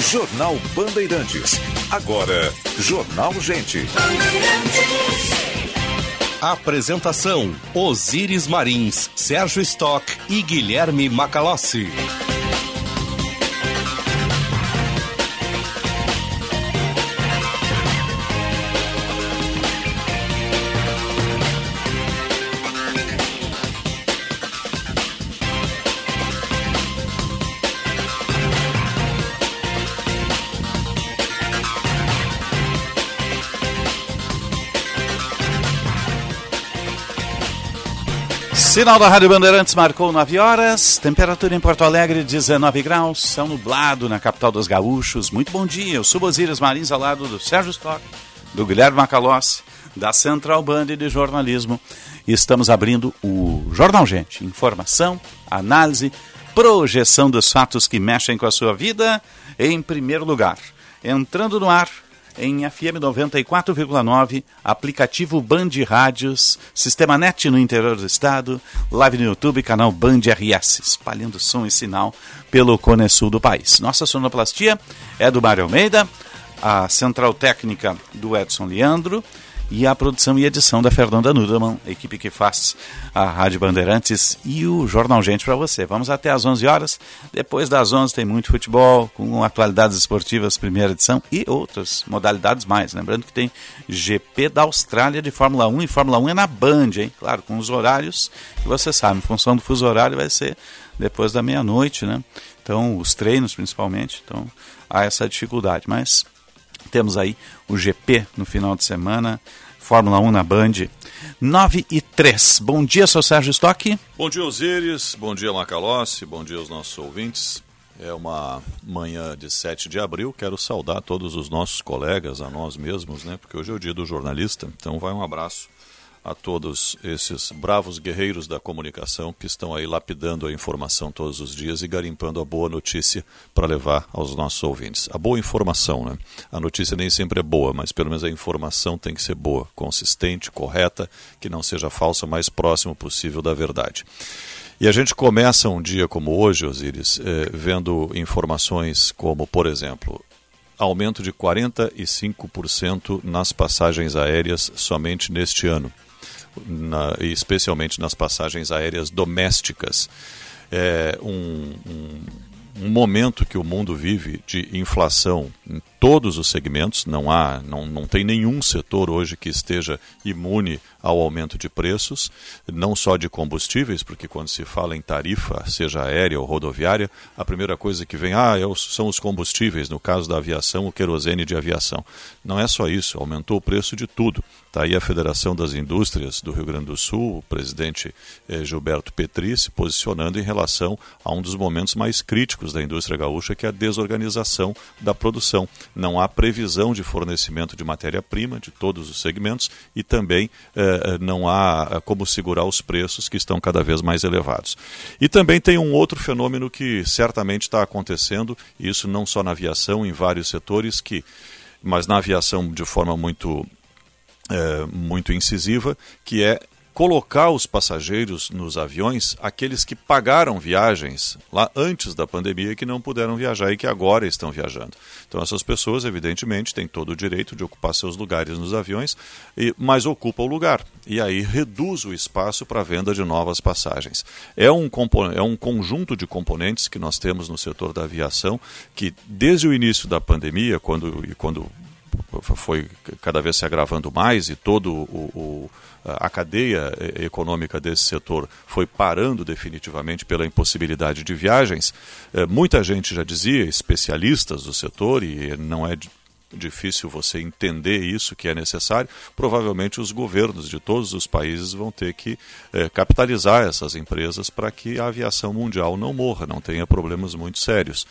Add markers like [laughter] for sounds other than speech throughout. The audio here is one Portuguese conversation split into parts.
Jornal Bandeirantes. Agora, Jornal Gente. Apresentação: Osíris Marins, Sérgio Stock e Guilherme Macalossi. Sinal da Rádio Bandeirantes marcou 9 horas, temperatura em Porto Alegre 19 graus, céu nublado na capital dos gaúchos. Muito bom dia, eu sou Osíris Marins ao lado do Sérgio Stock, do Guilherme Macalossi, da Central Band de Jornalismo. E estamos abrindo o Jornal Gente, informação, análise, projeção dos fatos que mexem com a sua vida em primeiro lugar. Entrando no ar, em FM 94,9, aplicativo Band Rádios, Sistema NET no interior do estado, live no YouTube, canal Band RS, espalhando som e sinal pelo Cone Sul do país. Nossa sonoplastia é do Mário Almeida, a central técnica do Edson Leandro e a produção e edição da Fernanda Nudeman, a equipe que faz a Rádio Bandeirantes e o Jornal Gente para você. Vamos até às 11 horas. Depois das 11 tem muito futebol, com atualidades esportivas, primeira edição e outras modalidades mais. Lembrando que tem GP da Austrália de Fórmula 1 e Fórmula 1 é na Band, hein? Claro, com os horários que você sabe, em função do fuso horário vai ser depois da meia-noite, né? Então, os treinos principalmente, então há essa dificuldade, mas temos aí o GP no final de semana, Fórmula 1 na Band. 9 e 3. Bom dia, seu Sérgio Stock. Bom dia, Osíris. Bom dia, Macalossi. Bom dia aos nossos ouvintes. É uma manhã de 7 de abril. Quero saudar todos os nossos colegas, a nós mesmos, né? Porque hoje é o dia do jornalista. Então, vai um abraço a todos esses bravos guerreiros da comunicação que estão aí lapidando a informação todos os dias e garimpando a boa notícia para levar aos nossos ouvintes. A boa informação, né? A notícia nem sempre é boa, mas pelo menos a informação tem que ser boa, consistente, correta, que não seja falsa, mais próximo possível da verdade. E a gente começa um dia como hoje, Osíris, eh, vendo informações como, por exemplo, aumento de 45% nas passagens aéreas somente neste ano na, especialmente nas passagens aéreas domésticas. É um, um, um momento que o mundo vive de inflação em todos os segmentos, não há, não, não tem nenhum setor hoje que esteja imune ao aumento de preços, não só de combustíveis, porque quando se fala em tarifa, seja aérea ou rodoviária, a primeira coisa que vem ah, é são os combustíveis, no caso da aviação, o querosene de aviação. Não é só isso, aumentou o preço de tudo. Está aí a Federação das Indústrias do Rio Grande do Sul, o presidente eh, Gilberto Petri se posicionando em relação a um dos momentos mais críticos da indústria gaúcha, que é a desorganização da produção não há previsão de fornecimento de matéria-prima de todos os segmentos e também eh, não há eh, como segurar os preços que estão cada vez mais elevados. E também tem um outro fenômeno que certamente está acontecendo, isso não só na aviação, em vários setores, que, mas na aviação de forma muito, muito incisiva, que é colocar os passageiros nos aviões, aqueles que pagaram viagens lá antes da pandemia e que não puderam viajar e que agora estão viajando. Então essas pessoas, evidentemente, têm todo o direito de ocupar seus lugares nos aviões, e, mas ocupam o lugar. E aí reduz o espaço para a venda de novas passagens. É um, é um conjunto de componentes que nós temos no setor da aviação que, desde o início da pandemia, quando, quando foi cada vez se agravando mais e todo o, o a cadeia econômica desse setor foi parando definitivamente pela impossibilidade de viagens, eh, muita gente já dizia, especialistas do setor, e não é difícil você entender isso que é necessário, provavelmente os governos de todos os países vão ter que eh, capitalizar essas empresas para que a aviação mundial não morra, não tenha problemas muito sérios.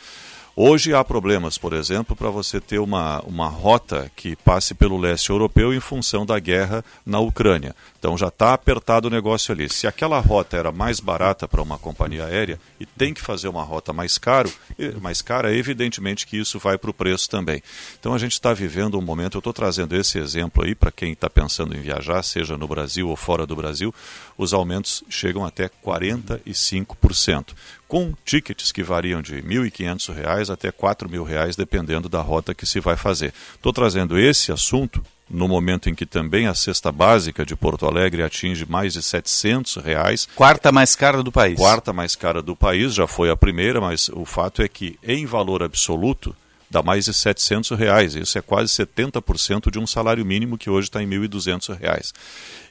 Hoje há problemas, por exemplo, para você ter uma, uma rota que passe pelo leste europeu em função da guerra na Ucrânia. Então já está apertado o negócio ali. Se aquela rota era mais barata para uma companhia aérea e tem que fazer uma rota mais caro, mais cara, evidentemente que isso vai para o preço também. Então a gente está vivendo um momento, eu estou trazendo esse exemplo aí para quem está pensando em viajar, seja no Brasil ou fora do Brasil, os aumentos chegam até 45%. com tickets que variam de R$ 1.500 até R$ 4.000, dependendo da rota que se vai fazer. Estou trazendo esse assunto no momento em que também a cesta básica de Porto Alegre atinge mais de 700 reais. Quarta mais cara do país. Quarta mais cara do país, já foi a primeira, mas o fato é que em valor absoluto dá mais de 700 reais. Isso é quase 70% de um salário mínimo que hoje está em 1.200 reais.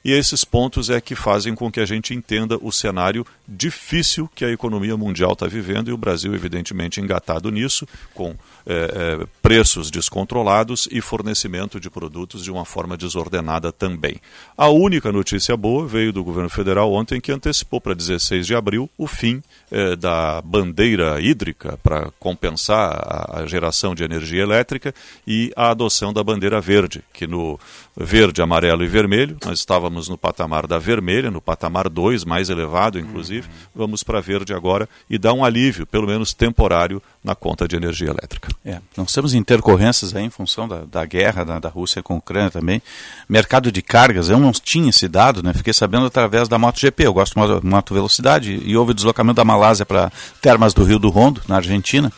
E esses pontos é que fazem com que a gente entenda o cenário difícil que a economia mundial está vivendo e o Brasil, evidentemente, engatado nisso, com é, é, preços descontrolados e fornecimento de produtos de uma forma desordenada também. A única notícia boa veio do governo federal ontem, que antecipou para 16 de abril o fim é, da bandeira hídrica para compensar a, a geração de energia elétrica e a adoção da bandeira verde, que no verde, amarelo e vermelho, nós estávamos no patamar da vermelha, no patamar 2, mais elevado inclusive, uhum. vamos para verde agora e dá um alívio, pelo menos temporário, na conta de energia elétrica. É, nós temos intercorrências aí em função da, da guerra da, da, Rússia com a Ucrânia também. Mercado de cargas, eu não tinha esse dado, né? fiquei sabendo através da MotoGP, eu gosto de moto, velocidade, e houve deslocamento da Malásia para Termas do Rio do Rondo, na Argentina,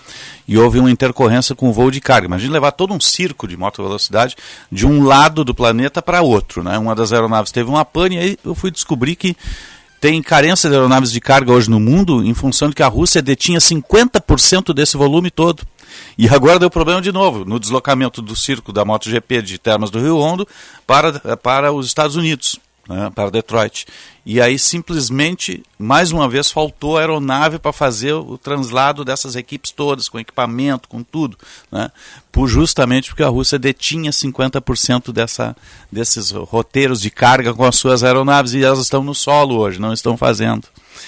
e houve uma intercorrência com o voo de carga. Imagina levar todo um circo de moto velocidade de um lado do planeta para outro. Né? Uma das aeronaves teve uma pane e aí eu fui descobrir que tem carência de aeronaves de carga hoje no mundo em função de que a Rússia detinha 50% desse volume todo. E agora deu problema de novo no deslocamento do circo da MotoGP de Termas do Rio Hondo para, para os Estados Unidos né, para Detroit. E aí simplesmente, mais uma vez, faltou aeronave para fazer o translado dessas equipes todas, com equipamento, com tudo. Né, por, justamente porque a Rússia detinha 50% dessa, desses roteiros de carga com as suas aeronaves e elas estão no solo hoje, não estão fazendo.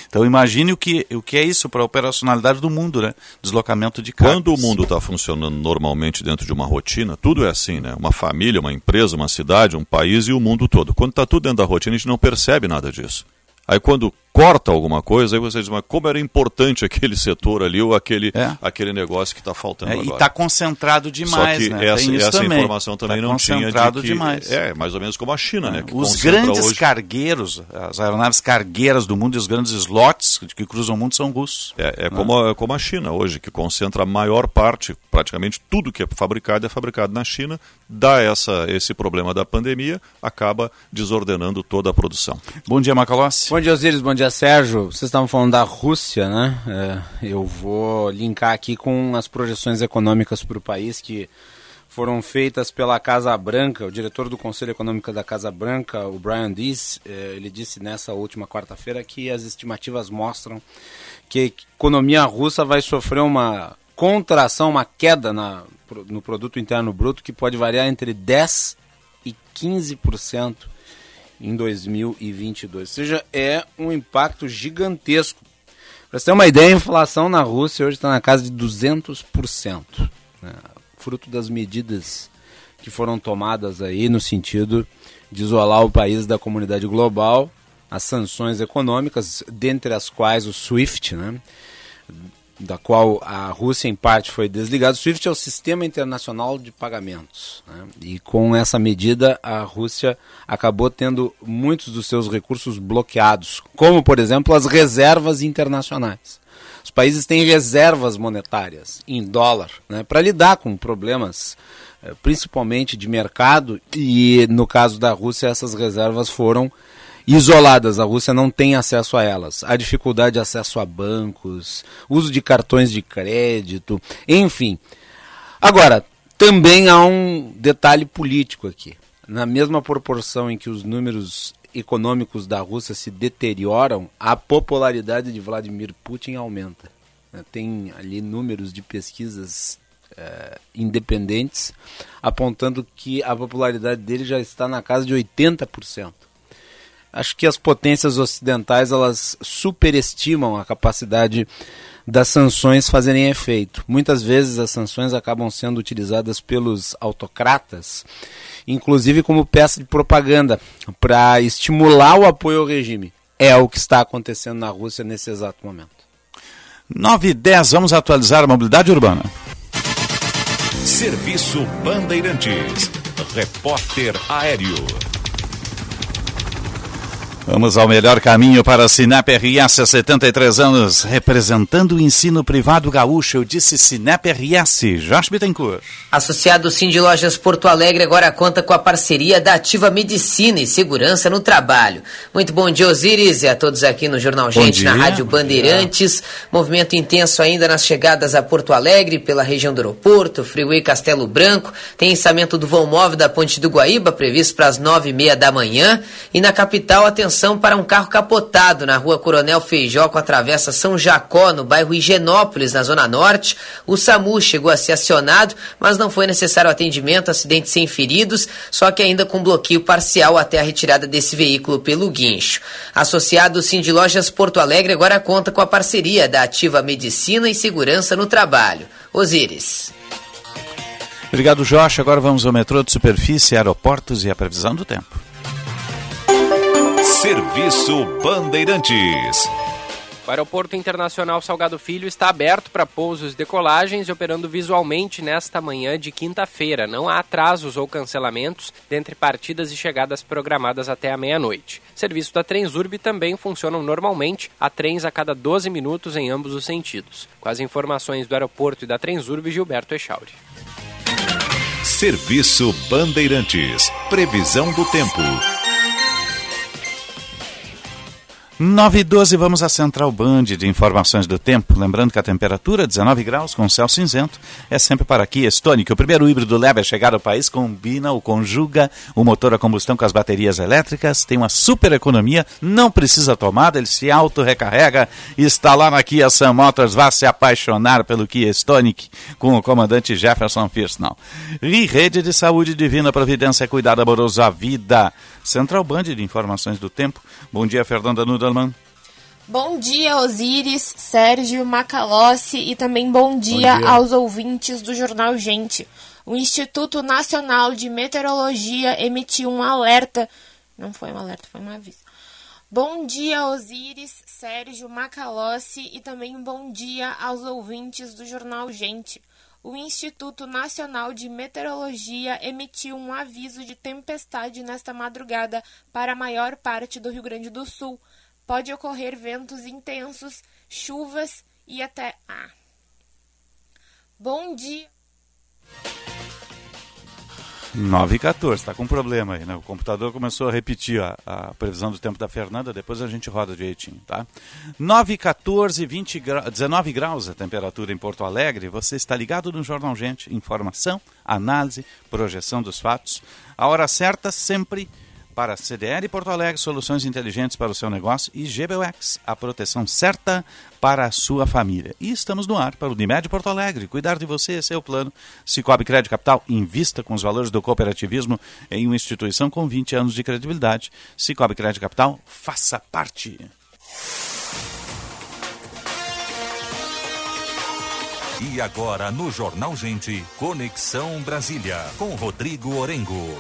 Então imagine o que, o que é isso para a operacionalidade do mundo, né? Deslocamento de cargas. Quando o mundo está funcionando normalmente dentro de uma rotina, tudo é assim, né? Uma família, uma empresa, uma cidade, um país e o mundo todo. Quando está tudo dentro da rotina, a gente não percebe nada disso. Aí quando corta alguma coisa, aí você diz, mas como era importante aquele setor ali ou aquele, é. aquele negócio que está faltando é, agora. E está concentrado demais, Só que né? essa, essa também. informação também tá não tinha de que, demais. É, mais ou menos como a China, é. né? os grandes hoje... cargueiros, as aeronaves cargueiras do mundo e os grandes slots que cruzam o mundo são russos. É, é como, a, como a China hoje, que concentra a maior parte, praticamente tudo que é fabricado é fabricado na China, dá essa, esse problema da pandemia, acaba desordenando toda a produção. Bom dia, Macalossi. Bom dia, Osiris. Bom dia, Sérgio. Vocês estavam falando da Rússia, né? É, eu vou linkar aqui com as projeções econômicas para o país que foram feitas pela Casa Branca. O diretor do Conselho Econômico da Casa Branca, o Brian Dees, é, ele disse nessa última quarta-feira que as estimativas mostram que a economia russa vai sofrer uma contração, uma queda na, no produto interno bruto que pode variar entre 10 e 15% em 2022. Ou seja, é um impacto gigantesco. Para você ter uma ideia, a inflação na Rússia hoje está na casa de 200%. Né? Fruto das medidas que foram tomadas aí no sentido de isolar o país da comunidade global, as sanções econômicas, dentre as quais o SWIFT, né? Da qual a Rússia em parte foi desligada. O SWIFT é o Sistema Internacional de Pagamentos. Né? E com essa medida, a Rússia acabou tendo muitos dos seus recursos bloqueados, como, por exemplo, as reservas internacionais. Os países têm reservas monetárias em dólar né, para lidar com problemas eh, principalmente de mercado, e no caso da Rússia, essas reservas foram isoladas, a Rússia não tem acesso a elas. Há dificuldade de acesso a bancos, uso de cartões de crédito, enfim. Agora, também há um detalhe político aqui. Na mesma proporção em que os números econômicos da Rússia se deterioram, a popularidade de Vladimir Putin aumenta. Tem ali números de pesquisas eh, independentes apontando que a popularidade dele já está na casa de 80% acho que as potências ocidentais elas superestimam a capacidade das sanções fazerem efeito. Muitas vezes as sanções acabam sendo utilizadas pelos autocratas, inclusive como peça de propaganda, para estimular o apoio ao regime. É o que está acontecendo na Rússia nesse exato momento. 9 e 10, vamos atualizar a mobilidade urbana. Serviço Bandeirantes. Repórter Aéreo. Vamos ao melhor caminho para a Sinep RS, 73 anos, representando o ensino privado gaúcho. Eu disse Sinep RS. Jorge Bittencourt. Associado Cindy Lojas Porto Alegre agora conta com a parceria da Ativa Medicina e Segurança no Trabalho. Muito bom dia, Osiris, e a todos aqui no Jornal Gente, na Rádio Bandeirantes. Movimento intenso ainda nas chegadas a Porto Alegre, pela região do aeroporto, Freeway Castelo Branco. Tem ensamento do vão móvel da Ponte do Guaíba, previsto para as nove e meia da manhã. E na capital, atenção para um carro capotado na rua Coronel Feijó com a travessa São Jacó, no bairro Higienópolis, na Zona Norte. O SAMU chegou a ser acionado, mas não foi necessário atendimento, acidente sem feridos, só que ainda com bloqueio parcial até a retirada desse veículo pelo guincho. Associado Cindy Lojas Porto Alegre agora conta com a parceria da Ativa Medicina e Segurança no Trabalho. Osíris. Obrigado, Jorge. Agora vamos ao metrô de superfície, aeroportos e a previsão do tempo. Serviço Bandeirantes. O Aeroporto Internacional Salgado Filho está aberto para pousos e decolagens e operando visualmente nesta manhã de quinta-feira. Não há atrasos ou cancelamentos dentre partidas e chegadas programadas até a meia-noite. Serviço da Transurb também funcionam normalmente, há trens a cada 12 minutos em ambos os sentidos. Com as informações do aeroporto e da Transurb, Gilberto Echauri. Serviço Bandeirantes. Previsão do tempo. 9 e 12, vamos à Central Band de informações do tempo. Lembrando que a temperatura, 19 graus com céu cinzento, é sempre para aqui, Estônico. O primeiro híbrido leve a chegar ao país combina ou conjuga o motor a combustão com as baterias elétricas, tem uma super economia, não precisa tomada, ele se auto-recarrega. Está lá na Kia Sam Motors, vá se apaixonar pelo Kia Stonic com o comandante Jefferson Firsnall. E Rede de Saúde Divina Providência, cuidado amoroso à vida. Central Band de informações do tempo. Bom dia, Fernanda Bom dia, Osíris, Sérgio, Macalossi e também bom dia, bom dia, aos ouvintes do Jornal Gente. O Instituto Nacional de Meteorologia emitiu um alerta. Não foi um alerta, foi um aviso. Bom dia, Osíris, Sérgio, Macalossi e também bom dia aos ouvintes do Jornal Gente o Instituto Nacional de Meteorologia emitiu um aviso de tempestade nesta madrugada para a maior parte do Rio Grande do Sul. Pode ocorrer ventos intensos, chuvas e até. Ah. Bom dia! 9 e 14, está com um problema aí, né? O computador começou a repetir a, a, previsão do tempo da Fernanda, depois a gente roda direitinho, tá? 9 e 14, 20 gra... 19 graus a temperatura em Porto Alegre. Você está ligado no Jornal Gente. Informação, análise, projeção dos fatos. A hora certa sempre para CDL Porto Alegre, soluções inteligentes para o seu negócio e GBUX, a proteção certa para a sua família. E estamos no ar para o Unimed Porto Alegre. Cuidar de você, esse é o plano. Cicobi Crédito Capital, invista com os valores do cooperativismo em uma instituição com 20 anos de credibilidade. Cicobi Crédito Capital, faça parte. E agora no Jornal Gente, Conexão Brasília, com Rodrigo Orengo.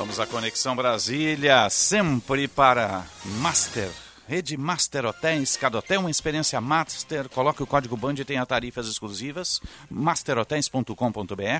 Vamos à Conexão Brasília, sempre para Master. Rede Master Hotéis, cada hotel uma experiência Master. Coloque o código BAND e tenha tarifas exclusivas. masterhotels.com.br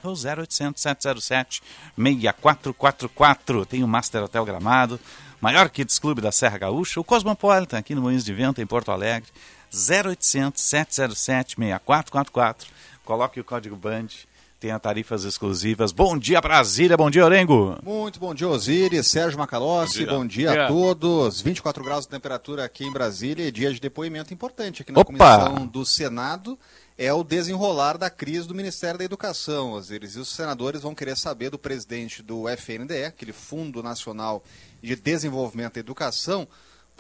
ou 0800 707 6444. Tem o Master Hotel Gramado, maior Kids Clube da Serra Gaúcha, o Cosmopolitan aqui no Moinhos de Vento, em Porto Alegre. 0800 707 6444. Coloque o código BAND tenha tarifas exclusivas. Bom dia, Brasília. Bom dia, Orengo. Muito bom dia, Osiris, Sérgio Macalossi. Bom dia, bom dia a todos. 24 graus de temperatura aqui em Brasília e dia de depoimento importante aqui na Opa. comissão do Senado. É o desenrolar da crise do Ministério da Educação, Osiris. E os senadores vão querer saber do presidente do FNDE, aquele Fundo Nacional de Desenvolvimento da Educação,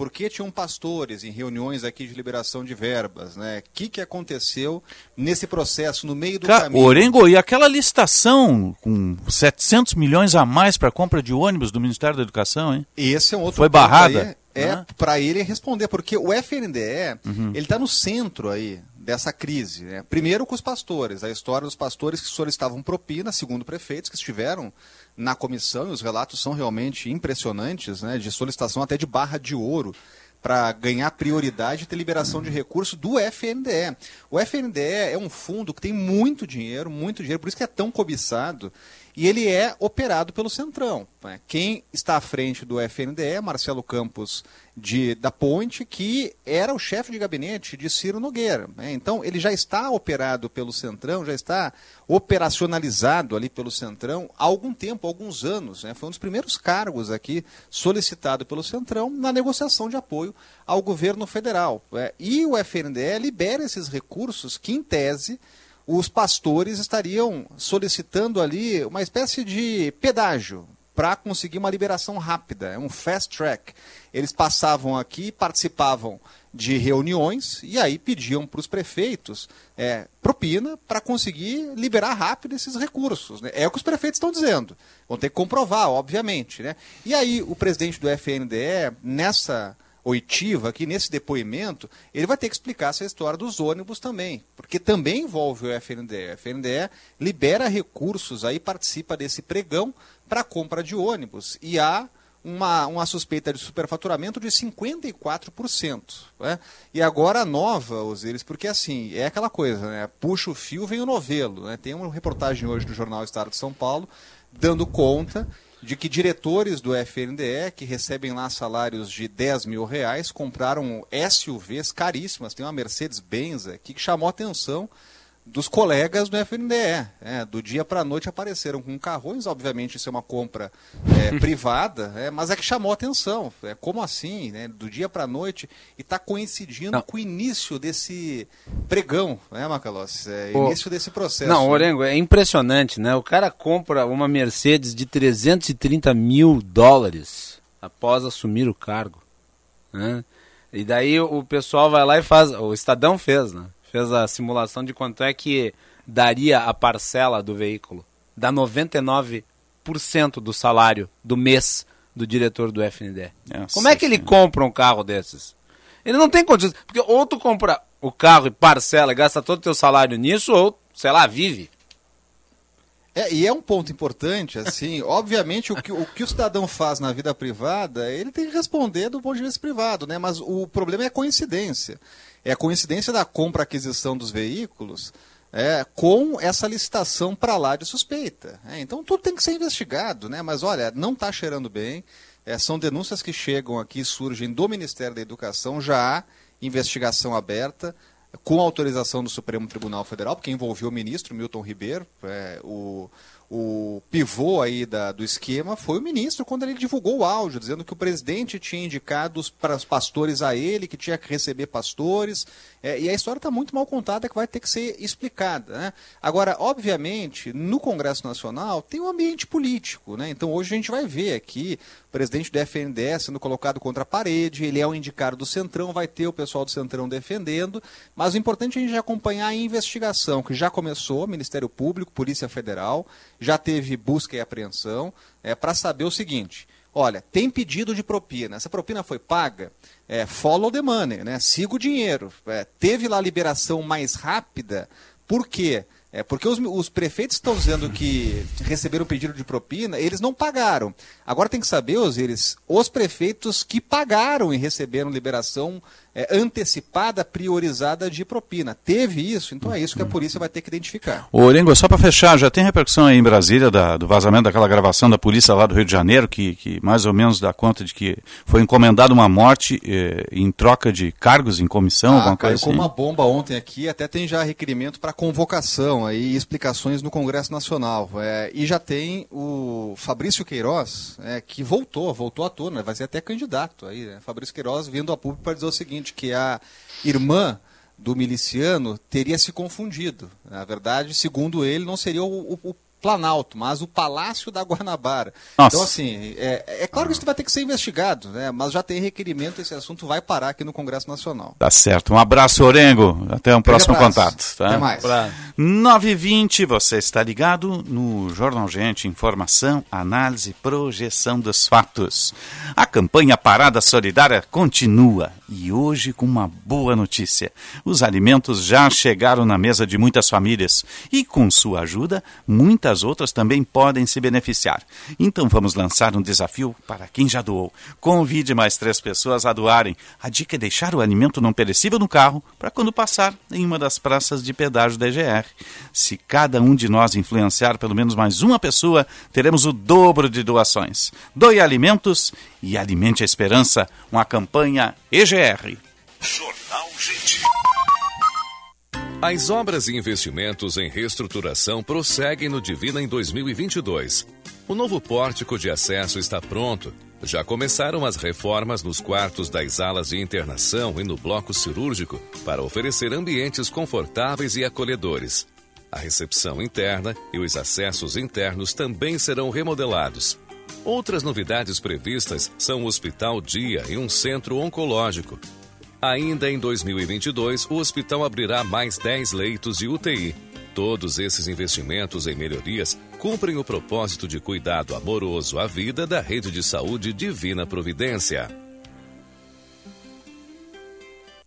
por que tinham pastores em reuniões aqui de liberação de verbas, né? O que, que aconteceu nesse processo, no meio do Ca caminho? Orengo, e aquela licitação com 700 milhões a mais para compra de ônibus do Ministério da Educação, hein? Esse é um outro Foi barrada? Aí, é para ele responder, porque o FNDE, uhum. ele está no centro aí dessa crise. Né? Primeiro com os pastores, a história dos pastores que solicitavam propina, segundo prefeitos que estiveram na comissão, e os relatos são realmente impressionantes, né, de solicitação até de barra de ouro para ganhar prioridade e ter liberação de recursos do FNDE. O FNDE é um fundo que tem muito dinheiro, muito dinheiro, por isso que é tão cobiçado. E ele é operado pelo Centrão. Né? Quem está à frente do FNDE é Marcelo Campos de, da Ponte, que era o chefe de gabinete de Ciro Nogueira. Né? Então, ele já está operado pelo Centrão, já está operacionalizado ali pelo Centrão há algum tempo, há alguns anos. Né? Foi um dos primeiros cargos aqui solicitado pelo Centrão na negociação de apoio ao governo federal. Né? E o FNDE libera esses recursos que, em tese, os pastores estariam solicitando ali uma espécie de pedágio para conseguir uma liberação rápida, é um fast track. Eles passavam aqui, participavam de reuniões e aí pediam para os prefeitos é, propina para conseguir liberar rápido esses recursos. Né? É o que os prefeitos estão dizendo. Vão ter que comprovar, obviamente. Né? E aí o presidente do FNDE, nessa oitiva aqui, nesse depoimento, ele vai ter que explicar essa história dos ônibus também, porque também envolve o FNDE. O FNDE libera recursos, aí participa desse pregão para compra de ônibus. E há uma, uma suspeita de superfaturamento de 54%. Né? E agora a nova, Osiris, porque assim, é aquela coisa, né? puxa o fio, vem o novelo. Né? Tem uma reportagem hoje no Jornal Estado de São Paulo dando conta de que diretores do FNDE, que recebem lá salários de 10 mil reais, compraram SUVs caríssimas, tem uma Mercedes-Benz aqui que chamou atenção dos colegas do FNDE. É, do dia para a noite apareceram com carrões, obviamente isso é uma compra é, [laughs] privada, é, mas é que chamou atenção. É, como assim, né, do dia para a noite, e está coincidindo não. com o início desse pregão, né, Macalossi? É, início desse processo. Não, Orengo, é impressionante, né? O cara compra uma Mercedes de 330 mil dólares após assumir o cargo. Né? E daí o pessoal vai lá e faz. O Estadão fez, né? Fez a simulação de quanto é que daria a parcela do veículo. Dá 99% do salário do mês do diretor do FND. Nossa, Como é que ele compra um carro desses? Ele não tem condições. Porque ou tu compra o carro e parcela, gasta todo o teu salário nisso, ou, sei lá, vive. É, e é um ponto importante, assim, [laughs] obviamente o que, o que o cidadão faz na vida privada, ele tem que responder do ponto de vista privado, né? Mas o problema é a coincidência é a coincidência da compra-aquisição dos veículos é, com essa licitação para lá de suspeita. É, então tudo tem que ser investigado, né? mas olha, não está cheirando bem. É, são denúncias que chegam aqui, surgem do Ministério da Educação, já há investigação aberta, com autorização do Supremo Tribunal Federal, porque envolveu o ministro Milton Ribeiro, é, o o pivô aí da, do esquema foi o ministro quando ele divulgou o áudio, dizendo que o presidente tinha indicado para os pastores a ele, que tinha que receber pastores. É, e a história está muito mal contada, que vai ter que ser explicada. Né? Agora, obviamente, no Congresso Nacional tem um ambiente político. Né? Então, hoje a gente vai ver aqui o presidente do FNDE sendo colocado contra a parede, ele é o indicado do Centrão, vai ter o pessoal do Centrão defendendo. Mas o importante é a gente acompanhar a investigação, que já começou, Ministério Público, Polícia Federal já teve busca e apreensão é, para saber o seguinte: olha, tem pedido de propina, essa propina foi paga, é, follow the money, né? siga o dinheiro. É, teve lá a liberação mais rápida, por quê? É, porque os, os prefeitos estão dizendo que receberam pedido de propina, eles não pagaram. Agora tem que saber, Osiris, os prefeitos que pagaram e receberam liberação é, antecipada, priorizada de propina. Teve isso, então é isso que a polícia vai ter que identificar. Ô, Orengo, só para fechar, já tem repercussão aí em Brasília da, do vazamento daquela gravação da polícia lá do Rio de Janeiro, que, que mais ou menos dá conta de que foi encomendada uma morte eh, em troca de cargos em comissão, ah, alguma coisa assim? uma bomba ontem aqui, até tem já requerimento para convocação aí, explicações no Congresso Nacional. É, e já tem o Fabrício Queiroz, é, que voltou, voltou à tona, vai ser até candidato aí, né? Fabrício Queiroz vindo a público para dizer o seguinte, seguinte, que a irmã do miliciano teria se confundido. Na verdade, segundo ele, não seria o, o, Planalto, mas o Palácio da Guanabara. Nossa. Então, assim, é, é, claro que isso vai ter que ser investigado, né? mas já tem requerimento, esse assunto vai parar aqui no Congresso Nacional. Tá certo. Um abraço, Orengo. Até um próximo contato. Tá? Até mais. 9h20, você está ligado no Jornal Gente, informação, análise, projeção dos fatos. A campanha Parada Solidária continua e hoje com uma boa notícia. Os alimentos já chegaram na mesa de muitas famílias e, com sua ajuda, muita muitas outras também podem se beneficiar. Então vamos lançar um desafio para quem já doou. Convide mais três pessoas a doarem. A dica é deixar o alimento não perecível no carro para quando passar em uma das praças de pedágio da EGR. Se cada um de nós influenciar pelo menos mais uma pessoa, teremos o dobro de doações. Doe alimentos e alimente a esperança. Uma campanha EGR. Jornal Gente. As obras e investimentos em reestruturação prosseguem no Divina em 2022. O novo pórtico de acesso está pronto. Já começaram as reformas nos quartos das alas de internação e no bloco cirúrgico para oferecer ambientes confortáveis e acolhedores. A recepção interna e os acessos internos também serão remodelados. Outras novidades previstas são o Hospital Dia e um centro oncológico, Ainda em 2022, o hospital abrirá mais 10 leitos de UTI. Todos esses investimentos em melhorias cumprem o propósito de cuidado amoroso à vida da rede de saúde Divina Providência.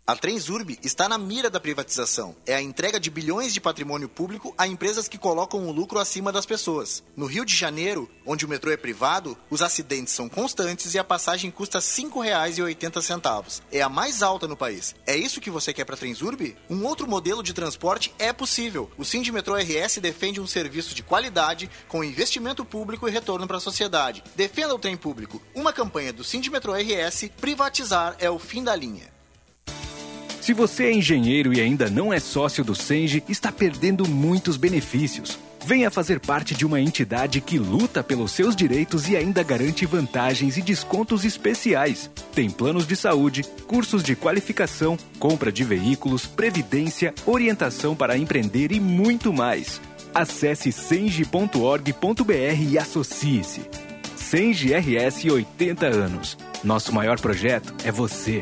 A Transurb está na mira da privatização. É a entrega de bilhões de patrimônio público a empresas que colocam o lucro acima das pessoas. No Rio de Janeiro, onde o metrô é privado, os acidentes são constantes e a passagem custa R$ 5,80. É a mais alta no país. É isso que você quer para a Transurb? Um outro modelo de transporte é possível. O Metrô RS defende um serviço de qualidade, com investimento público e retorno para a sociedade. Defenda o trem público. Uma campanha do Metrô RS, privatizar é o fim da linha. Se você é engenheiro e ainda não é sócio do Senge, está perdendo muitos benefícios. Venha fazer parte de uma entidade que luta pelos seus direitos e ainda garante vantagens e descontos especiais. Tem planos de saúde, cursos de qualificação, compra de veículos, previdência, orientação para empreender e muito mais. Acesse senge.org.br e associe-se. Senge RS 80 anos. Nosso maior projeto é você.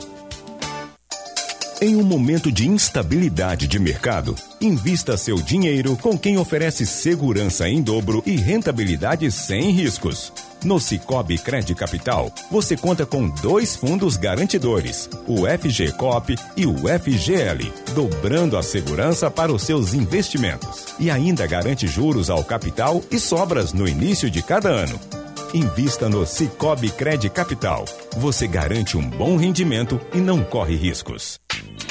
Em um momento de instabilidade de mercado, invista seu dinheiro com quem oferece segurança em dobro e rentabilidade sem riscos. No Cicobi Cred Capital, você conta com dois fundos garantidores, o FGCOP e o FGL, dobrando a segurança para os seus investimentos. E ainda garante juros ao capital e sobras no início de cada ano. Invista no Cicobi Cred Capital. Você garante um bom rendimento e não corre riscos.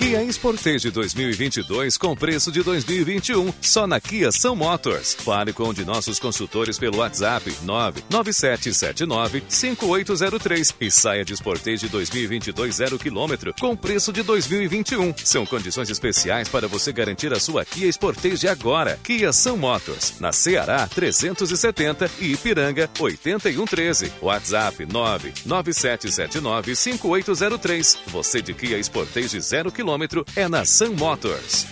Kia Sportage 2022 com preço de 2021 só na Kia São Motors. Fale com um de nossos consultores pelo WhatsApp 997795803 e saia de Sportage 2022 0 km com preço de 2021. São condições especiais para você garantir a sua Kia Sportage agora. Kia São Motors, na Ceará 370 e Ipiranga 8113. WhatsApp 997795803. Você de Kia Sportage 0 km quilômetro é na Sun Motors.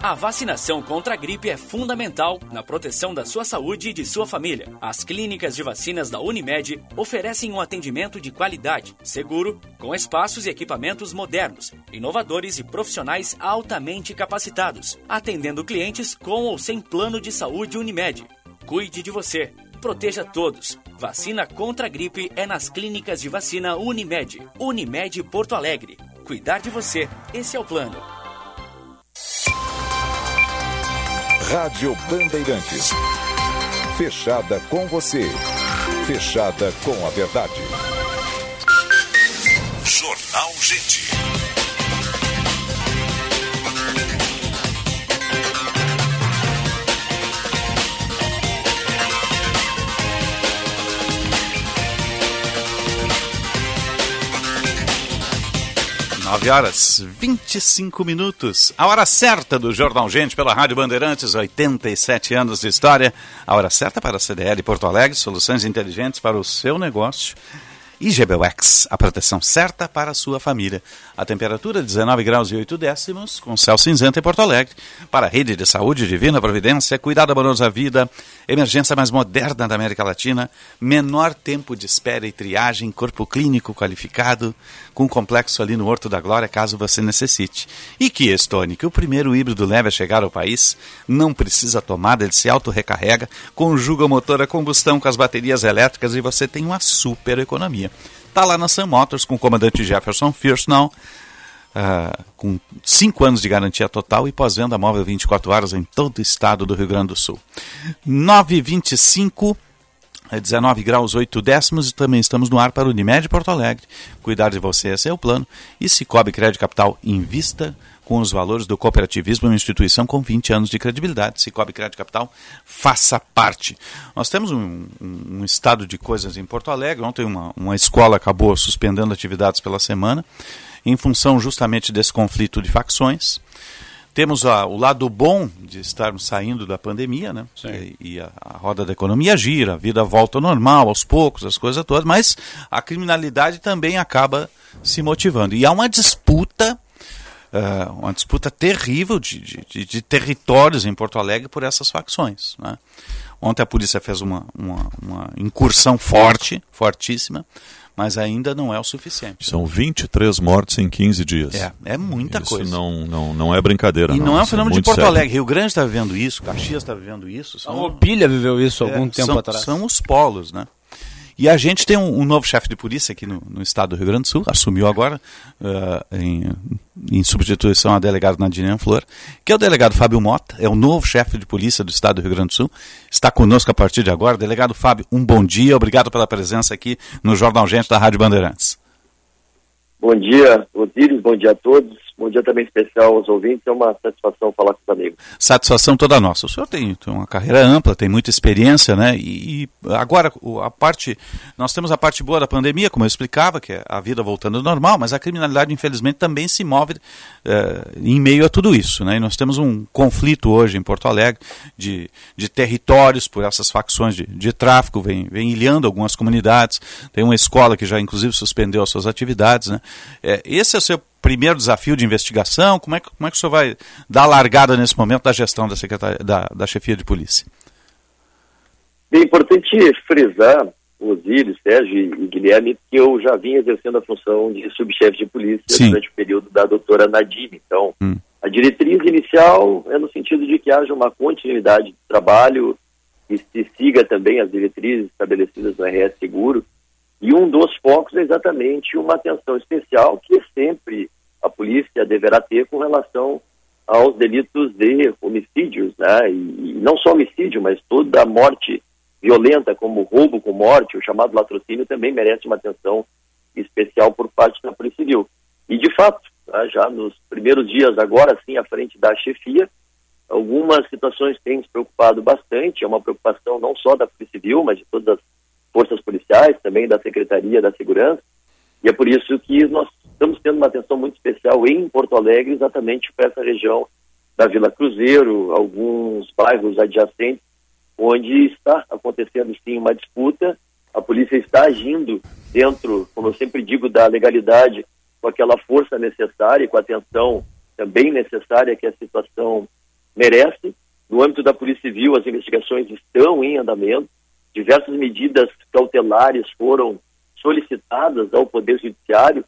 A vacinação contra a gripe é fundamental na proteção da sua saúde e de sua família. As clínicas de vacinas da Unimed oferecem um atendimento de qualidade, seguro, com espaços e equipamentos modernos, inovadores e profissionais altamente capacitados, atendendo clientes com ou sem plano de saúde Unimed. Cuide de você. Proteja todos. Vacina contra a gripe é nas clínicas de vacina Unimed. Unimed Porto Alegre cuidar de você. Esse é o plano. Rádio Bandeirantes. Fechada com você. Fechada com a verdade. Jornal Gente. 9 horas 25 minutos. A hora certa do Jornal Gente pela Rádio Bandeirantes, 87 anos de história. A hora certa para a CDL Porto Alegre, soluções inteligentes para o seu negócio. E GBUX, a proteção certa para a sua família. A temperatura 19 graus e 8 décimos, com céu cinzento em Porto Alegre. Para a rede de saúde Divina Providência, cuidado amoroso à vida, emergência mais moderna da América Latina, menor tempo de espera e triagem, corpo clínico qualificado, com complexo ali no Horto da Glória, caso você necessite. E que que o primeiro híbrido leve a chegar ao país, não precisa tomada, ele se auto-recarrega, conjuga o motor a combustão com as baterias elétricas e você tem uma super economia. Está lá na Sam Motors com o comandante Jefferson Fierce, não. uh, com 5 anos de garantia total e pós-venda móvel 24 horas em todo o estado do Rio Grande do Sul. 925 19 graus 8 décimos e também estamos no ar para o Unimed Porto Alegre. Cuidar de você, esse é o plano. E Cicobi Crédito Capital invista com os valores do cooperativismo, uma instituição com 20 anos de credibilidade. Cicobi Crédito Capital, faça parte. Nós temos um, um, um estado de coisas em Porto Alegre. Ontem uma, uma escola acabou suspendendo atividades pela semana, em função justamente desse conflito de facções. Temos a, o lado bom de estarmos saindo da pandemia, né? E, e a, a, roda da economia gira, a vida volta ao normal, aos poucos, as coisas todas, mas a criminalidade também acaba se motivando. E há uma disputa, uh, uma disputa terrível de, de, de, territórios em Porto Alegre por essas facções. Né? Ontem a polícia fez uma, uma, uma incursão forte, fortíssima, mas ainda não é o suficiente. São 23 mortes em 15 dias. É, é muita isso coisa. Isso não, não, não é brincadeira. E não, não é um é fenômeno de Porto sério. Alegre. Rio Grande está vivendo isso, Caxias está vivendo isso. São... A Mobília viveu isso há é, algum tempo são, atrás. São os polos, né? E a gente tem um, um novo chefe de polícia aqui no, no, estado do Rio Grande do Sul, assumiu agora, uh, em, em, substituição à delegada Nadine Flor, que é o delegado Fábio Mota, é o novo chefe de polícia do estado do Rio Grande do Sul, está conosco a partir de agora. Delegado Fábio, um bom dia, obrigado pela presença aqui no Jornal Gente da Rádio Bandeirantes. Bom dia, Osíris, bom dia a todos. Bom dia também especial aos ouvintes, é uma satisfação falar com os amigos. Satisfação toda nossa. O senhor tem, tem uma carreira ampla, tem muita experiência, né? E, e, agora a parte, nós temos a parte boa da pandemia, como eu explicava, que é a vida voltando ao normal, mas a criminalidade infelizmente também se move eh, em meio a tudo isso, né? E nós temos um conflito hoje em Porto Alegre de, de territórios por essas facções de, de tráfico, vem, vem ilhando algumas comunidades. Tem uma escola que já inclusive suspendeu as suas atividades, né? É, esse é o seu primeiro desafio de investigação? Como é que, como é que o senhor vai dar a largada nesse momento da gestão da, secretaria, da, da chefia de polícia? É importante frisar, Osíris, Sérgio e Guilherme, que eu já vim exercendo a função de subchefe de polícia Sim. durante o período da doutora Nadine. Então, hum. a diretriz inicial é no sentido de que haja uma continuidade de trabalho e se siga também as diretrizes estabelecidas no RS Seguro. E um dos focos é exatamente uma atenção especial que sempre a polícia deverá ter com relação aos delitos de homicídios, né? E, não só homicídio, mas toda a morte violenta, como roubo com morte, o chamado latrocínio, também merece uma atenção especial por parte da Polícia Civil. E, de fato, né, já nos primeiros dias, agora sim, à frente da chefia, algumas situações têm nos preocupado bastante, é uma preocupação não só da Polícia Civil, mas de todas as forças policiais, também da Secretaria da Segurança, e é por isso que nós estamos tendo uma atenção muito especial em Porto Alegre, exatamente para essa região da Vila Cruzeiro, alguns bairros adjacentes, onde está acontecendo sim uma disputa. A polícia está agindo dentro, como eu sempre digo, da legalidade, com aquela força necessária e com a atenção também necessária que a situação merece. No âmbito da Polícia Civil, as investigações estão em andamento, diversas medidas cautelares foram solicitadas ao Poder Judiciário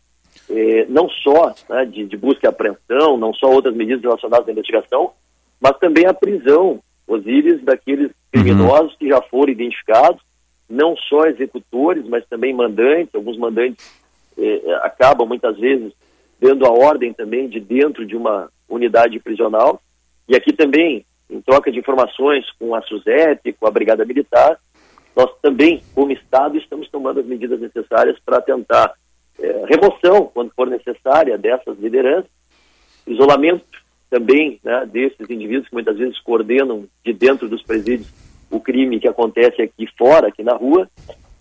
eh, não só né, de, de, busca e apreensão, não só outras medidas relacionadas à investigação, mas também a prisão, Osíris, daqueles criminosos uhum. que já foram identificados, não só executores, mas também mandantes. Alguns mandantes eh, acabam muitas vezes dando a ordem também de dentro de uma unidade prisional. E aqui também, em troca de informações com a SUSEP, com a Brigada Militar, nós também, como Estado, estamos tomando as medidas necessárias para tentar é, remoção, quando for necessária, dessas lideranças, isolamento também né, desses indivíduos que muitas vezes coordenam de dentro dos presídios o crime que acontece aqui fora, aqui na rua,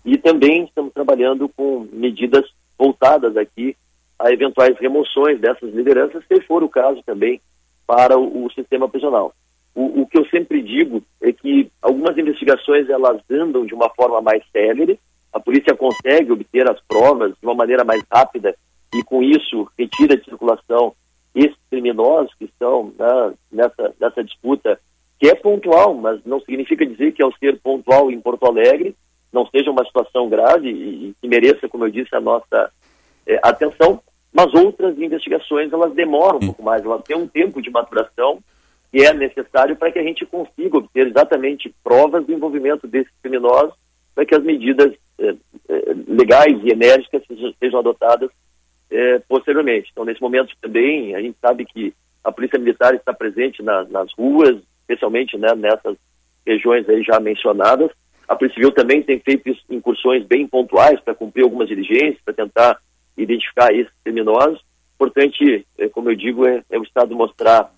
e também estamos trabalhando com medidas voltadas aqui a eventuais remoções dessas lideranças, se for o caso também para o, o sistema prisional. O, o, que eu sempre digo é que algumas investigações elas andam de uma forma mais célere, a polícia consegue obter as provas de uma maneira mais rápida e, com isso, retira de circulação esses criminosos que estão né, nessa, nessa disputa, que é pontual, mas não significa dizer que, ao ser pontual em Porto Alegre, não seja uma situação grave e, que mereça, como eu disse, a nossa é, atenção. Mas outras investigações, elas demoram um pouco mais, elas têm um tempo de maturação que é necessário para que a gente consiga obter exatamente provas do envolvimento desses criminosos para que as medidas eh, eh, legais e enérgicas sejam, sejam adotadas é, posteriormente. Então, nesse momento também, a gente sabe que a Polícia Militar está presente na, nas ruas, especialmente né, nessas regiões aí já mencionadas. A Polícia Civil também tem feito incursões bem pontuais para cumprir algumas diligências, para tentar identificar esses criminosos. Importante, é, como eu digo, é, é o Estado mostrar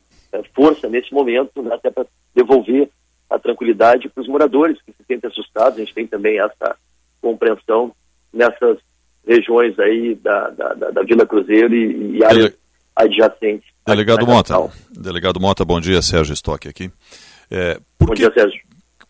força nesse momento, né, até para devolver a tranquilidade para os moradores que se sentem assustados. A gente tem também essa compreensão nessas regiões aí da, da, da, Vila Cruzeiro e, e áreas Dele... adjacentes. Delegado Mota, Delegado Mota, bom dia, Sérgio Stock aqui. É, bom que, dia, Sérgio.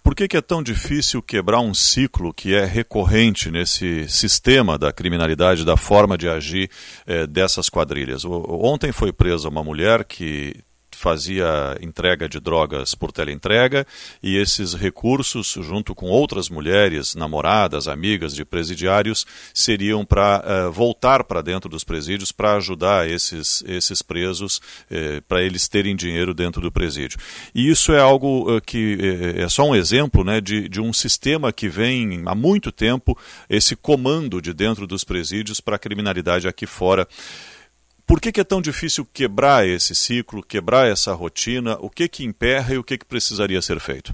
Por que, que, é tão difícil quebrar um ciclo que é recorrente nesse sistema da criminalidade, da forma de agir é, dessas quadrilhas? O, ontem foi presa uma mulher que fazia entrega de drogas por teleentrega e esses recursos, junto com outras mulheres, namoradas, amigas de presidiários, seriam para uh, eh, voltar para dentro dos presídios para ajudar esses, esses presos, uh, para eles terem dinheiro dentro do presídio. E isso é algo uh, que é só um exemplo né, de, de um sistema que vem há muito tempo, esse comando de dentro dos presídios para a criminalidade aqui fora. Por que, que, é tão difícil quebrar esse ciclo, quebrar essa rotina? O que que emperra e o que, que precisaria ser feito?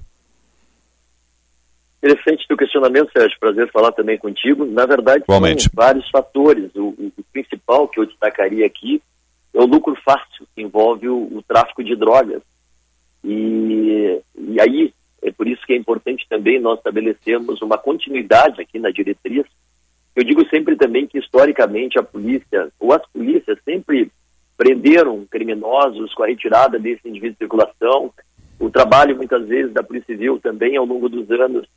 Interessante o questionamento, Sérgio. Prazer falar também contigo. Na verdade, Igualmente. vários fatores. O, o, principal que eu destacaria aqui é o lucro fácil, que envolve o, o tráfico de drogas. E, e aí, é por isso que é importante também nós estabelecermos uma continuidade aqui na diretriz eu digo sempre também que, historicamente, a polícia, ou as polícias, sempre prenderam criminosos com a retirada desse indivíduo de circulação. O trabalho, muitas vezes, da Polícia Civil também, ao longo dos anos,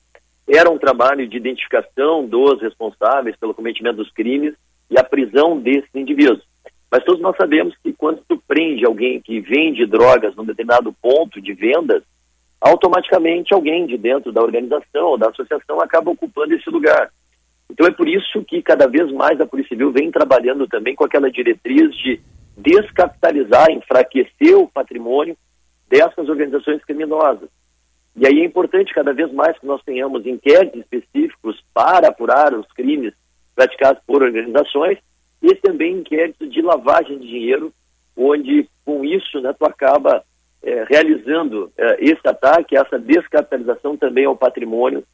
era um trabalho de identificação dos responsáveis pelo cometimento dos crimes e a prisão desses indivíduos. Mas todos nós sabemos que quando tu prende alguém que vende drogas num determinado ponto de vendas, automaticamente alguém de dentro da organização ou da associação acaba ocupando esse lugar. Então é por isso que cada vez mais a Polícia Civil vem trabalhando também com aquela diretriz de descapitalizar, enfraquecer o patrimônio dessas organizações criminosas. E aí é importante cada vez mais que nós tenhamos inquéritos específicos para apurar os crimes praticados por organizações e também inquéritos de lavagem de dinheiro, onde com isso né, tu acaba é, realizando é, esse ataque, essa descapitalização também ao patrimônio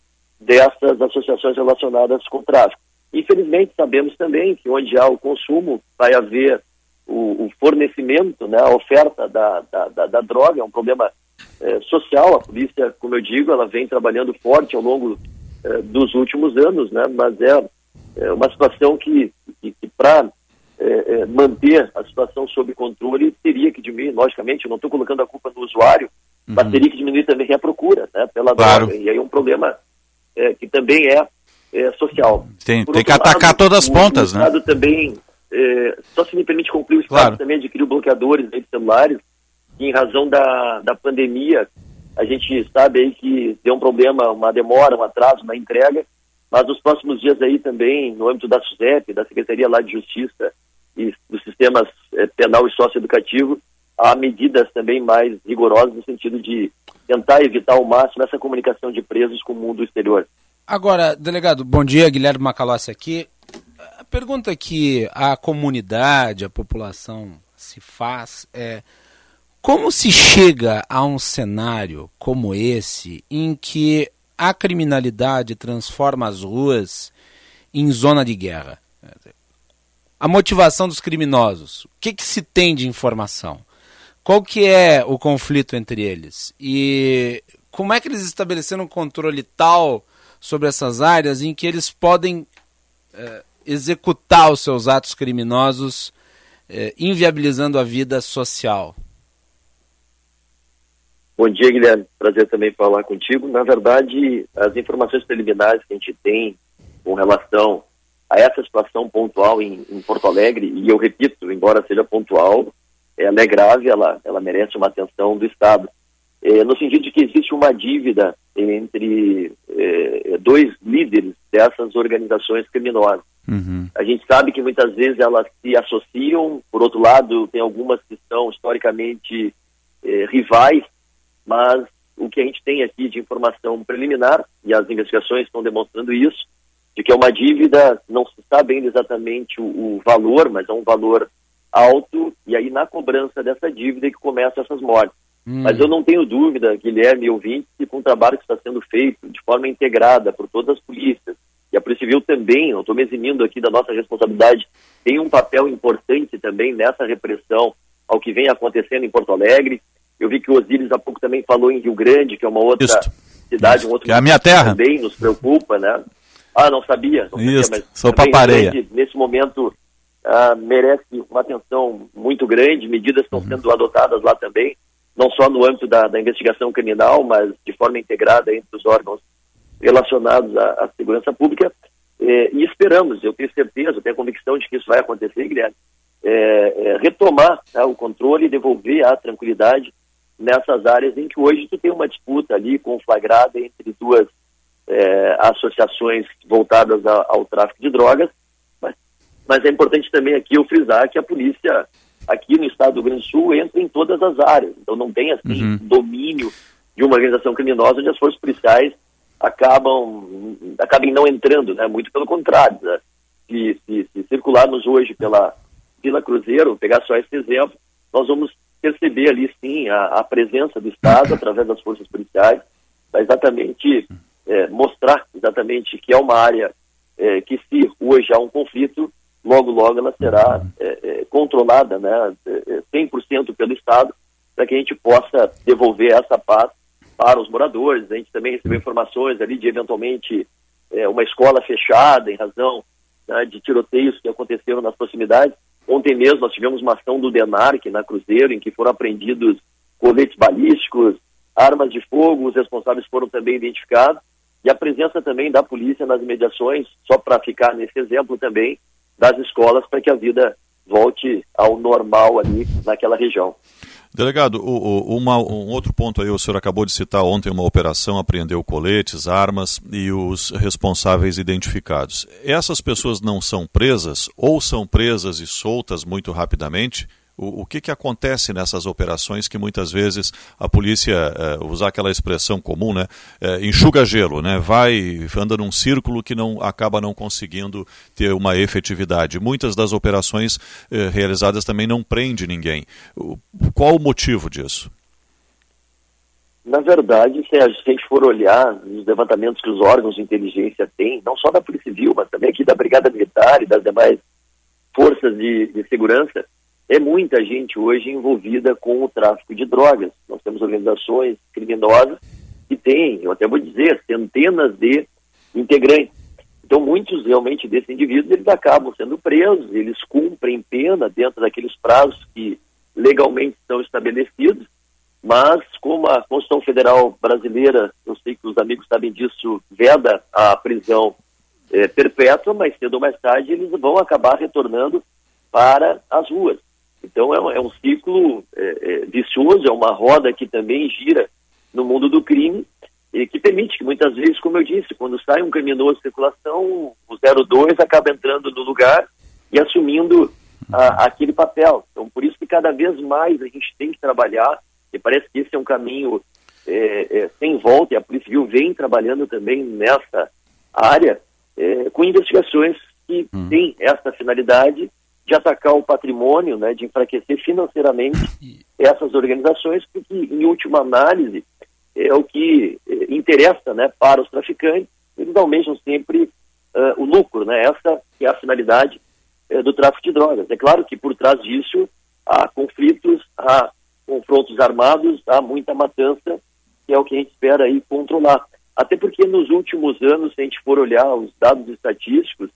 dessas associações relacionadas com tráfico. Infelizmente, sabemos também que onde há o consumo, vai haver o, o fornecimento, né, a oferta da, da, da, da droga, é um problema é, social. A polícia, como eu digo, ela vem trabalhando forte ao longo é, dos últimos anos, né, mas é, é uma situação que, que, que para é, manter a situação sob controle, teria que diminuir, logicamente, eu não estou colocando a culpa no usuário, uhum. mas teria que diminuir também a procura né, pela claro. droga. E aí é um problema é, que também é, é social. Tem, tem que atacar lado, todas as pontas, né? Também, é, só se me permite concluir, o Estado claro. também adquiriu bloqueadores de celulares, e em razão da, da pandemia, a gente sabe aí que deu um problema, uma demora, um atraso na entrega, mas nos próximos dias aí também, no âmbito da SUSEP, da Secretaria lá de Justiça e dos sistemas é, penal e socioeducativo, há medidas também mais rigorosas no sentido de tentar evitar ao máximo essa comunicação de presos com o mundo exterior. Agora, delegado, bom dia, Guilherme Macalossi aqui. A pergunta que a comunidade, a população se faz é como se chega a um cenário como esse em que a criminalidade transforma as ruas em zona de guerra? A motivação dos criminosos, o que, que se tem de informação? Qual que é o conflito entre eles? E como é que eles estabeleceram um controle tal sobre essas áreas em que eles podem é, executar os seus atos criminosos, é, inviabilizando a vida social? Bom dia, Guilherme. Prazer também falar contigo. Na verdade, as informações preliminares que a gente tem com relação a essa situação pontual em, em Porto Alegre, e eu repito, embora seja pontual, ela é grave, ela, ela merece uma atenção do Estado. É, no sentido de que existe uma dívida entre é, dois líderes dessas organizações criminosas. Uhum. A gente sabe que muitas vezes elas se associam, por outro lado, tem algumas que são historicamente é, rivais, mas o que a gente tem aqui de informação preliminar, e as investigações estão demonstrando isso, de que é uma dívida, não se sabe ainda exatamente o, o valor, mas é um valor alto, e aí na cobrança dessa dívida que começam essas mortes. Hum. Mas eu não tenho dúvida, Guilherme e ouvinte, que com o trabalho que está sendo feito de forma integrada por todas as polícias, e a Polícia Civil também, não estou me eximindo aqui da nossa responsabilidade, tem um papel importante também nessa repressão ao que vem acontecendo em Porto Alegre. Eu vi que o Osíris há pouco também falou em Rio Grande, que é uma outra Isso. cidade, Isso. um outro que é a minha terra. também nos preocupa, né? Ah, não sabia. Não Isso, sabia, sou papareia. Nesse momento uh, merece uma atenção muito grande, medidas estão uhum. sendo adotadas lá também, não só no âmbito da, da, investigação criminal, mas de forma integrada entre os órgãos relacionados à, à segurança pública. Eh, e esperamos, eu tenho certeza, tenho a convicção de que isso vai acontecer, Guilherme, é, é, retomar tá, o controle e devolver a tranquilidade nessas áreas em que hoje tu tem uma disputa ali conflagrada entre duas é, associações voltadas a, ao tráfico de drogas, mas, é importante também aqui eu frisar que a polícia aqui no estado do Rio Grande do Sul entra em todas as áreas, então não tem assim uhum. domínio de uma organização criminosa onde as forças policiais acabam acabem não entrando, né? Muito pelo contrário, né? se, se, se circularmos hoje pela Vila Cruzeiro, pegar só esse exemplo, nós vamos perceber ali sim a, a presença do Estado [coughs] através das forças policiais, para exatamente é, mostrar exatamente que é uma área é, que se hoje há um conflito, logo logo ela será é, é controlada né, 100% é, pelo Estado, para que a gente possa devolver essa paz para os moradores. A gente também recebeu informações ali de eventualmente é, uma escola fechada em razão né, de tiroteios que aconteceram nas proximidades. Ontem mesmo nós tivemos uma ação do DENARC na Cruzeiro, em que foram apreendidos coletes balísticos, armas de fogo, os responsáveis foram também identificados, e a presença também da polícia nas imediações, só para ficar nesse exemplo também, das escolas, para que a vida volte ao normal ali naquela região. Delegado, uma, um outro ponto aí, o senhor acabou de citar ontem uma operação, apreendeu coletes, armas e os responsáveis identificados. Essas pessoas não são presas ou são presas e soltas muito rapidamente? O, o que, que acontece nessas operações que muitas vezes a polícia, é, usar aquela expressão comum, né, é, enxuga gelo, né, vai, anda num círculo que não acaba não conseguindo ter uma efetividade. Muitas das operações é, realizadas também não prende ninguém. Qual o motivo disso? Na verdade, se a gente for olhar os levantamentos que os órgãos de inteligência têm, não só da Polícia Civil, mas também aqui da Brigada Militar e das demais forças de, de segurança, é muita gente hoje envolvida com o tráfico de drogas. Nós temos organizações criminosas que têm, eu até vou dizer, centenas de integrantes. Então, muitos realmente desses indivíduos, eles acabam sendo presos, eles cumprem pena dentro daqueles prazos que legalmente são estabelecidos, mas como a Constituição Federal Brasileira, eu sei que os amigos sabem disso, veda a prisão é, perpétua, mas cedo ou mais tarde eles vão acabar retornando para as ruas. Então é um, é um ciclo é, é, vicioso, é uma roda que também gira no mundo do crime e que permite que muitas vezes, como eu disse, quando sai um criminoso de circulação, o 02 acaba entrando no lugar e assumindo a, aquele papel. Então por isso que cada vez mais a gente tem que trabalhar, e parece que esse é um caminho é, é, sem volta, e a Polícia Civil vem trabalhando também nessa área, com investigações que hum. têm essa finalidade de atacar o patrimônio, né, de enfraquecer financeiramente [laughs] essas organizações, porque, em última análise, é o que eh, interessa né, para os traficantes. Eles almejam sempre uh, o lucro, né? essa é a finalidade uh, do tráfico de drogas. É claro que por trás disso há conflitos, há confrontos armados, há muita matança, que é o que a gente espera aí controlar. Até porque nos últimos anos, se a gente for olhar os dados estatísticos,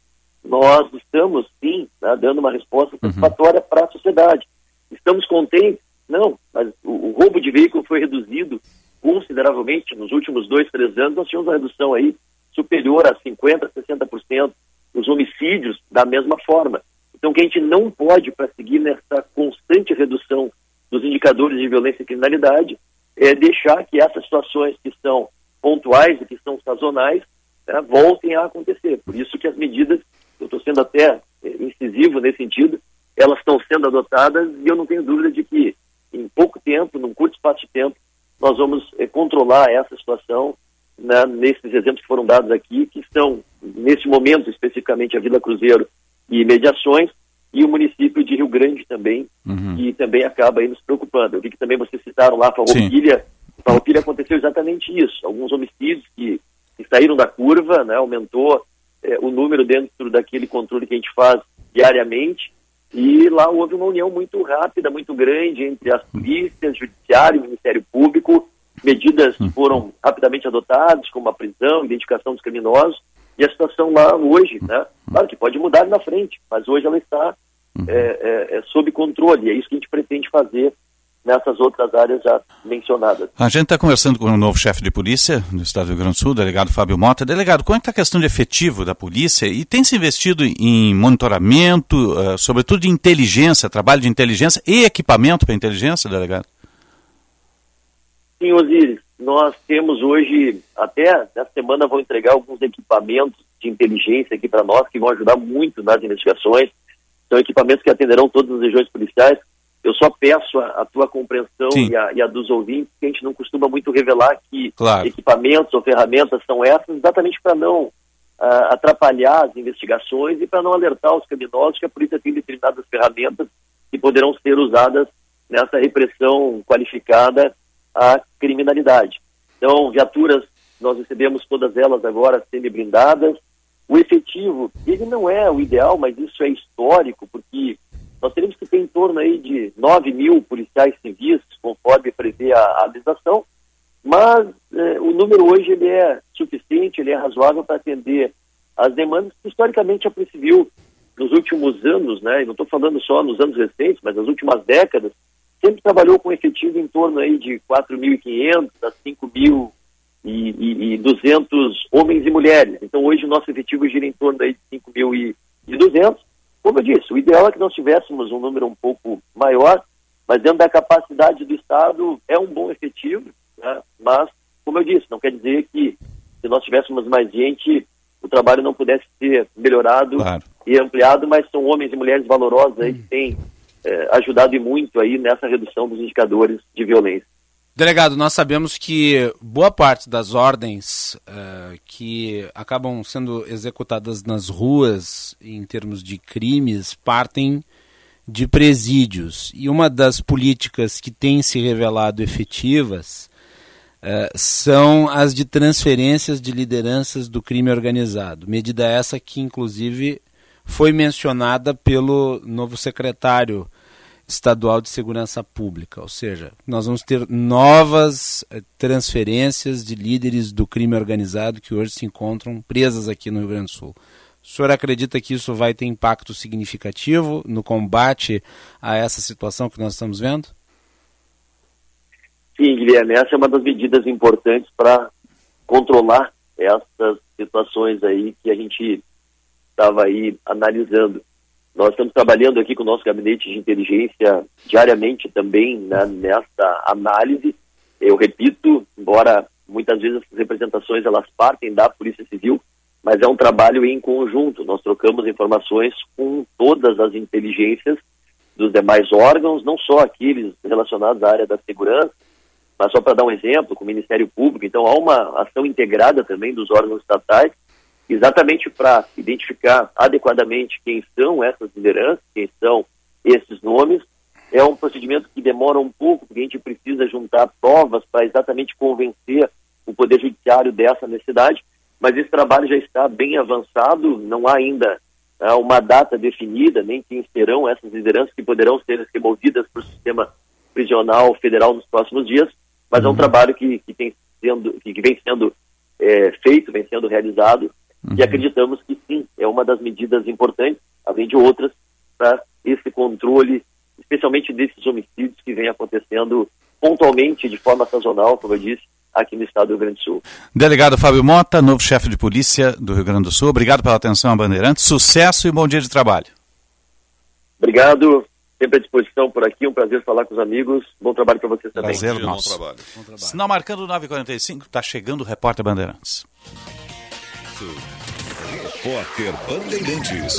nós estamos, sim, né, dando uma resposta uhum. satisfatória uhum. para a sociedade. Estamos contentes? Não, mas o, o, roubo de veículo foi reduzido consideravelmente nos últimos dois, três anos. Nós tínhamos uma redução aí superior a 50%, 60%. Os homicídios, da mesma forma. Então, que a gente não pode, para seguir nessa constante redução dos indicadores de violência e criminalidade, é deixar que essas situações que são pontuais e que são sazonais né, voltem a acontecer. Por isso que as medidas eu estou sendo até eh, incisivo nesse sentido, elas estão sendo adotadas e eu não tenho dúvida de que em pouco tempo, num curto espaço de tempo, nós vamos é, controlar essa situação né, nesses exemplos que foram dados aqui, que são, nesse momento, especificamente a Vila Cruzeiro e Mediações, e o município de Rio Grande também, uhum. que também acaba aí nos preocupando. Eu vi que também vocês citaram lá a Farroupilha. Farroupilha aconteceu exatamente isso. Alguns homicídios que, que saíram da curva, né, aumentou é, o número dentro daquele controle que a gente faz diariamente, e lá houve uma união muito rápida, muito grande entre as polícias, judiciário, Ministério Público, medidas que foram rapidamente adotadas, como a prisão, identificação dos criminosos, e a situação lá hoje, né? Claro que pode mudar na frente, mas hoje ela está é, é, é sob controle, e é isso que a gente pretende fazer nessas outras áreas já mencionadas. A gente está conversando com o novo chefe de polícia do Estado do Rio Grande do Sul, delegado Fábio Mota. Delegado, como é que está a questão de efetivo da polícia e tem se investido em monitoramento, uh, sobretudo de inteligência, trabalho de inteligência e equipamento para inteligência, delegado? Sim, Osiris, nós temos hoje, até essa semana vou entregar alguns equipamentos de inteligência aqui para nós que vão ajudar muito nas investigações. São equipamentos que atenderão todas as regiões policiais eu só peço a, a tua compreensão e a, e a, dos ouvintes que a gente não costuma muito revelar que claro. equipamentos ou ferramentas são essas, exatamente para não uh, atrapalhar as investigações e para não alertar os criminosos que a polícia tem determinadas ferramentas que poderão ser usadas nessa repressão qualificada à criminalidade. Então, viaturas, nós recebemos todas elas agora semi-blindadas. O efetivo, ele não é o ideal, mas isso é histórico, porque nós teríamos que ter em torno aí de 9 mil policiais civis, conforme prevê a, a legislação, mas eh, o número hoje ele é suficiente, ele é razoável para atender as demandas que historicamente a Polícia Civil, nos últimos anos, né, e não estou falando só nos anos recentes, mas nas últimas décadas, sempre trabalhou com efetivo em torno aí de 4.500 a 5.200 homens e mulheres. Então hoje o nosso efetivo gira em torno aí de 5.200 como eu disse, o ideal é que nós tivéssemos um número um pouco maior, mas dentro da capacidade do Estado é um bom efetivo, né? mas, como eu disse, não quer dizer que se nós tivéssemos mais gente, o trabalho não pudesse ser melhorado claro. e ampliado, mas são homens e mulheres valorosos aí que têm é, ajudado e muito aí nessa redução dos indicadores de violência. Delegado, nós sabemos que boa parte das ordens uh, que acabam sendo executadas nas ruas em termos de crimes partem de presídios. E uma das políticas que tem se revelado efetivas uh, são as de transferências de lideranças do crime organizado. Medida essa que, inclusive, foi mencionada pelo novo secretário estadual de segurança pública, ou seja, nós vamos ter novas eh, transferências de líderes do crime organizado que hoje se encontram presas aqui no Rio Grande do Sul. O senhor acredita que isso vai ter impacto significativo no combate a essa situação que nós estamos vendo? Sim, Guilherme, essa é uma das medidas importantes para controlar essas situações aí que a gente estava aí analisando. Nós estamos trabalhando aqui com o nosso gabinete de inteligência diariamente também né, nessa análise. Eu repito, embora muitas vezes as representações elas partem da Polícia Civil, mas é um trabalho em conjunto. Nós trocamos informações com todas as inteligências dos demais órgãos, não só aqueles relacionados à área da segurança, mas só para dar um exemplo, com o Ministério Público. Então há uma ação integrada também dos órgãos estatais exatamente para identificar adequadamente quem são essas lideranças, quem são esses nomes. É um procedimento que demora um pouco, porque a gente precisa juntar provas para exatamente convencer o Poder Judiciário dessa necessidade, mas esse trabalho já está bem avançado, não há ainda é, uma data definida, nem quem serão essas lideranças que poderão ser removidas para o sistema prisional federal nos próximos dias, mas é um uhum. trabalho que, que, tem sendo, que vem sendo é, feito, vem sendo realizado, Uhum. E acreditamos que sim, é uma das medidas importantes, além de outras, para esse controle, especialmente desses homicídios que vem acontecendo pontualmente, de forma sazonal, como eu disse, aqui no estado do Rio Grande do Sul. Delegado Fábio Mota, novo chefe de polícia do Rio Grande do Sul, obrigado pela atenção a Bandeirantes, sucesso e bom dia de trabalho. Obrigado, sempre à disposição por aqui, um prazer falar com os amigos, bom trabalho para vocês também. Prazer nosso. Bom trabalho. Bom trabalho. Sinal marcando 9h45, está chegando o repórter Bandeirantes. Repórter Bandeirantes.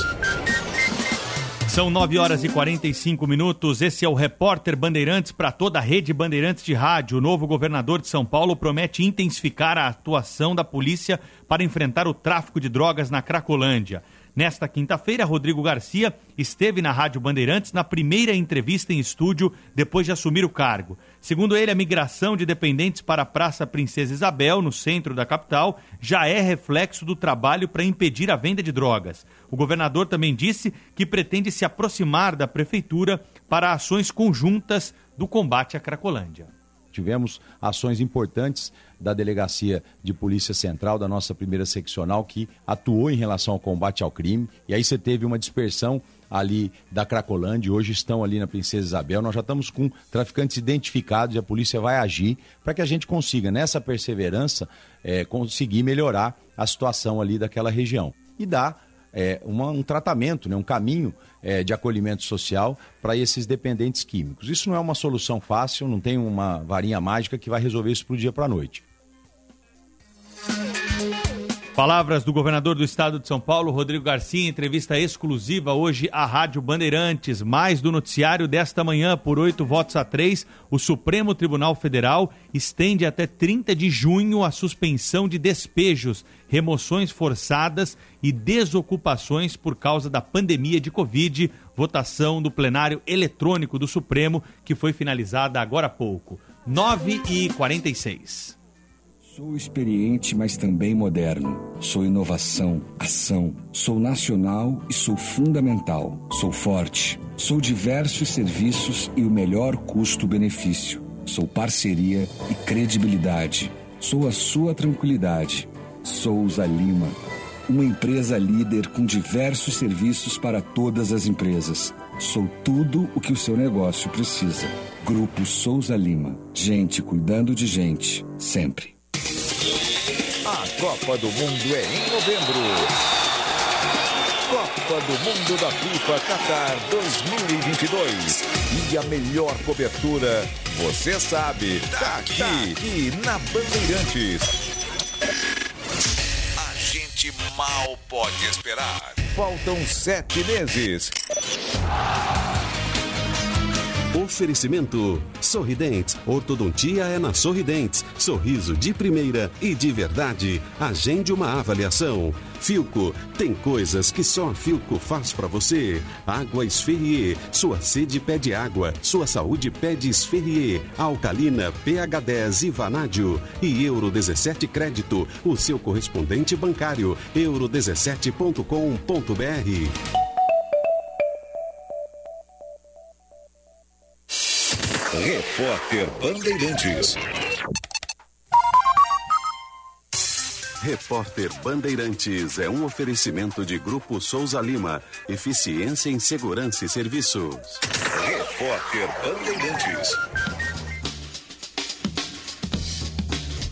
São 9 horas e 45 minutos. Esse é o repórter Bandeirantes para toda a rede Bandeirantes de rádio. O novo governador de São Paulo promete intensificar a atuação da polícia para enfrentar o tráfico de drogas na Cracolândia. Nesta quinta-feira, Rodrigo Garcia esteve na Rádio Bandeirantes na primeira entrevista em estúdio depois de assumir o cargo. Segundo ele, a migração de dependentes para a Praça Princesa Isabel, no centro da capital, já é reflexo do trabalho para impedir a venda de drogas. O governador também disse que pretende se aproximar da prefeitura para ações conjuntas do combate à Cracolândia. Tivemos ações importantes da Delegacia de Polícia Central, da nossa primeira seccional, que atuou em relação ao combate ao crime. E aí você teve uma dispersão ali da Cracolândia, hoje estão ali na Princesa Isabel. Nós já estamos com traficantes identificados e a polícia vai agir para que a gente consiga, nessa perseverança, é, conseguir melhorar a situação ali daquela região. E dar é, uma, um tratamento, né, um caminho é, de acolhimento social para esses dependentes químicos. Isso não é uma solução fácil, não tem uma varinha mágica que vai resolver isso para o dia para a noite. Palavras do governador do estado de São Paulo, Rodrigo Garcia, entrevista exclusiva hoje à Rádio Bandeirantes. Mais do noticiário desta manhã, por oito votos a três, o Supremo Tribunal Federal estende até 30 de junho a suspensão de despejos, remoções forçadas e desocupações por causa da pandemia de Covid. Votação do plenário eletrônico do Supremo, que foi finalizada agora há pouco. 9 e 46. Sou experiente, mas também moderno. Sou inovação, ação. Sou nacional e sou fundamental. Sou forte. Sou diversos serviços e o melhor custo-benefício. Sou parceria e credibilidade. Sou a sua tranquilidade. Souza Lima. Uma empresa líder com diversos serviços para todas as empresas. Sou tudo o que o seu negócio precisa. Grupo Souza Lima. Gente cuidando de gente, sempre. A Copa do Mundo é em novembro. Copa do Mundo da FIFA Qatar 2022. E a melhor cobertura, você sabe, tá aqui, aqui na Bandeirantes. A gente mal pode esperar. Faltam sete meses. Oferecimento Sorridentes. Ortodontia é na Sorridentes. Sorriso de primeira e de verdade. Agende uma avaliação. Filco. Tem coisas que só a Filco faz para você. Água Esferrier. Sua sede pede água. Sua saúde pede Esferrier. Alcalina, pH 10 e Vanádio. E Euro 17 Crédito. O seu correspondente bancário. euro17.com.br. Repórter Bandeirantes. Repórter Bandeirantes é um oferecimento de Grupo Souza Lima. Eficiência em Segurança e Serviços. Repórter Bandeirantes.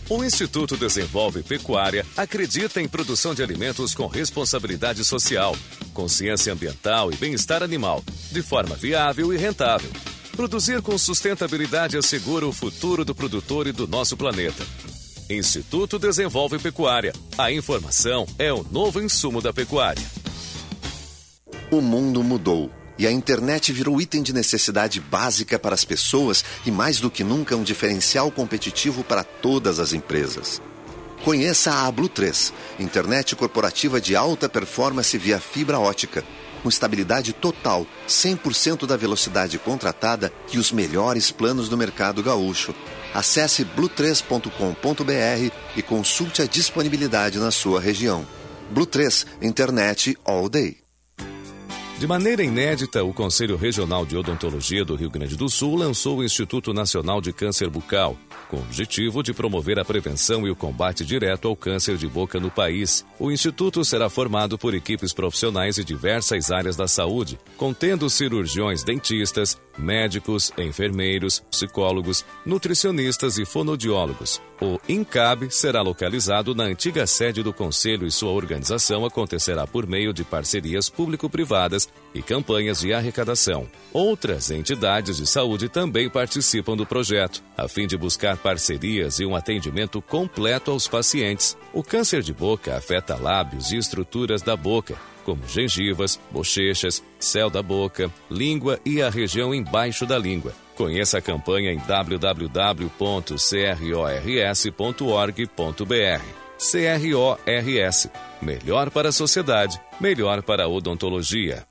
O Instituto Desenvolve Pecuária acredita em produção de alimentos com responsabilidade social, consciência ambiental e bem-estar animal, de forma viável e rentável Produzir com sustentabilidade assegura o futuro do produtor e do nosso planeta. Instituto Desenvolve Pecuária. A informação é o novo insumo da pecuária. O mundo mudou e a internet virou item de necessidade básica para as pessoas e, mais do que nunca, um diferencial competitivo para todas as empresas. Conheça a Blue 3, internet corporativa de alta performance via fibra ótica com estabilidade total, 100% da velocidade contratada e os melhores planos do mercado gaúcho. Acesse blue3.com.br e consulte a disponibilidade na sua região. Blue 3, internet all day. De maneira inédita, o Conselho Regional de Odontologia do Rio Grande do Sul lançou o Instituto Nacional de Câncer Bucal, com o objetivo de promover a prevenção e o combate direto ao câncer de boca no país. O instituto será formado por equipes profissionais de diversas áreas da saúde, contendo cirurgiões dentistas, médicos, enfermeiros, psicólogos, nutricionistas e fonodiólogos. O INCAB será localizado na antiga sede do Conselho e sua organização acontecerá por meio de parcerias público-privadas e campanhas de arrecadação. Outras entidades de saúde também participam do projeto, a fim de buscar parcerias e um atendimento completo aos pacientes. O câncer de boca afeta lábios e estruturas da boca como gengivas, bochechas, céu da boca, língua e a região embaixo da língua. Conheça a campanha em www.crors.org.br. CRORS Melhor para a sociedade, melhor para a odontologia.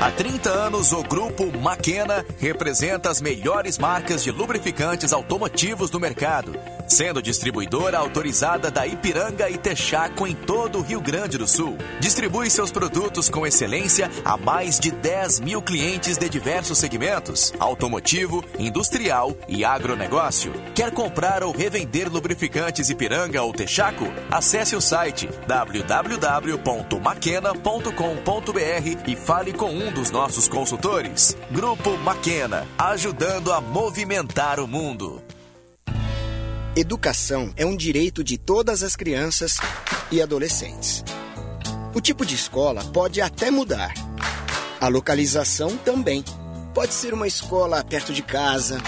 Há 30 anos, o grupo Maquena representa as melhores marcas de lubrificantes automotivos do mercado, sendo distribuidora autorizada da Ipiranga e Texaco em todo o Rio Grande do Sul. Distribui seus produtos com excelência a mais de 10 mil clientes de diversos segmentos: automotivo, industrial e agronegócio. Quer comprar ou revender lubrificantes Ipiranga ou Texaco? Acesse o site www.maquena.com.br e fale com um dos nossos consultores. Grupo Maquena, ajudando a movimentar o mundo. Educação é um direito de todas as crianças e adolescentes. O tipo de escola pode até mudar. A localização também. Pode ser uma escola perto de casa,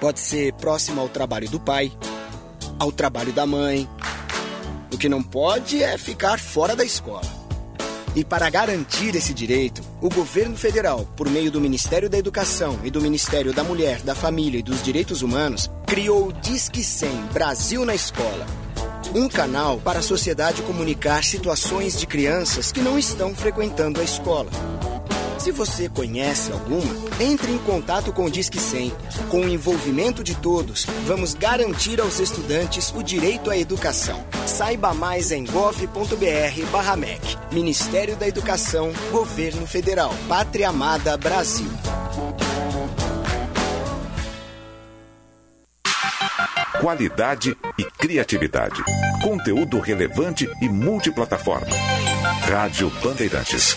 pode ser próxima ao trabalho do pai, ao trabalho da mãe. O que não pode é ficar fora da escola. E para garantir esse direito, o governo federal, por meio do Ministério da Educação e do Ministério da Mulher, da Família e dos Direitos Humanos, criou o Disque 100 Brasil na Escola. Um canal para a sociedade comunicar situações de crianças que não estão frequentando a escola. Se você conhece alguma, entre em contato com o Disque 100. Com o envolvimento de todos, vamos garantir aos estudantes o direito à educação. Saiba mais em gov.br/mec. Ministério da Educação, Governo Federal, Pátria Amada Brasil. Qualidade e criatividade. Conteúdo relevante e multiplataforma. Rádio Bandeirantes.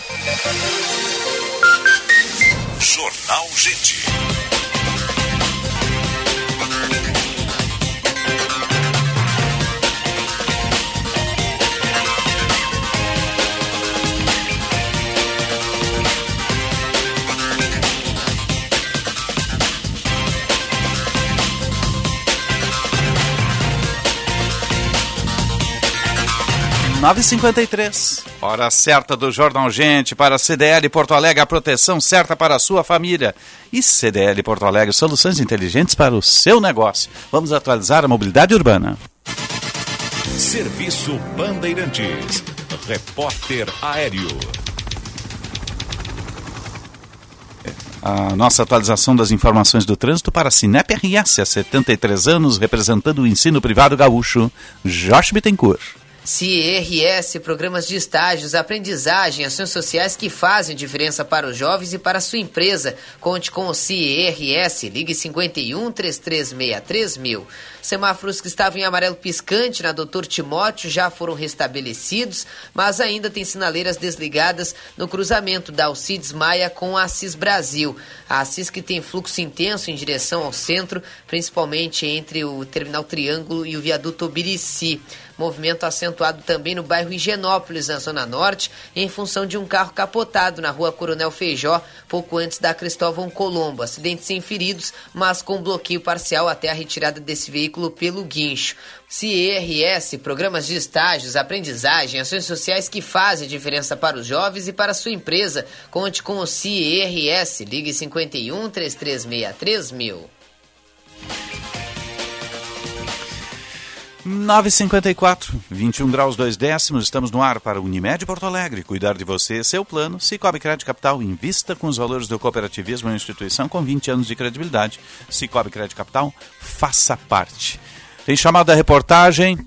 Jornal Gente. 9h53. Hora certa do Jornal Gente para CDL Porto Alegre, a proteção certa para a sua família. E CDL Porto Alegre, soluções inteligentes para o seu negócio. Vamos atualizar a mobilidade urbana. Serviço Bandeirantes. Repórter Aéreo. A nossa atualização das informações do trânsito para a Cinep RS, há 73 anos, representando o ensino privado gaúcho, Josh Bittencourt. CIRS, programas de estágios, aprendizagem, ações sociais que fazem diferença para os jovens e para sua empresa. Conte com o CIRS, ligue 51 3363 mil. Semáforos que estavam em amarelo piscante na Doutor Timóteo já foram restabelecidos, mas ainda tem sinaleiras desligadas no cruzamento da Alcides Maia com a Assis Brasil. A Assis que tem fluxo intenso em direção ao centro, principalmente entre o Terminal Triângulo e o Viaduto Obirici. Movimento acentuado também no bairro Higienópolis, na Zona Norte, em função de um carro capotado na rua Coronel Feijó, pouco antes da Cristóvão Colombo. Acidente sem feridos, mas com bloqueio parcial até a retirada desse veículo pelo guincho. CIRS, programas de estágios, aprendizagem, ações sociais que fazem diferença para os jovens e para a sua empresa. Conte com o CIRS. Ligue 51 3363 mil. 954, 21 graus 2 décimos, estamos no ar para Unimed Porto Alegre. Cuidar de você, seu plano. Cicobi Crédito Capital, invista com os valores do cooperativismo em uma instituição com 20 anos de credibilidade. Cicobi Crédito Capital, faça parte. Tem chamado da reportagem,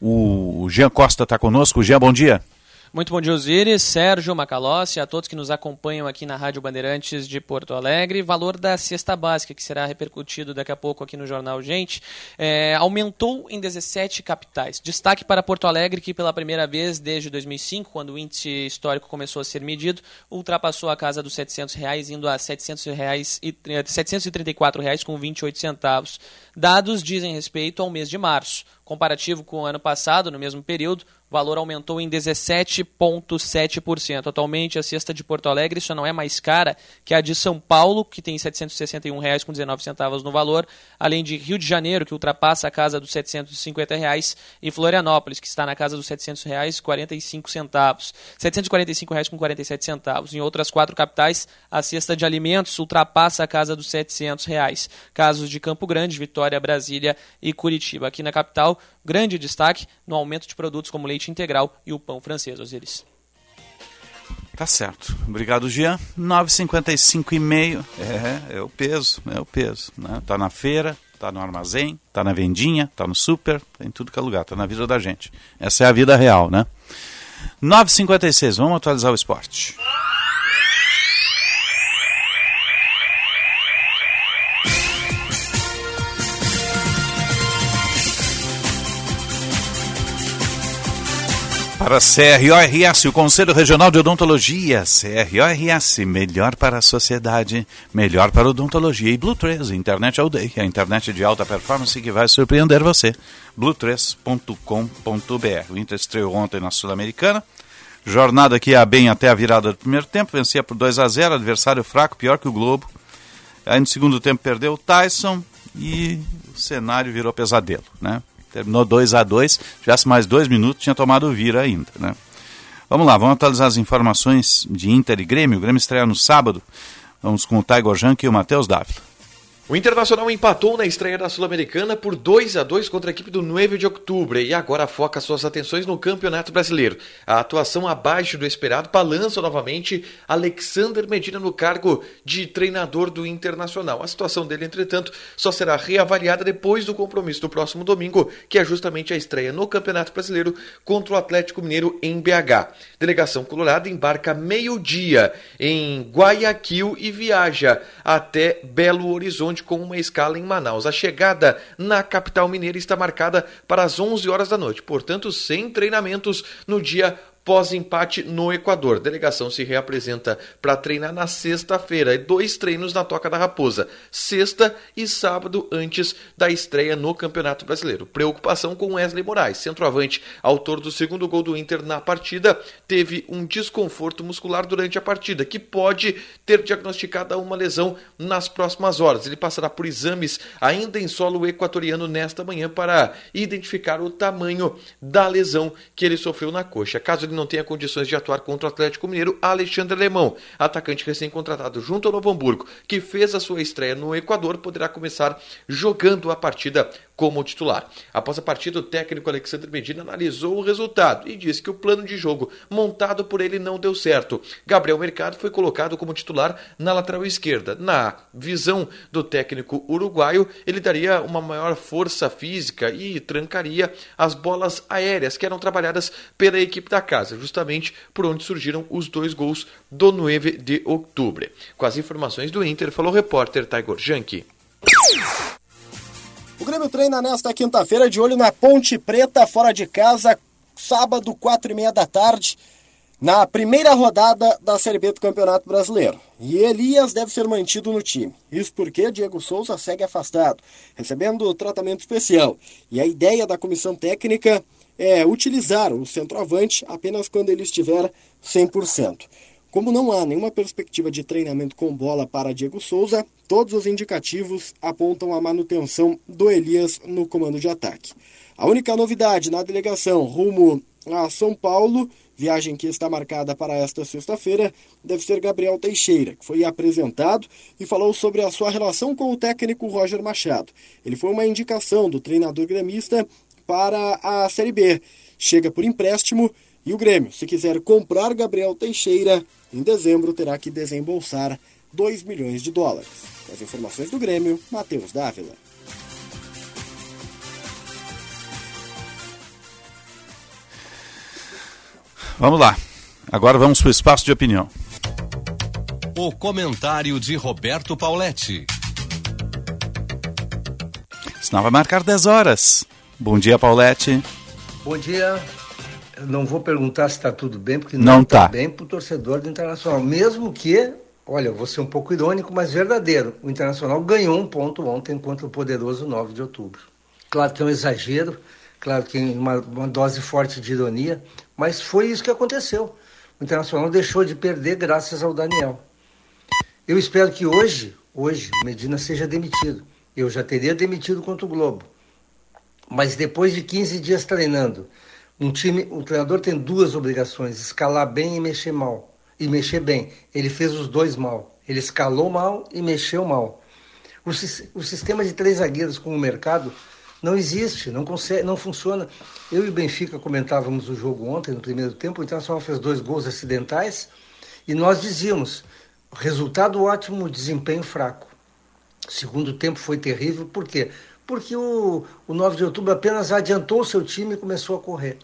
o Jean Costa está conosco. Jean, bom dia. Muito bom dia, Osiris, Sérgio, Macalossi, a todos que nos acompanham aqui na Rádio Bandeirantes de Porto Alegre. Valor da cesta básica, que será repercutido daqui a pouco aqui no Jornal Gente, é, aumentou em 17 capitais. Destaque para Porto Alegre, que pela primeira vez desde 2005, quando o índice histórico começou a ser medido, ultrapassou a casa dos 700 reais, indo a 700 reais e, 734 reais com 28 centavos. Dados dizem respeito ao mês de março. Comparativo com o ano passado, no mesmo período, o valor aumentou em 17,7%. Atualmente, a cesta de Porto Alegre só não é mais cara que a de São Paulo, que tem R$ 761,19 no valor, além de Rio de Janeiro, que ultrapassa a casa dos 750 reais, e Florianópolis, que está na casa dos R$ 700,45 centavos. R$ 745,47 centavos. Em outras quatro capitais, a cesta de alimentos ultrapassa a casa dos 700 reais. Casos de Campo Grande, Vitória, Brasília e Curitiba. Aqui na capital, grande destaque no aumento de produtos como leite integral e o pão francês, Osiris. Tá certo. Obrigado, Jean. 9,55 e meio. É, é o peso, é o peso. Né? Tá na feira, tá no armazém, tá na vendinha, tá no super, tá em tudo que é lugar, tá na vida da gente. Essa é a vida real, né? 9,56, vamos atualizar o esporte. Para CRORS, o Conselho Regional de Odontologia, CRORS, melhor para a sociedade, melhor para a odontologia. E Blue 3, internet all day, a internet de alta performance que vai surpreender você. blue3.com.br. O Inter estreou ontem na Sul-Americana. Jornada que ia bem até a virada do primeiro tempo, vencia por 2 a 0 adversário fraco, pior que o Globo. Aí no segundo tempo perdeu o Tyson e o cenário virou pesadelo, né? Terminou 2 a 2 Tivesse mais dois minutos, tinha tomado o vira ainda, né? Vamos lá, vamos atualizar as informações de Inter e Grêmio. O Grêmio estreia no sábado. Vamos com o Taigo Jank e o Matheus Dávila. O Internacional empatou na estreia da Sul-Americana por 2 a 2 contra a equipe do 9 de outubro e agora foca suas atenções no Campeonato Brasileiro. A atuação abaixo do esperado balança novamente Alexander Medina no cargo de treinador do Internacional. A situação dele, entretanto, só será reavaliada depois do compromisso do próximo domingo, que é justamente a estreia no Campeonato Brasileiro contra o Atlético Mineiro em BH. Delegação Colorada embarca meio-dia em Guayaquil e viaja até Belo Horizonte com uma escala em Manaus. A chegada na capital mineira está marcada para as 11 horas da noite, portanto, sem treinamentos no dia pós-empate no Equador. A delegação se reapresenta para treinar na sexta-feira e dois treinos na Toca da Raposa, sexta e sábado antes da estreia no Campeonato Brasileiro. Preocupação com Wesley Moraes, centroavante, autor do segundo gol do Inter na partida, teve um desconforto muscular durante a partida, que pode ter diagnosticado uma lesão nas próximas horas. Ele passará por exames ainda em solo equatoriano nesta manhã para identificar o tamanho da lesão que ele sofreu na coxa. Caso ele não tenha condições de atuar contra o Atlético Mineiro, Alexandre Alemão, atacante recém-contratado junto ao Novo Hamburgo, que fez a sua estreia no Equador, poderá começar jogando a partida como titular. Após a partida, o técnico Alexandre Medina analisou o resultado e disse que o plano de jogo montado por ele não deu certo. Gabriel Mercado foi colocado como titular na lateral esquerda. Na visão do técnico uruguaio, ele daria uma maior força física e trancaria as bolas aéreas que eram trabalhadas pela equipe da casa, justamente por onde surgiram os dois gols do 9 de outubro. Com as informações do Inter, falou o repórter Tiger Janke. Grêmio treina nesta quinta-feira de olho na Ponte Preta, fora de casa, sábado, quatro e meia da tarde, na primeira rodada da Série B do Campeonato Brasileiro. E Elias deve ser mantido no time. Isso porque Diego Souza segue afastado, recebendo tratamento especial. E a ideia da comissão técnica é utilizar o centroavante apenas quando ele estiver 100%. Como não há nenhuma perspectiva de treinamento com bola para Diego Souza, todos os indicativos apontam a manutenção do Elias no comando de ataque. A única novidade na delegação rumo a São Paulo, viagem que está marcada para esta sexta-feira, deve ser Gabriel Teixeira, que foi apresentado e falou sobre a sua relação com o técnico Roger Machado. Ele foi uma indicação do treinador gremista para a Série B. Chega por empréstimo e o Grêmio, se quiser comprar Gabriel Teixeira, em dezembro terá que desembolsar 2 milhões de dólares. Com as informações do Grêmio, Matheus Dávila. Vamos lá. Agora vamos para o espaço de opinião. O comentário de Roberto Pauletti. Senão vai marcar 10 horas. Bom dia, Paulette. Bom dia. Não vou perguntar se está tudo bem, porque não está tá bem para o torcedor do Internacional. Mesmo que, olha, vou ser um pouco irônico, mas verdadeiro. O Internacional ganhou um ponto ontem contra o poderoso 9 de outubro. Claro que é um exagero, claro que uma, uma dose forte de ironia, mas foi isso que aconteceu. O Internacional deixou de perder graças ao Daniel. Eu espero que hoje, hoje, Medina seja demitido. Eu já teria demitido contra o Globo. Mas depois de 15 dias treinando, um time, o treinador tem duas obrigações: escalar bem e mexer mal. E mexer bem. Ele fez os dois mal. Ele escalou mal e mexeu mal. O, o sistema de três zagueiros com o mercado não existe, não consegue, não funciona. Eu e o Benfica comentávamos o jogo ontem, no primeiro tempo, o Internacional fez dois gols acidentais e nós dizíamos: resultado ótimo, desempenho fraco. Segundo tempo foi terrível, por quê? Porque o, o 9 de outubro apenas adiantou o seu time e começou a correr.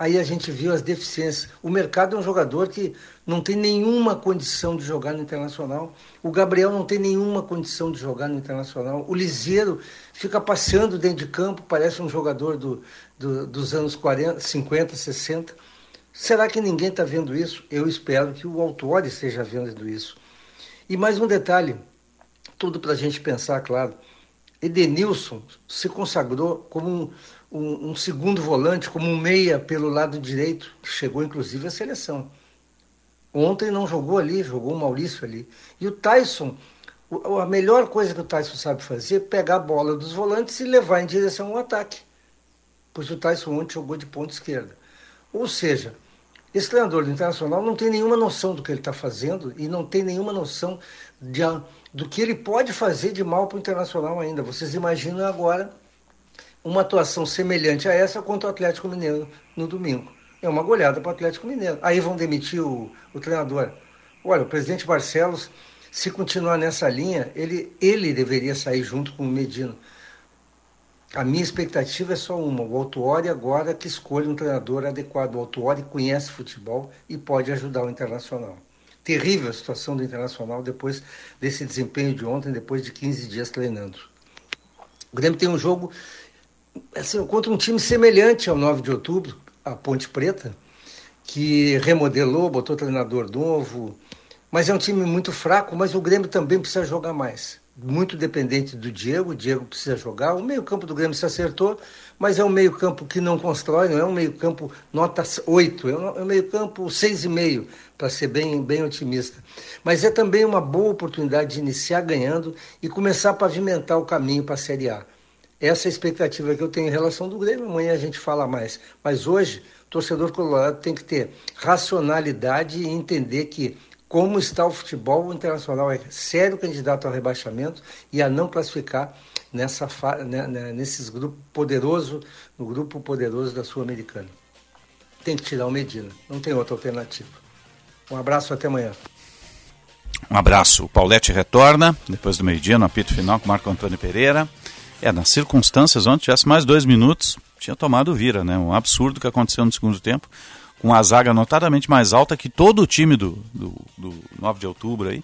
Aí a gente viu as deficiências. O mercado é um jogador que não tem nenhuma condição de jogar no Internacional. O Gabriel não tem nenhuma condição de jogar no Internacional. O Liseiro fica passeando dentro de campo, parece um jogador do, do, dos anos 40, 50, 60. Será que ninguém está vendo isso? Eu espero que o autor esteja vendo isso. E mais um detalhe, tudo para a gente pensar, claro. Edenilson se consagrou como um um, um, segundo volante, como um meia pelo lado direito, que chegou inclusive à seleção. Ontem não jogou ali, jogou o Maurício ali. E o Tyson, a melhor coisa que o Tyson sabe fazer é pegar a bola dos volantes e levar em direção ao ataque. Pois o Tyson ontem jogou de ponta esquerda. Ou seja, esse treinador do Internacional não tem nenhuma noção do que ele está fazendo e não tem nenhuma noção de, do que ele pode fazer de mal para o Internacional ainda. Vocês imaginam agora uma atuação semelhante a essa contra o Atlético Mineiro no domingo. É uma goleada para o Atlético Mineiro. Aí vão demitir o, o treinador. Olha, o presidente Barcelos, se continuar nessa linha, ele, ele deveria sair junto com o Medina. A minha expectativa é só uma: o Autuori agora que escolhe um treinador adequado. O Autuori conhece futebol e pode ajudar o Internacional. Terrível a situação do Internacional depois desse desempenho de ontem, depois de 15 dias treinando. O Grêmio tem um jogo assim, contra um time semelhante ao 9 de outubro, a Ponte Preta, que remodelou, botou treinador novo, mas é um time muito fraco, mas o Grêmio também precisa jogar mais. Muito dependente do Diego, o Diego precisa jogar. O meio-campo do Grêmio se acertou, mas é um meio-campo que não constrói, não é um meio-campo nota 8, é um meio-campo 6,5, para ser bem, bem otimista. Mas é também uma boa oportunidade de iniciar ganhando e começar a pavimentar o caminho para a Série A. Essa é a expectativa que eu tenho em relação do Grêmio. Amanhã a gente fala mais. Mas hoje, o torcedor colorado tem que ter racionalidade e entender que, como está o futebol, o Internacional é sério candidato ao rebaixamento e a não classificar nessa né, né, nesses grupos poderoso, no grupo poderoso da Sul-Americana. Tem que tirar o Medina. Não tem outra alternativa. Um abraço até amanhã. Um abraço. O Paulette retorna, depois do meio-dia, no apito final com Marco Antônio Pereira. É, nas circunstâncias, ontem tivesse mais dois minutos, tinha tomado vira, né? Um absurdo que aconteceu no segundo tempo, com a zaga notadamente mais alta que todo o time do, do, do 9 de outubro aí.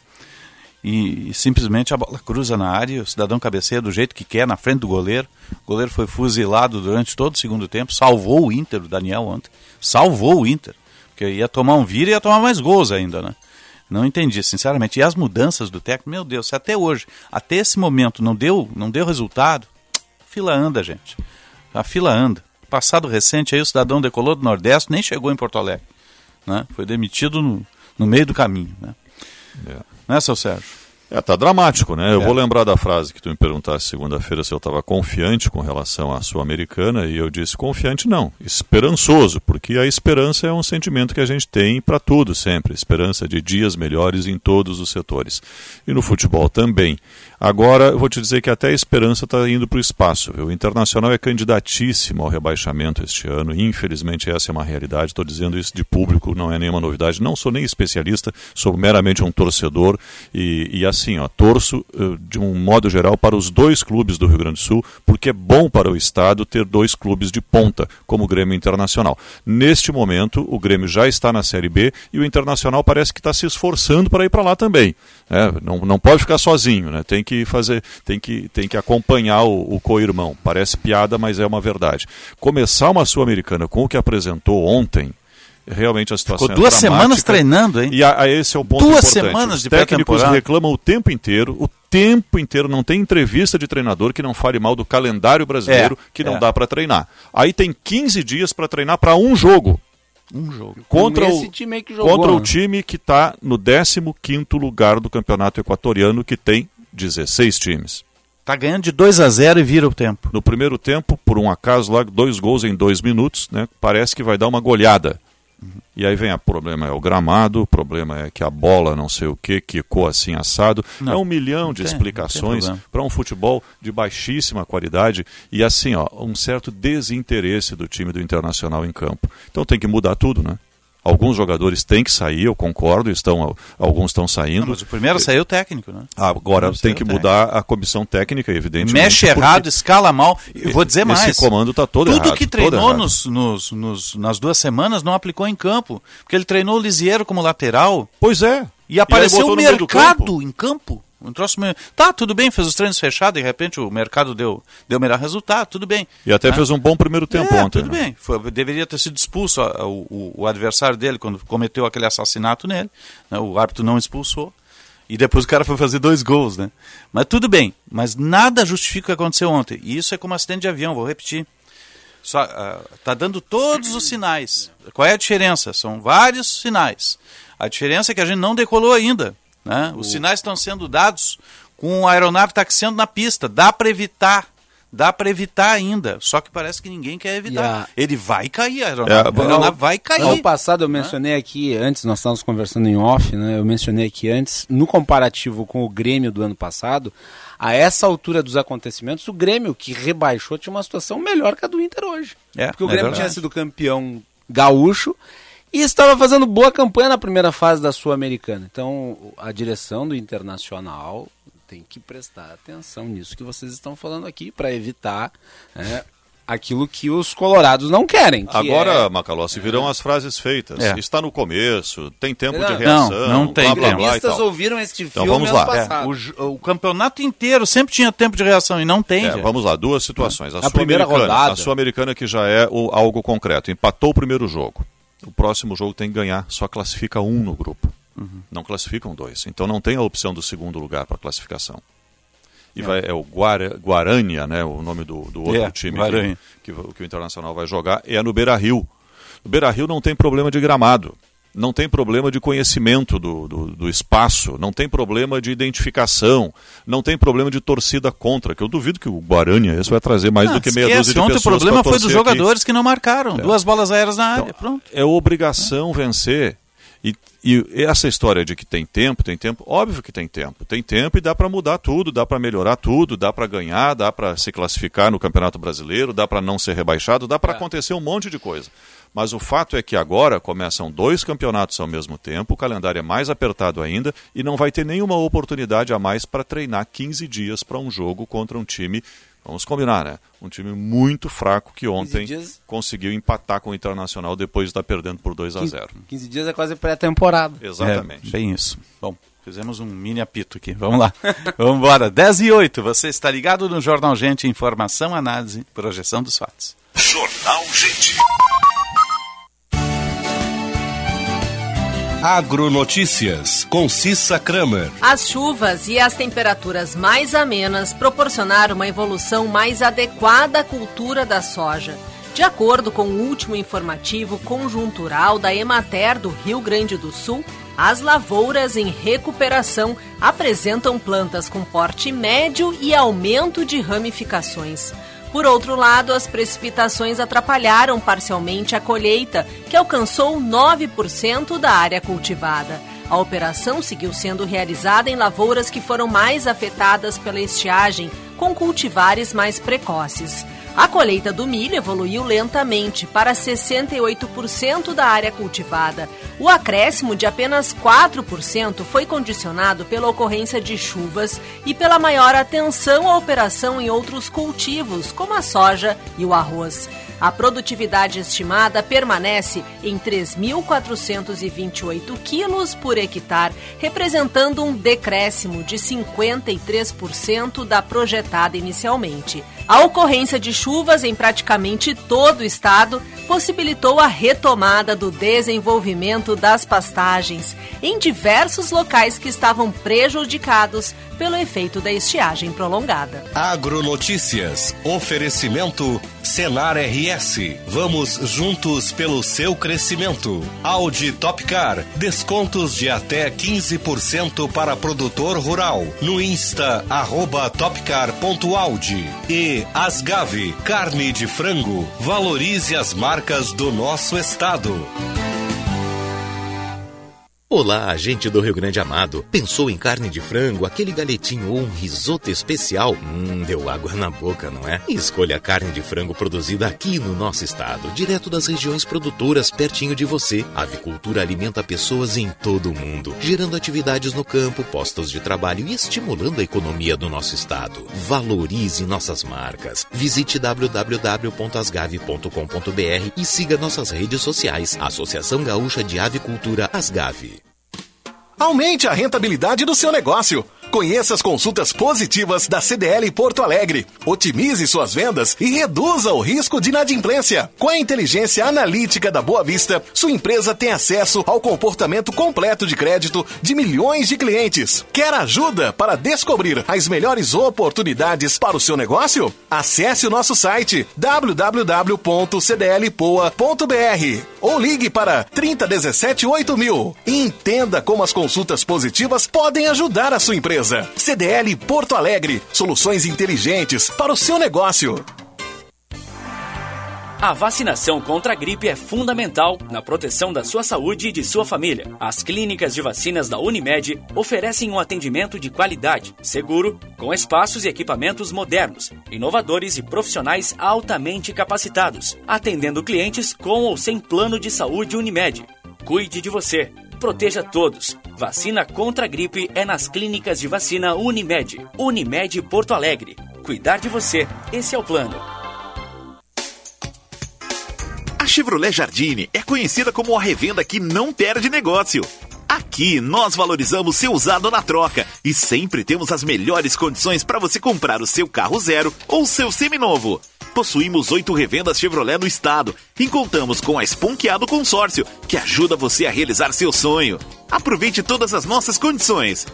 E, e, simplesmente a bola cruza na área, o cidadão cabeceia do jeito que quer, na frente do goleiro. O goleiro foi fuzilado durante todo o segundo tempo, salvou o Inter, o Daniel ontem. Salvou o Inter. Porque ia tomar um vira e ia tomar mais gols ainda, né? Não entendi, sinceramente. E as mudanças do técnico, meu Deus, se até hoje, até esse momento não deu, não deu resultado, a fila anda, gente. A fila anda. Passado recente aí o cidadão decolou do Nordeste, nem chegou em Porto Alegre. Né? Foi demitido no, no meio do caminho. Né? É. Né, seu Sérgio? É, tá dramático, né? Eu é. vou lembrar da frase que tu me perguntaste segunda-feira se eu estava confiante com relação à Sul-Americana e eu disse confiante não, esperançoso, porque a esperança é um sentimento que a gente tem para tudo sempre, esperança de dias melhores em todos os setores. E no futebol também. Agora, eu vou te dizer que até a esperança está indo para o espaço. Viu? O Internacional é candidatíssimo ao rebaixamento este ano. Infelizmente, essa é uma realidade. Estou dizendo isso de público, não é nenhuma novidade. Não sou nem especialista, sou meramente um torcedor. E, e assim, ó, torço uh, de um modo geral para os dois clubes do Rio Grande do Sul, porque é bom para o Estado ter dois clubes de ponta, como o Grêmio Internacional. Neste momento, o Grêmio já está na Série B e o Internacional parece que está se esforçando para ir para lá também. É, não, não pode ficar sozinho, né? tem que fazer, tem que, tem que acompanhar o, o co-irmão. Parece piada, mas é uma verdade. Começar uma Sul-Americana com o que apresentou ontem, realmente a situação Ficou duas é semanas treinando, hein? E a, a esse é o ponto duas importante. semanas Os de técnicos reclamam o tempo inteiro, o tempo inteiro, não tem entrevista de treinador que não fale mal do calendário brasileiro, É, que não é. dá para treinar. Aí tem 15 dias para treinar para um jogo. Um jogo. Contra, o, jogou, contra o né? time que está no 15º lugar do campeonato equatoriano, que tem 16 times. Tá ganhando de 2 a 0 e vira o tempo. No primeiro tempo, por um acaso lá, dois gols em dois minutos, né? Parece que vai dar uma goleada. E aí vem o problema é o gramado, o problema é que a bola não sei o que, quicou assim assado. Não, é um milhão de tem- explicações para um futebol de baixíssima qualidade e assim, ó, um certo desinteresse do time do Internacional em campo. Então tem que mudar tudo, né? Alguns jogadores têm que sair, eu concordo, estão, alguns estão saindo. Não, mas o primeiro saiu o técnico, né? Agora tem que mudar a comissão técnica, evidentemente. Mexe errado, escala mal. Eu vou dizer mais. Esse comando está todo Tudo errado. que treinou nos, nos, nos- nas duas semanas não aplicou em campo. Porque ele treinou o Lisieiro como lateral. Pois é. E apareceu o mercado em campo. Um troço meio... Tá, tudo bem, fez os treinos fechados, de repente o mercado deu, deu melhor resultado, tudo bem. E até Né? fez um bom primeiro tempo É, ontem. Tudo né? bem. Foi- deveria ter sido expulso ó, o, o- o adversário dele quando cometeu aquele assassinato nele. né? O árbitro não expulsou. E depois o cara foi fazer dois gols, né? Mas tudo bem. Mas nada justifica o que aconteceu ontem. E isso é como acidente de avião, vou repetir. Só, ah, tá dando todos os sinais. Qual é a diferença? São vários sinais. A diferença é que a gente não decolou ainda. Né? Os sinais estão sendo dados com a aeronave taxiando na pista. Dá para evitar. Dá para evitar ainda. Só que parece que ninguém quer evitar. A- Ele vai cair, a É, aeronave, a aeronave vai cair. Ano passado eu mencionei aqui, antes nós estávamos conversando em off, né? Eu mencionei aqui antes, no comparativo com o Grêmio do ano passado, a essa altura dos acontecimentos, o Grêmio que rebaixou tinha uma situação melhor que a do Inter hoje. É, Porque o é Grêmio verdade. tinha sido campeão gaúcho e estava fazendo boa campanha na primeira fase da Sul-Americana. Então, a direção do Internacional tem que prestar atenção nisso que vocês estão falando aqui para evitar né, aquilo que os colorados não querem. que Agora, é- Macalossi, virão as frases feitas. É. Está no começo, tem tempo Não, de reação. não, não tem blá, blá, tempo. blá e tal. ouviram este Então filme vamos ano lá. passado. É, o, o campeonato inteiro sempre tinha tempo de reação e não tem. É, vamos lá, duas situações. A, A primeira Sul-Americana, rodada. a Sul-Americana que já é o- algo concreto. Empatou o primeiro jogo. O próximo jogo tem que ganhar, só classifica um no grupo. Uhum. Não classificam dois. Então não tem a opção do segundo lugar para classificação. E vai, é o Guara, Guarânia, né, o nome do, do outro É, time que, que, o- que o Internacional vai jogar, é no Beira-Rio. No Beira-Rio não tem problema de gramado, não tem problema de conhecimento do, do, do espaço, não tem problema de identificação, não tem problema de torcida contra, que eu duvido que o Guarani esse vai trazer mais Ah, do que meia esquece, dúzia de Ontem o pessoas problema pra foi dos torcer aqui. jogadores que não marcaram. É. Duas bolas aéreas na área. Pronto. É obrigação vencer. E, e essa história de que tem tempo, tem tempo, óbvio que tem tempo. Tem tempo e dá para mudar tudo, dá para melhorar tudo, dá para ganhar, dá para se classificar no Campeonato Brasileiro, dá para não ser rebaixado, dá para acontecer um monte de coisa. Mas o fato é que agora começam dois campeonatos ao mesmo tempo, o calendário é mais apertado ainda e não vai ter nenhuma oportunidade a mais para treinar 15 dias para um jogo contra um time, vamos combinar, né? Um time muito fraco que ontem dias- conseguiu empatar com o Internacional depois de estar perdendo por 2 a 0. 15 dias é quase pré-temporada. Exatamente. É, bem isso. Bom, fizemos um mini apito aqui. Vamos lá. [laughs] Vamos embora. 10 e 8. Você está ligado no Jornal Gente. Informação, análise, projeção dos fatos. Jornal Gente. Agronotícias, com Cissa Kramer. As chuvas e as temperaturas mais amenas proporcionaram uma evolução mais adequada à cultura da soja. De acordo com o último informativo conjuntural da Emater do Rio Grande do Sul, as lavouras em recuperação apresentam plantas com porte médio e aumento de ramificações. Por outro lado, as precipitações atrapalharam parcialmente a colheita, que alcançou 9% da área cultivada. A operação seguiu sendo realizada em lavouras que foram mais afetadas pela estiagem, com cultivares mais precoces. A colheita do milho evoluiu lentamente para 68% da área cultivada. O acréscimo de apenas 4% foi condicionado pela ocorrência de chuvas e pela maior atenção à operação em outros cultivos, como a soja e o arroz. A produtividade estimada permanece em 3.428 quilos por hectare, representando um decréscimo de 53% da projetada inicialmente. A ocorrência de chuvas em praticamente todo o estado possibilitou a retomada do desenvolvimento das pastagens em diversos locais que estavam prejudicados pelo efeito da estiagem prolongada. Agronotícias. Oferecimento Senar RS. Vamos juntos pelo seu crescimento. Audi Topcar. Descontos de até 15% para produtor rural. No Insta, arroba topcar.audi. E Asgave. Carne de frango. Valorize as marcas do nosso estado. Olá, gente do Rio Grande Amado. Pensou em carne de frango, aquele galetinho ou um risoto especial? Hum, deu água na boca, não é? Escolha a carne de frango produzida aqui no nosso estado, direto das regiões produtoras, pertinho de você. A avicultura alimenta pessoas em todo o mundo, gerando atividades no campo, postos de trabalho e estimulando a economia do nosso estado. Valorize nossas marcas. Visite www.asgave.com.br e siga nossas redes sociais. Associação Gaúcha de Avicultura Asgave. Aumente a rentabilidade do seu negócio. Conheça as consultas positivas da CDL Porto Alegre. Otimize suas vendas e reduza o risco de inadimplência. Com a inteligência analítica da Boa Vista, sua empresa tem acesso ao comportamento completo de crédito de milhões de clientes. Quer ajuda para descobrir as melhores oportunidades para o seu negócio? Acesse o nosso site www.cdlpoa.br ou ligue para 3017 8000 e entenda como as consultas positivas podem ajudar a sua empresa. CDL Porto Alegre. Soluções inteligentes para o seu negócio. A vacinação contra a gripe é fundamental na proteção da sua saúde e de sua família. As clínicas de vacinas da Unimed oferecem um atendimento de qualidade, seguro, com espaços e equipamentos modernos, inovadores e profissionais altamente capacitados, atendendo clientes com ou sem plano de saúde Unimed. Cuide de você. Proteja todos. Vacina contra a gripe é nas clínicas de vacina Unimed. Unimed Porto Alegre. Cuidar de você. Esse é o plano. A Chevrolet Jardine é conhecida como a revenda que não perde negócio. Aqui nós valorizamos seu usado na troca e sempre temos as melhores condições para você comprar o seu carro zero ou seu seminovo. Possuímos oito revendas Chevrolet no estado e contamos com a Esponqueado Consórcio, que ajuda você a realizar seu sonho. Aproveite todas as nossas condições.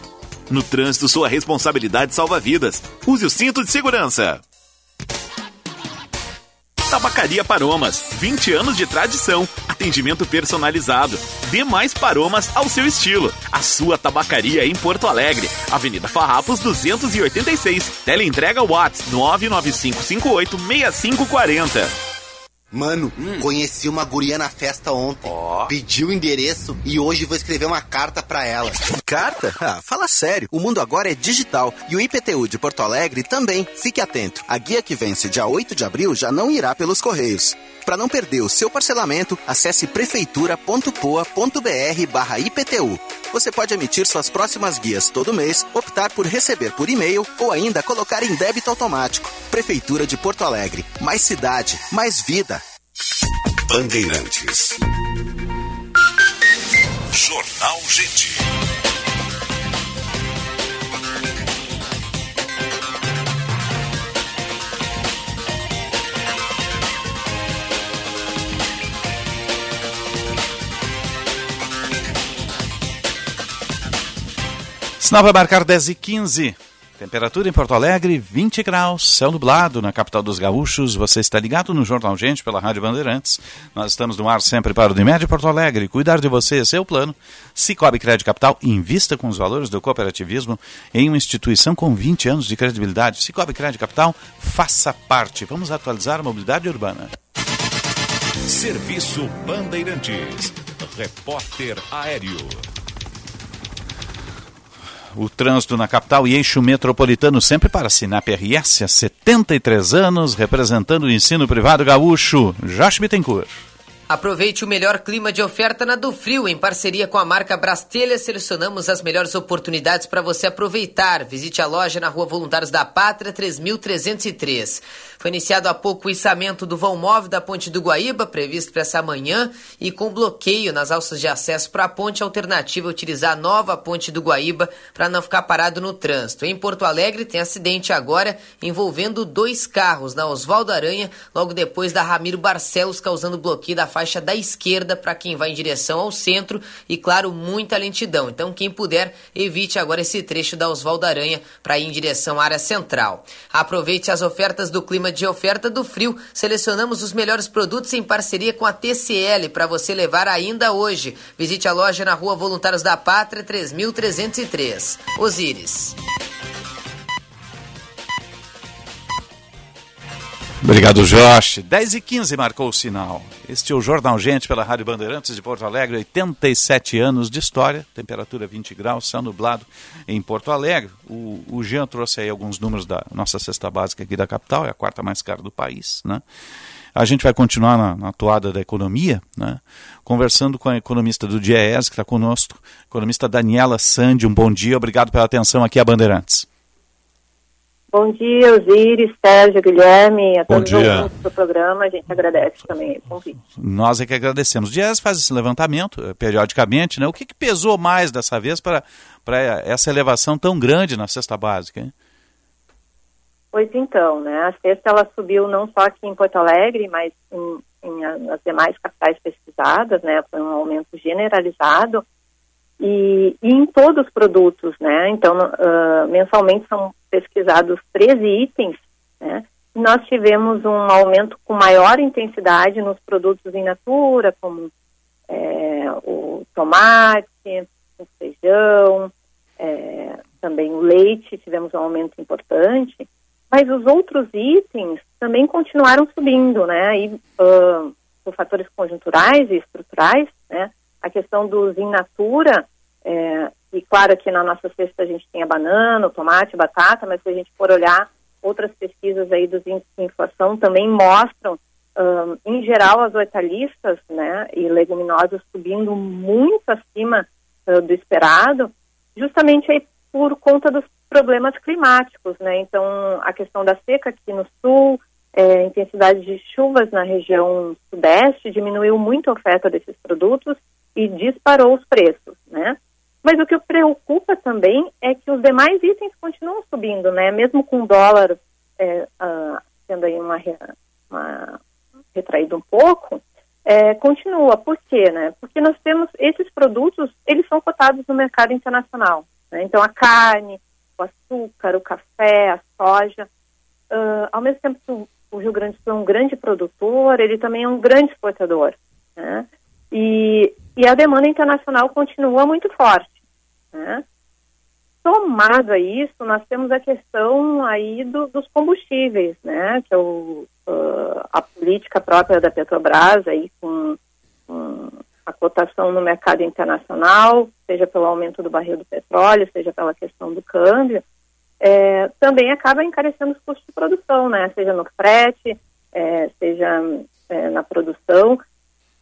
No trânsito, sua responsabilidade salva vidas. Use o cinto de segurança. Tabacaria Paromas, 20 anos de tradição, atendimento personalizado. Dê mais paromas ao seu estilo. A sua tabacaria em Porto Alegre, Avenida Farrapos 286. Teleentrega Watts 995586540. Mano, conheci uma guria na festa ontem. Pediu o endereço e hoje vou escrever uma carta pra ela. Carta? Ah, fala sério. O mundo agora é digital e o IPTU de Porto Alegre também. Fique atento. A guia que vence dia 8 de abril já não irá pelos correios. Para não perder o seu parcelamento, acesse prefeitura.poa.br/IPTU. Você pode emitir suas próximas guias todo mês, optar por receber por e-mail ou ainda colocar em débito automático. Prefeitura de Porto Alegre. Mais cidade, mais vida. Bandeirantes. Jornal Gente. Sinal vai marcar 10 e 15. Temperatura em Porto Alegre, 20 graus, céu nublado na capital dos gaúchos. Você está ligado no Jornal Gente pela Rádio Bandeirantes. Nós estamos no ar sempre para o Unimed Porto Alegre. Cuidar de você é seu plano. Cicobi Crédito Capital, invista com os valores do cooperativismo em uma instituição com 20 anos de credibilidade. Cicobi Crédito Capital, faça parte. Vamos atualizar a mobilidade urbana. Serviço Bandeirantes. Repórter Aéreo. O trânsito na capital e eixo metropolitano sempre para Sinap RS há 73 anos, representando o ensino privado gaúcho. Josh Bittencourt. Aproveite o melhor clima de oferta na do Frio. Em parceria com a marca Brastelha, selecionamos as melhores oportunidades para você aproveitar. Visite a loja na Rua Voluntários da Pátria, 3303. Foi iniciado há pouco o içamento do vão móvel da Ponte do Guaíba, previsto para essa manhã, e com bloqueio nas alças de acesso para a ponte alternativa utilizar a nova Ponte do Guaíba para não ficar parado no trânsito. Em Porto Alegre tem acidente agora envolvendo dois carros na Oswaldo Aranha, logo depois da Ramiro Barcelos causando bloqueio da faixa da esquerda para quem vai em direção ao centro e, claro, muita lentidão. Então, quem puder, evite agora esse trecho da Oswaldo Aranha para ir em direção à área central. Aproveite as ofertas do clima de oferta do frio. Selecionamos os melhores produtos em parceria com a TCL para você levar ainda hoje. Visite a loja na Rua Voluntários da Pátria, 3303. Osíris. Obrigado, Josh. 10 e 15 marcou o sinal. Este é o Jornal Gente pela Rádio Bandeirantes de Porto Alegre, 87 anos de história, temperatura 20 graus, céu nublado em Porto Alegre. O, o Jean trouxe aí alguns números da nossa cesta básica aqui da capital, é a quarta mais cara do país, né? A gente vai continuar na, na toada da economia, né? conversando com a economista do DIES, que está conosco, economista Daniela Sandi. Um bom dia, obrigado pela atenção aqui a Bandeirantes. Bom dia, Osiris, Sérgio, Guilherme, a todos os ouvintes do programa. A gente agradece também o convite. Nós é que agradecemos. O Dias faz esse levantamento eh, periodicamente, né? O que, que pesou mais dessa vez para essa elevação tão grande na cesta básica? Hein? Pois então, né? A cesta ela subiu não só aqui em Porto Alegre, mas em, em nas demais capitais pesquisadas, né? Foi um aumento generalizado e, e em todos os produtos, né? Então, uh, mensalmente são pesquisados 13 itens, né? Nós tivemos um aumento com maior intensidade nos produtos in natura, como é, o tomate, o feijão, é, também o leite, tivemos um aumento importante, mas os outros itens também continuaram subindo, né? E, uh, por fatores conjunturais e estruturais, né? A questão dos in natura é, e claro que na nossa cesta a gente tem a banana, o tomate, a batata, mas se a gente for olhar outras pesquisas aí dos índices de inflação também mostram, um, em geral, as hortaliças né, e leguminosas subindo muito acima uh, do esperado, justamente aí por conta dos problemas climáticos, né? Então, a questão da seca aqui no sul, é, intensidade de chuvas na região sudeste diminuiu muito a oferta desses produtos e disparou os preços, né? Mas o que preocupa também é que os demais itens continuam subindo, né? Mesmo com o dólar é, uh, sendo aí uma, uma, retraído um pouco, é, continua. Por quê, né? Porque nós temos esses produtos, eles são cotados no mercado internacional. Né? Então a carne, o açúcar, o café, a soja, uh, ao mesmo tempo que o Rio Grande do Sul é um grande produtor, ele também é um grande exportador. Né? E, e a demanda internacional continua muito forte. Né? Somado a isso, nós temos a questão aí do, dos combustíveis, né? Que é o, uh, a política própria da Petrobras aí com, com a cotação no mercado internacional, seja pelo aumento do barril do petróleo, seja pela questão do câmbio, é, também acaba encarecendo os custos de produção, né? Seja no frete, é, seja é, na produção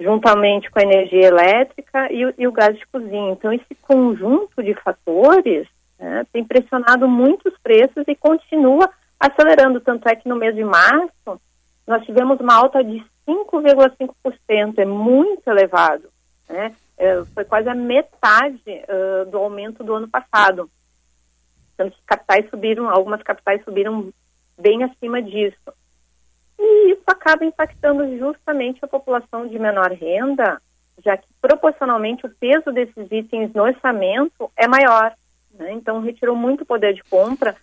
juntamente com a energia elétrica e, e, o gás de cozinha. Então, esse conjunto de fatores né, tem pressionado muito os preços e continua acelerando. Tanto é que no mês de março nós tivemos uma alta de 5,5%, é muito elevado. Né? É, foi quase a metade uh, do aumento do ano passado. Tanto que capitais subiram, algumas capitais subiram bem acima disso. E isso acaba impactando justamente a população de menor renda, já que proporcionalmente o peso desses itens no orçamento é maior. Né? Então, retirou muito poder de compra,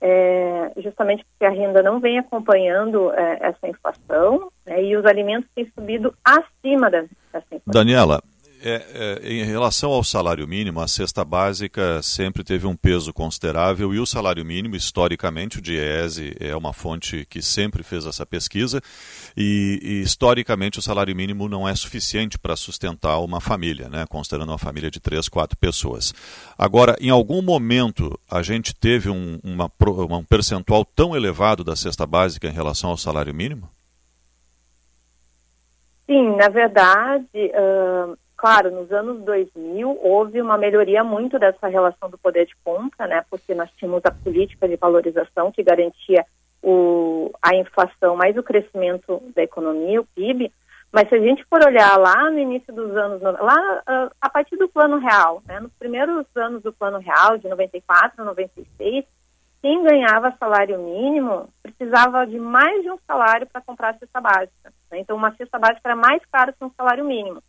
é, justamente porque a renda não vem acompanhando é, essa inflação né? e os alimentos têm subido acima dessa inflação. Daniela, é, é, em relação ao salário mínimo, a cesta básica sempre teve um peso considerável e o salário mínimo, historicamente, o DIESE é uma fonte que sempre fez essa pesquisa e, e historicamente o salário mínimo não é suficiente para sustentar uma família, né, considerando uma família de três, quatro pessoas. Agora, em algum momento a gente teve um, uma, um percentual tão elevado da cesta básica em relação ao salário mínimo? Sim, na verdade, uh, claro, nos anos 2000 houve uma melhoria muito dessa relação do poder de compra, né? Porque nós tínhamos a política de valorização que garantia o, a inflação mais o crescimento da economia, o PIB. Mas se a gente for olhar lá no início dos anos, lá uh, a partir do Plano Real, né? Nos primeiros anos do Plano Real, de 94 a 96, quem ganhava salário mínimo precisava de mais de um salário para comprar a cesta básica. Né? Então, uma cesta básica era mais cara que um salário mínimo.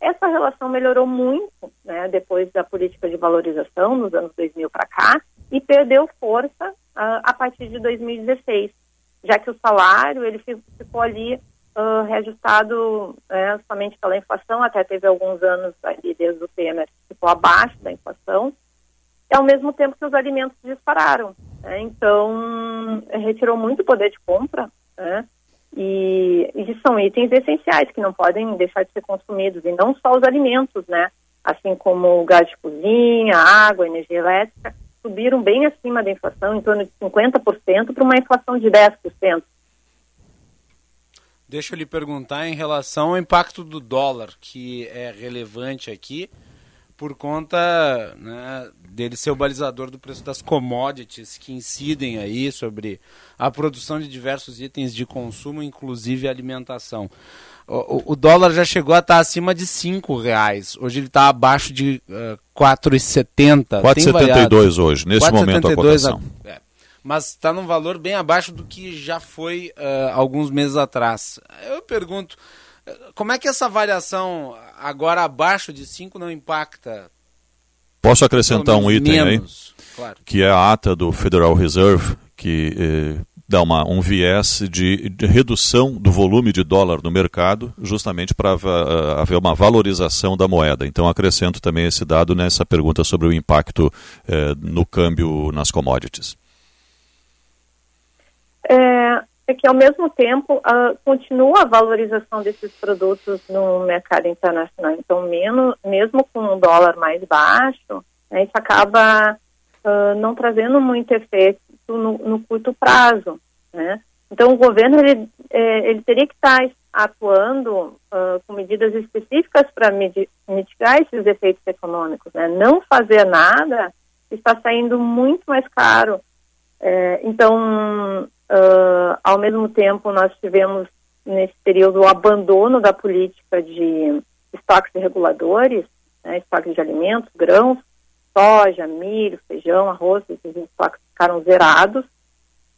Essa relação melhorou muito né, depois da política de valorização, nos anos 2000 para cá, e perdeu força uh, a partir de 2016, já que o salário ele ficou ali uh, reajustado uh, somente pela inflação, até teve alguns anos ali desde o Temer, ficou abaixo da inflação, e ao mesmo tempo que os alimentos dispararam. Né? Então, retirou muito poder de compra, né? E, e são itens essenciais que não podem deixar de ser consumidos, e não só os alimentos, né? Assim como o gás de cozinha, água, energia elétrica, subiram bem acima da inflação, em torno de 50%, para uma inflação de 10%. Deixa eu lhe perguntar em relação ao impacto do dólar, que é relevante aqui por conta né, dele ser o balizador do preço das commodities que incidem aí sobre a produção de diversos itens de consumo, inclusive alimentação. O, o, dólar já chegou a estar acima de cinco reais. Hoje ele está abaixo de uh, 4,70. 4,72 hoje, nesse 4, momento a cotação. A, é, mas está num valor bem abaixo do que já foi uh, alguns meses atrás. Eu pergunto, como é que essa variação agora abaixo de 5 não impacta? Posso acrescentar um item menos, aí? Claro. Que é a ata do Federal Reserve, que eh, dá uma, um viés de, de, redução do volume de dólar no mercado, justamente para uh, haver uma valorização da moeda. Então, acrescento também esse dado nessa pergunta sobre o impacto eh, no câmbio nas commodities. É, é que, ao mesmo tempo, uh, continua a valorização desses produtos no mercado internacional. Então, menos, mesmo com um dólar mais baixo, né, isso acaba uh, não trazendo muito efeito no, no curto prazo. Né? Então, o governo ele, é, ele teria que estar atuando uh, com medidas específicas para mitigar esses efeitos econômicos. Né? Não fazer nada está saindo muito mais caro. É, então, Uh, ao mesmo tempo, nós tivemos nesse período o abandono da política de estoques reguladores, né, estoques de alimentos, grãos, soja, milho, feijão, arroz, esses estoques ficaram zerados.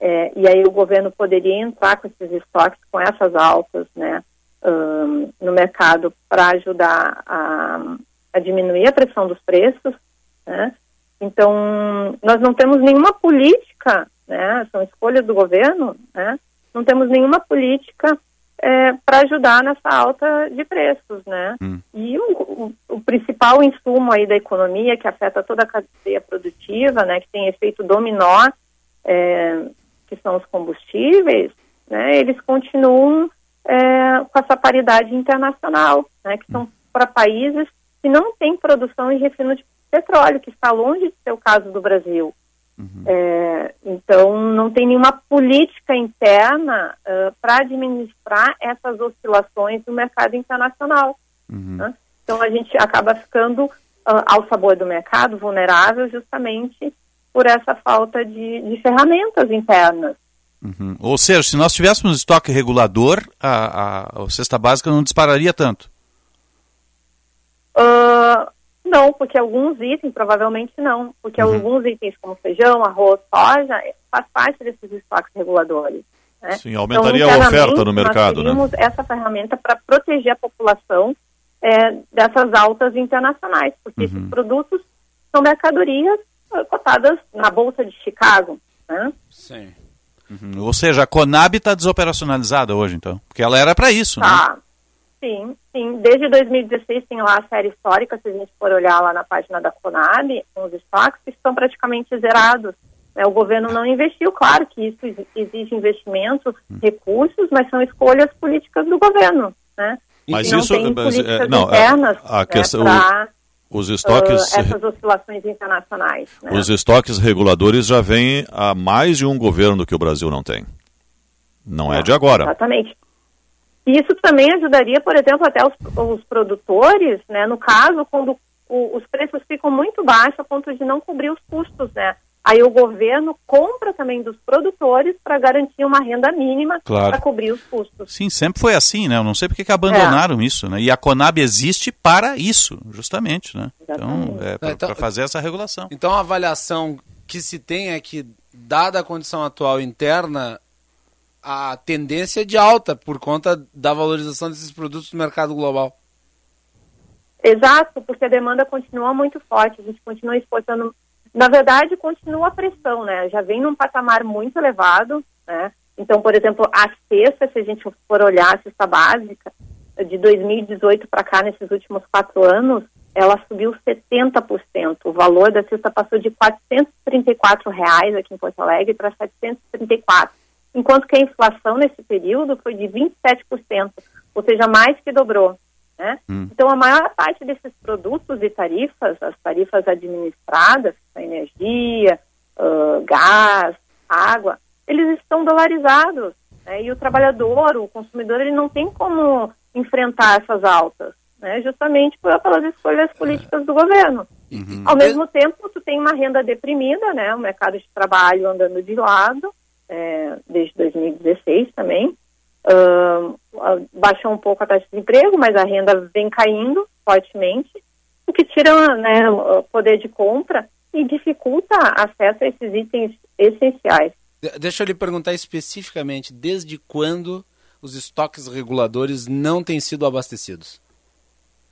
É, e aí o governo poderia entrar com esses estoques, com essas altas, né, um, no mercado para ajudar a, a, diminuir a pressão dos preços, né? Então, nós não temos nenhuma política né, são escolhas do governo, né, não temos nenhuma política é, para ajudar nessa alta de preços, né? Hum. E o, o, o, principal insumo aí da economia que afeta toda a cadeia produtiva, né, que tem efeito dominó, é, que são os combustíveis, né, eles continuam é, com essa paridade internacional, né, que são para países que não têm produção e refino de petróleo, que está longe de ser o caso do Brasil. Uhum. É, então, não tem nenhuma política interna uh, para administrar essas oscilações no mercado internacional. Uhum. Né? Então, a gente acaba ficando uh, ao sabor do mercado, vulnerável, justamente por essa falta de, de ferramentas internas. Uhum. Ou seja, se nós tivéssemos estoque regulador, a, a, a cesta básica não dispararia tanto. Uh, não, porque alguns itens, provavelmente não, porque uhum. alguns itens como feijão, arroz, soja, faz parte desses estoques reguladores. Né? Sim, aumentaria então, a oferta no mercado, nós né? essa ferramenta para proteger a população é, dessas altas internacionais, porque uhum. esses produtos são mercadorias eh, cotadas na Bolsa de Chicago, né? Sim. Uhum. Ou seja, a Conab está desoperacionalizada hoje, então, porque ela era para isso, tá. né? Sim, sim. Desde 2016 tem lá a série histórica, se a gente for olhar lá na página da Conab, os estoques que estão praticamente zerados. Né? O governo não investiu, claro que isso exige investimento, recursos, mas são escolhas políticas do governo, né? Mas não isso, tem mas, é, não, internas a, a né, questão, pra, os estoques, uh, essas oscilações internacionais. Né? Os estoques reguladores já vêm há mais de um governo que o Brasil não tem. Não é, é de agora. Exatamente. E isso também ajudaria, por exemplo, até os, os produtores, né, no caso, quando o, os preços ficam muito baixos a ponto de não cobrir os custos, né? Aí o governo compra também dos produtores para garantir uma renda mínima Claro. para cobrir os custos. Sim, sempre foi assim, né? Eu não sei porque que abandonaram isso, né? E a Conab existe para isso, justamente, né? Então, é para Então- fazer essa regulação. Então a avaliação que se tem é que, dada a condição atual interna, a tendência é de alta por conta da valorização desses produtos no mercado global. Exato, porque a demanda continua muito forte, a gente continua exportando. Na verdade, continua a pressão, né? Já vem num patamar muito elevado, né? Então, por exemplo, a cesta, se a gente for olhar a cesta básica, de 2018 para cá, nesses últimos quatro anos, ela subiu 70%. O valor da cesta passou de 434 reais aqui em Porto Alegre para 734, enquanto que a inflação nesse período foi de 27%, ou seja, mais que dobrou. Né? Então, a maior parte desses produtos e tarifas, as tarifas administradas, a energia, ah, gás, água, eles estão dolarizados. né? E o trabalhador, o consumidor, ele não tem como enfrentar essas altas, né? justamente por, pelas escolhas políticas do governo. Ao mesmo tempo, tu tem uma renda deprimida, né? O mercado de trabalho andando de lado, é, desde 2016 também. Ah, baixou um pouco a taxa de emprego, mas a renda vem caindo fortemente, o que tira né, o poder de compra e dificulta acesso a esses itens essenciais. De- Deixa eu lhe perguntar especificamente, desde quando os estoques reguladores não têm sido abastecidos?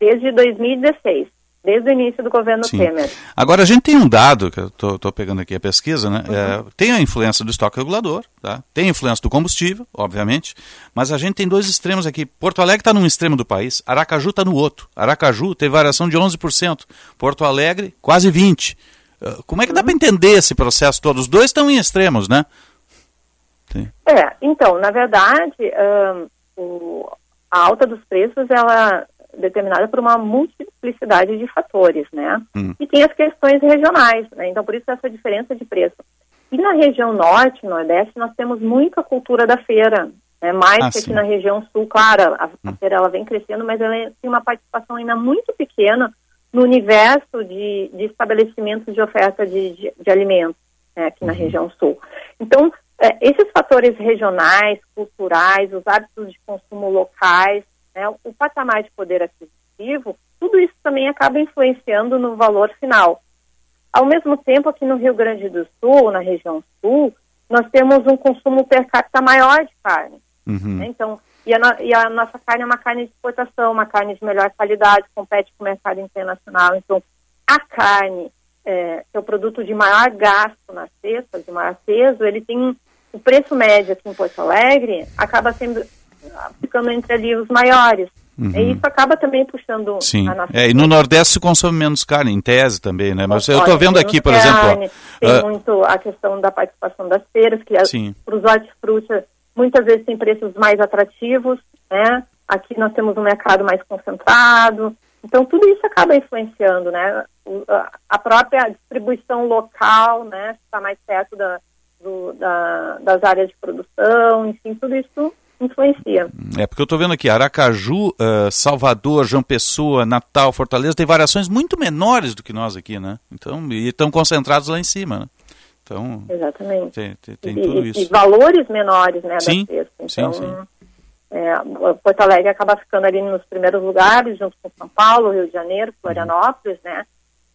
Desde 2016, desde o início do governo Sim. Temer. Agora, a gente tem um dado, que eu estou pegando aqui a pesquisa, né? É, tem a influência do estoque regulador, tá? tem a influência do combustível, obviamente, mas a gente tem dois extremos aqui. Porto Alegre está num extremo do país, Aracaju está no outro. Aracaju teve variação de 11%, Porto Alegre quase 20%. Uh, Como é que dá para entender esse processo todo? Os dois estão em extremos, né? É, então, na verdade, ahn, o- a alta dos preços, ela determinada por uma multiplicidade de fatores, né? Hum. E tem as questões regionais, né? Então, por isso essa diferença de preço. E na região norte, nordeste, nós temos muita cultura da feira, né? Mais Ah, que aqui sim. na região sul, claro, a, a feira ela vem crescendo, mas ela tem uma participação ainda muito pequena no universo de, de estabelecimentos de oferta de, de, de alimentos né, aqui na região sul. Então, é, esses fatores regionais, culturais, os hábitos de consumo locais, né, o patamar de poder aquisitivo, tudo isso também acaba influenciando no valor final. Ao mesmo tempo, aqui no Rio Grande do Sul, na região sul, nós temos um consumo per capita maior de carne. né? Então, e a, no- e a nossa carne é uma carne de exportação, uma carne de melhor qualidade, compete com o mercado internacional. Então, a carne, é, que é o produto de maior gasto na cesta, de maior peso, ele tem o preço médio aqui em Porto Alegre acaba sendo ficando entre ali os maiores. Uhum. E isso acaba também puxando Sim. a nossa É, e no Nordeste se consome menos carne, em tese também, né? Mas eu estou vendo aqui, por exemplo. carne, Tem ah, muito a questão da participação das feiras, que Sim. para os hortifrutas muitas vezes tem preços mais atrativos, né? Aqui nós temos um mercado mais concentrado. Então tudo isso acaba influenciando, né? A própria distribuição local, né? Está mais perto da, do- da- das áreas de produção, enfim, tudo isso influencia. É, porque eu estou vendo aqui, Aracaju, ah, Salvador, João Pessoa, Natal, Fortaleza, tem variações muito menores do que nós aqui, né? Então, e estão concentrados lá em cima, né? Então, Exatamente. tem, tem, tem e, tudo isso. e valores menores, né, Sim, cesta. sim, Então, sim. é, Porto Alegre acaba ficando ali nos primeiros lugares, junto com São Paulo, Rio de Janeiro, Florianópolis, né?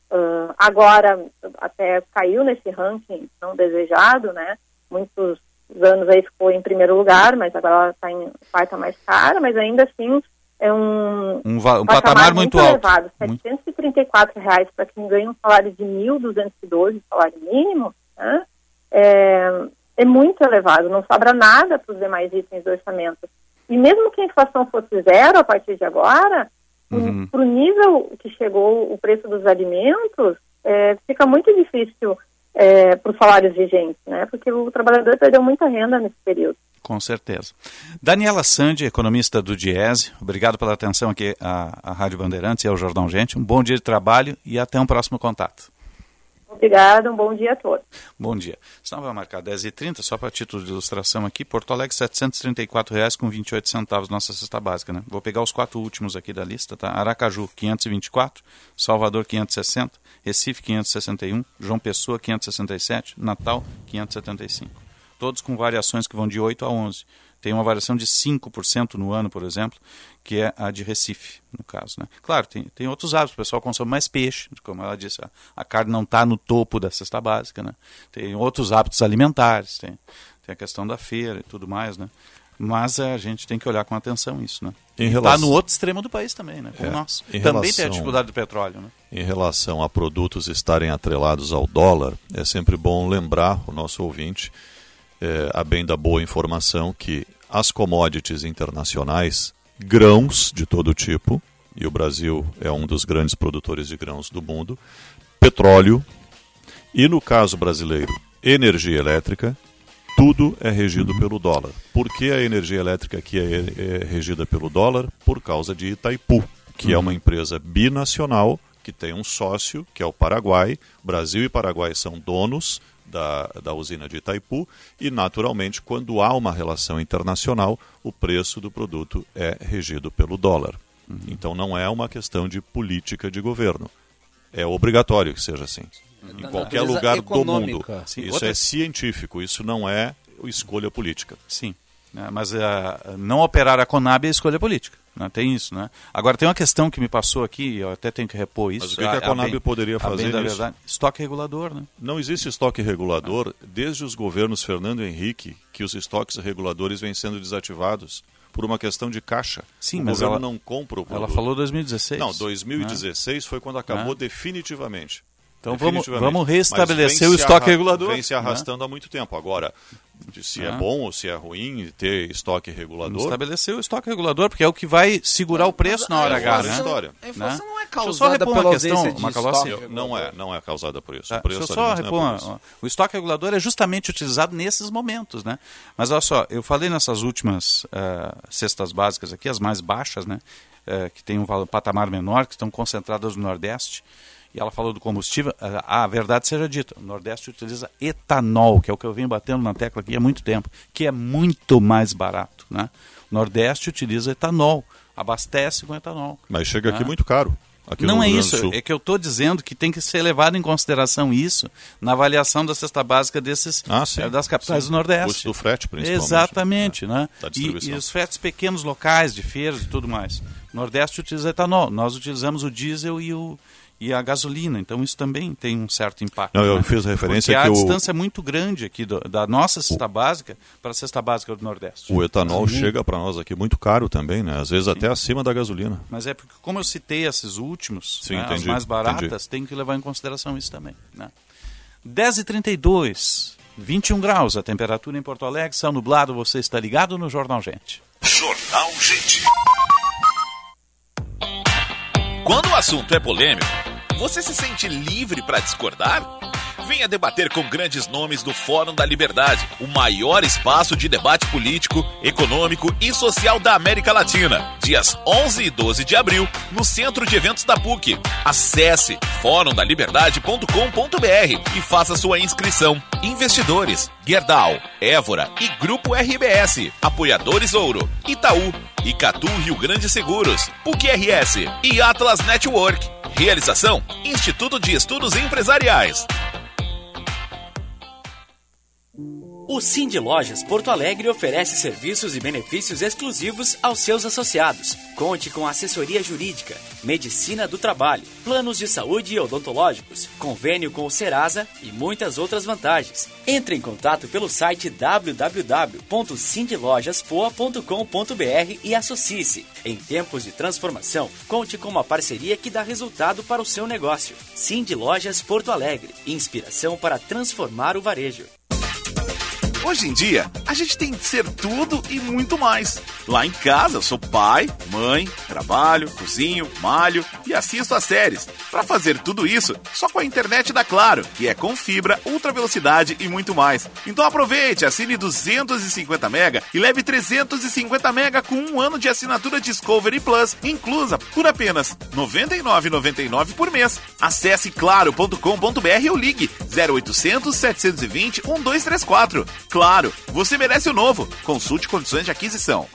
Ah, agora, até caiu nesse ranking não desejado, né? Muitos anos aí ficou em primeiro lugar, mas agora ela está em quarta mais cara, mas ainda assim é um, Um um patamar muito alto. elevado. 734 reais para quem ganha um salário de 1.212, salário mínimo, né? é, é muito elevado, não sobra nada para os demais itens do orçamento. E mesmo que a inflação fosse zero a partir de agora, Uhum. para o nível que chegou o preço dos alimentos, é, fica muito difícil para os salários vigentes, né? Porque o trabalhador perdeu muita renda nesse período. Com certeza. Daniela Sandi, economista do Diese, obrigado pela atenção aqui à, à Rádio Bandeirantes e ao Jornal Gente. Um bom dia de trabalho e até um próximo contato. Obrigada, um bom dia a todos. Bom dia. Vai marcar 10h30, só para título de ilustração aqui, Porto Alegre, R$ 734,28 com 28 centavos, nossa cesta básica, né? Vou pegar os quatro últimos aqui da lista, tá? Aracaju, 524, Salvador, 560, Recife, 561, João Pessoa, 567, Natal, 575. Todos com variações que vão de 8 a 11 tem uma variação de 5% no ano, por exemplo, que é a de Recife, no caso. Né? Claro, tem, tem outros hábitos, o pessoal consome mais peixe, como ela disse, a, a carne não está no topo da cesta básica, né? tem outros hábitos alimentares, tem, tem a questão da feira e tudo mais, né? mas a gente tem que olhar com atenção isso. Né? Está relação... no outro extremo do país também, né? como é, nós. Também relação... tem a dificuldade do petróleo. Né? Em relação a produtos estarem atrelados ao dólar, é sempre bom lembrar o nosso ouvinte é, a bem da boa informação que as commodities internacionais, grãos de todo tipo, e o Brasil é um dos grandes produtores de grãos do mundo, petróleo e, no caso brasileiro, energia elétrica, tudo é regido pelo dólar. Por que a energia elétrica aqui é, é regida pelo dólar? Por causa de Itaipu, que é uma empresa binacional que tem um sócio, que é o Paraguai. Brasil e Paraguai são donos da, da usina de Itaipu e, naturalmente, quando há uma relação internacional, o preço do produto é regido pelo dólar. Uhum. Então não é uma questão de política de governo. É obrigatório que seja assim. Em qualquer lugar econômica. do mundo. Sim, isso outra... é científico, isso não é escolha política. Sim. É, mas uh, não operar a Conab é escolha política. Né? Tem isso, né? Agora tem uma questão que me passou aqui, eu até tenho que repor isso. Mas o que, a, que a Conab a bem, poderia fazer? A verdade, estoque regulador, né? Não existe estoque regulador desde os governos Fernando Henrique que os estoques reguladores vêm sendo desativados por uma questão de caixa. Sim, o mas governo ela, não compra o produto. Ela falou 2016. Não, 2016 né? foi quando acabou definitivamente. Então vamos, vamos restabelecer o estoque regulador. Vem se arrastando né? há muito tempo. Agora, se é. é bom ou se é ruim ter estoque regulador. Estabelecer o estoque regulador, porque é o que vai segurar o preço na hora H, né? História. A inflação né? não é causada pela uma questão, Macalossi. Não é, não é causada por isso. Tá, o deixa eu só repor é uma, O estoque regulador é justamente utilizado nesses momentos, né? Mas olha só, eu falei nessas últimas uh, cestas básicas aqui, as mais baixas, né? Uh, que tem um valor, patamar menor, que estão concentradas no Nordeste e ela falou do combustível, a, a, verdade seja dita, o Nordeste utiliza etanol, que é o que eu venho batendo na tecla aqui há muito tempo, que é muito mais barato. Né? O Nordeste utiliza etanol, abastece com etanol. Mas chega né? aqui muito caro. Aqui não é isso, é que eu estou dizendo que tem que ser levado em consideração isso na avaliação da cesta básica desses ah, é, das capitais sim. do Nordeste. Custo do frete, principalmente. Exatamente, né? né? E, e, os fretes pequenos locais, de feiras e tudo mais. O Nordeste utiliza etanol, nós utilizamos o diesel e o, e a gasolina. Então isso também tem um certo impacto. Não, eu né? fiz referência Porque que a o... distância é muito grande aqui do, da nossa cesta básica para a cesta básica do Nordeste. O etanol Sim. chega para nós aqui muito caro também, né? Às vezes Sim. até acima da gasolina. Mas é porque como eu citei esses últimos, Sim, né, as mais baratas, entendi. tem que levar em consideração isso também. Né? 10h32, 21 graus a temperatura em Porto Alegre, céu nublado, você está ligado no Jornal Gente. Jornal Gente. Quando o assunto é polêmico, você se sente livre para discordar? Venha debater com grandes nomes do Fórum da Liberdade, o maior espaço de debate político, econômico e social da América Latina. Dias 11 e 12 de abril, no Centro de Eventos da PUC. Acesse forumdaliberdade.com.br e faça sua inscrição. Investidores, Gerdau, Évora e Grupo RBS. Apoiadores Ouro, Itaú, Icatu Rio Grande Seguros, PUC RS e Atlas Network. Realização: Instituto de Estudos Empresariais. O Cindy Lojas Porto Alegre oferece serviços e benefícios exclusivos aos seus associados. Conte com assessoria jurídica, medicina do trabalho, planos de saúde e odontológicos, convênio com o Serasa e muitas outras vantagens. Entre em contato pelo site www.cindylojaspoa.com.br e associe-se. Em tempos de transformação, conte com uma parceria que dá resultado para o seu negócio. Cindy Lojas Porto Alegre, inspiração para transformar o varejo. Hoje em dia, a gente tem que ser tudo e muito mais. Lá em casa, eu sou pai, mãe, trabalho, cozinho, malho e assisto as séries. Para fazer tudo isso, só com a internet da Claro, que é com fibra, ultra velocidade e muito mais. Então aproveite, assine 250 mega e leve 350 mega com um ano de assinatura Discovery Plus inclusa por apenas R$ 99,99 por mês. Acesse claro.com.br ou ligue 0800 720 1234. Claro, você merece o novo. Consulte condições de aquisição.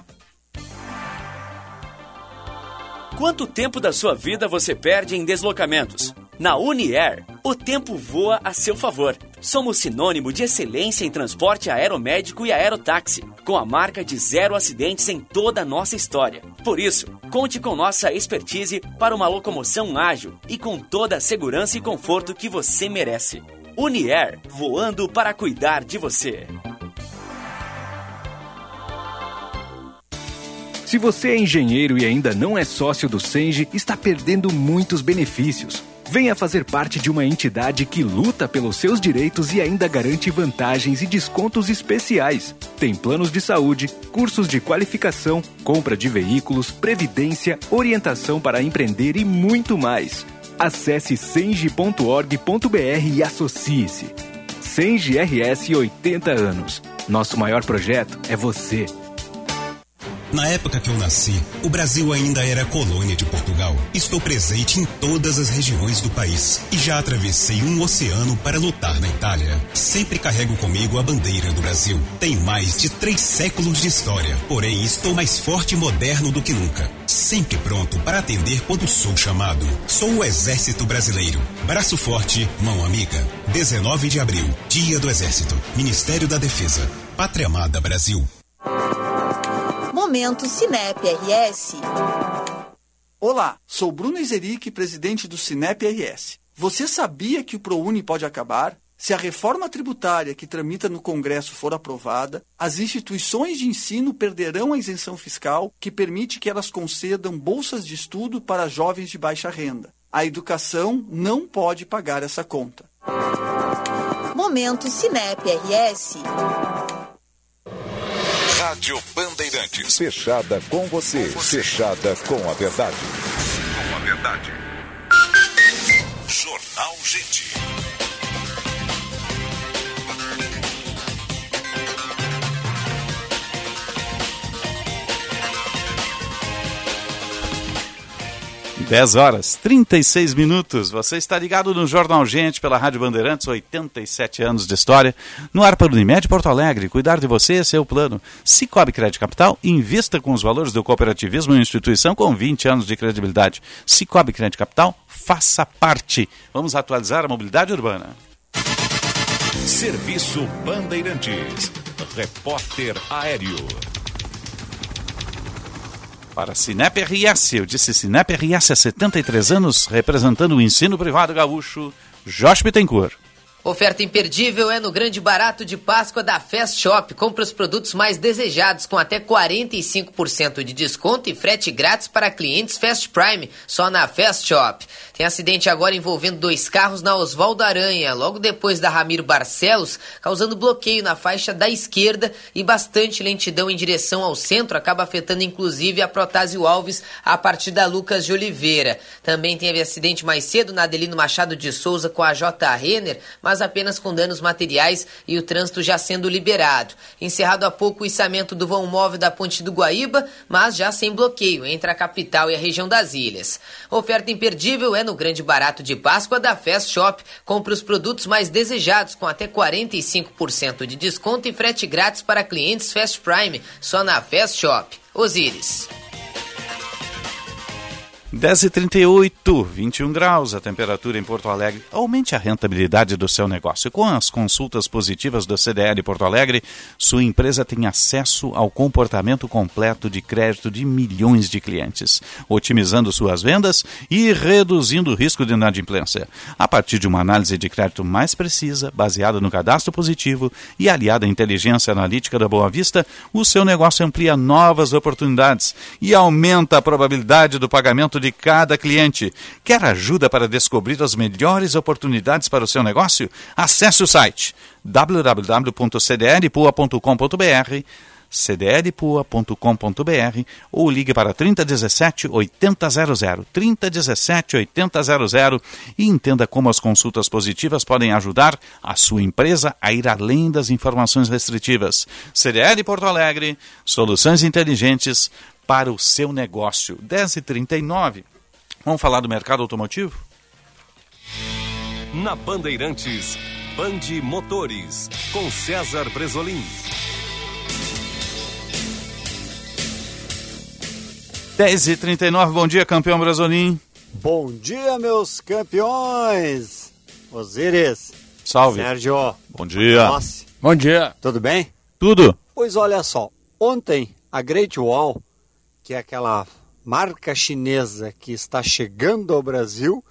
Quanto tempo da sua vida você perde em deslocamentos? Na Uniair, o tempo voa a seu favor. Somos sinônimo de excelência em transporte aeromédico e aerotáxi, com a marca de zero acidentes em toda a nossa história. Por isso, conte com nossa expertise para uma locomoção ágil e com toda a segurança e conforto que você merece. Uniair, voando para cuidar de você. Se você é engenheiro e ainda não é sócio do Senge, está perdendo muitos benefícios. Venha fazer parte de uma entidade que luta pelos seus direitos e ainda garante vantagens e descontos especiais. Tem planos de saúde, cursos de qualificação, compra de veículos, previdência, orientação para empreender e muito mais. Acesse senge.org.br e associe-se. Senge RS 80 anos. Nosso maior projeto é você. Na época que eu nasci, o Brasil ainda era colônia de Portugal. Estou presente em todas as regiões do país e já atravessei um oceano para lutar na Itália. Sempre carrego comigo a bandeira do Brasil. Tenho mais de três séculos de história, porém estou mais forte e moderno do que nunca. Sempre pronto para atender quando sou chamado. Sou o Exército Brasileiro. Braço forte, mão amiga. 19 de abril, Dia do Exército. Ministério da Defesa. Pátria Amada Brasil. Momento Cinep RS. Olá, sou Bruno Izeric, presidente do Cinep RS. Você sabia que o ProUni pode acabar? Se a reforma tributária que tramita no Congresso for aprovada, as instituições de ensino perderão a isenção fiscal que permite que elas concedam bolsas de estudo para jovens de baixa renda. A educação não pode pagar essa conta. Momento Cinep RS. Rádio Bandeirantes. Fechada com você. Fechada com a verdade. Com a verdade. Jornal Gente. Dez horas, 36 minutos. Você está ligado no Jornal Gente pela Rádio Bandeirantes, 87 anos de história. No ar para o Unimed Porto Alegre. Cuidar de você é seu plano. Cicobi Crédito Capital, invista com os valores do cooperativismo em instituição com 20 anos de credibilidade. Cicobi Crédito Capital, faça parte. Vamos atualizar a mobilidade urbana. Serviço Bandeirantes. Repórter Aéreo. Para Cinep RS, eu disse Cinep RS há 73 anos, representando o ensino privado gaúcho, Josh Bittencourt. Oferta imperdível é no grande barato de Páscoa da Fast Shop. Compre os produtos mais desejados com até 45% de desconto e frete grátis para clientes Fast Prime, só na Fast Shop. Tem acidente agora envolvendo dois carros na Oswaldo Aranha, logo depois da Ramiro Barcelos, causando bloqueio na faixa da esquerda e bastante lentidão em direção ao centro, acaba afetando inclusive a Protásio Alves a partir da Lucas de Oliveira. Também teve acidente mais cedo na Adelino Machado de Souza com a J. Renner, mas apenas com danos materiais e o trânsito já sendo liberado. Encerrado há pouco o içamento do vão móvel da Ponte do Guaíba, mas já sem bloqueio entre a capital e a região das ilhas. Oferta imperdível é no grande barato de Páscoa da Fast Shop. Compre os produtos mais desejados com até 45% de desconto e frete grátis para clientes Fast Prime, só na Fast Shop. Osíris. 10h38, 21 graus a temperatura em Porto Alegre. Aumente a rentabilidade do seu negócio. Com as consultas positivas do CDL Porto Alegre, sua empresa tem acesso ao comportamento completo de crédito de milhões de clientes, otimizando suas vendas e reduzindo o risco de inadimplência. A partir de uma análise de crédito mais precisa, baseada no cadastro positivo e aliada à inteligência analítica da Boa Vista, o seu negócio amplia novas oportunidades e aumenta a probabilidade do pagamento de cada cliente. Quer ajuda para descobrir as melhores oportunidades para o seu negócio? Acesse o site www.cdlpua.com.br cdlpua.com.br ou ligue para 3017 8000, 3017 8000 e entenda como as consultas positivas podem ajudar a sua empresa a ir além das informações restritivas. CDL Porto Alegre, soluções inteligentes para o seu negócio. 10h39. Vamos falar do mercado automotivo? Na Bandeirantes, Bande Motores, com César Bresolim. 10 e 39 bom dia, campeão Brasolim. Bom dia, meus campeões. Osíris. Salve. Sérgio. Bom dia. Nossa. Bom dia. Tudo bem? Tudo. Pois olha só, ontem a Great Wall, que é aquela marca chinesa que está chegando ao Brasil,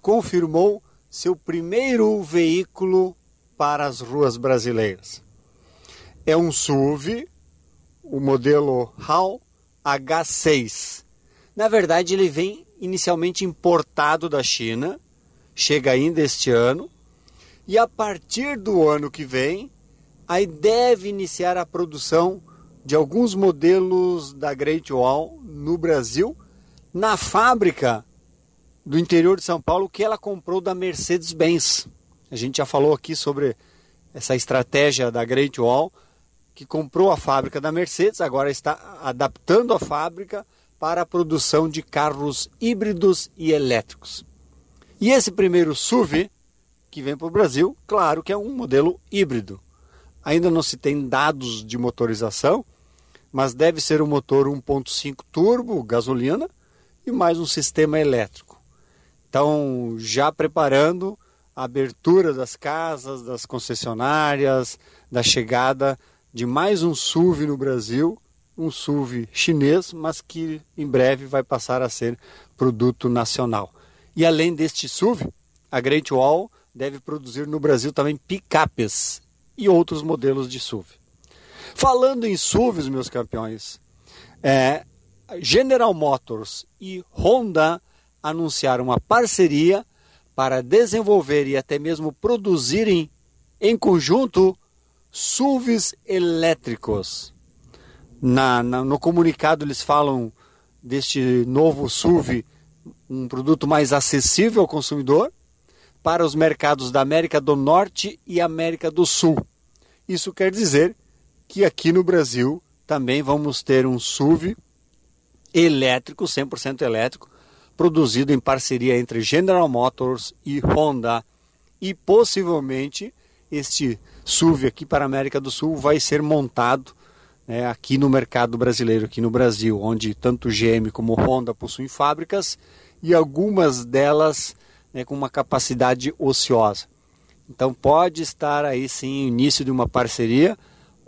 confirmou seu primeiro veículo para as ruas brasileiras. É um SUV, o modelo HAL H6. Na verdade, ele vem inicialmente importado da China, chega ainda este ano, e a partir do ano que vem, aí deve iniciar a produção de alguns modelos da Great Wall no Brasil, na fábrica do interior de São Paulo que ela comprou da Mercedes-Benz. A gente já falou aqui sobre essa estratégia da Great Wall que comprou a fábrica da Mercedes, agora está adaptando a fábrica para a produção de carros híbridos e elétricos. E esse primeiro SUV que vem para o Brasil, claro que é um modelo híbrido. Ainda não se tem dados de motorização, mas deve ser um motor 1.5 turbo, gasolina, e mais um sistema elétrico. Então, já preparando a abertura das casas, das concessionárias, da chegada de mais um SUV no Brasil, um SUV chinês, mas que em breve vai passar a ser produto nacional. E além deste SUV, a Great Wall deve produzir no Brasil também picapes e outros modelos de SUV. Falando em SUVs, meus campeões, é, General Motors e Honda anunciaram uma parceria para desenvolver e até mesmo produzirem em conjunto SUVs elétricos. Na, na, no comunicado eles falam deste novo SUV, um produto mais acessível ao consumidor, para os mercados da América do Norte e América do Sul. Isso quer dizer que aqui no Brasil também vamos ter um SUV elétrico, 100% elétrico, produzido em parceria entre General Motors e Honda. E possivelmente este SUV aqui para a América do Sul vai ser montado né, aqui no mercado brasileiro, aqui no Brasil, onde tanto GM como Honda possuem fábricas e algumas delas né, com uma capacidade ociosa. Então pode estar aí sim o início de uma parceria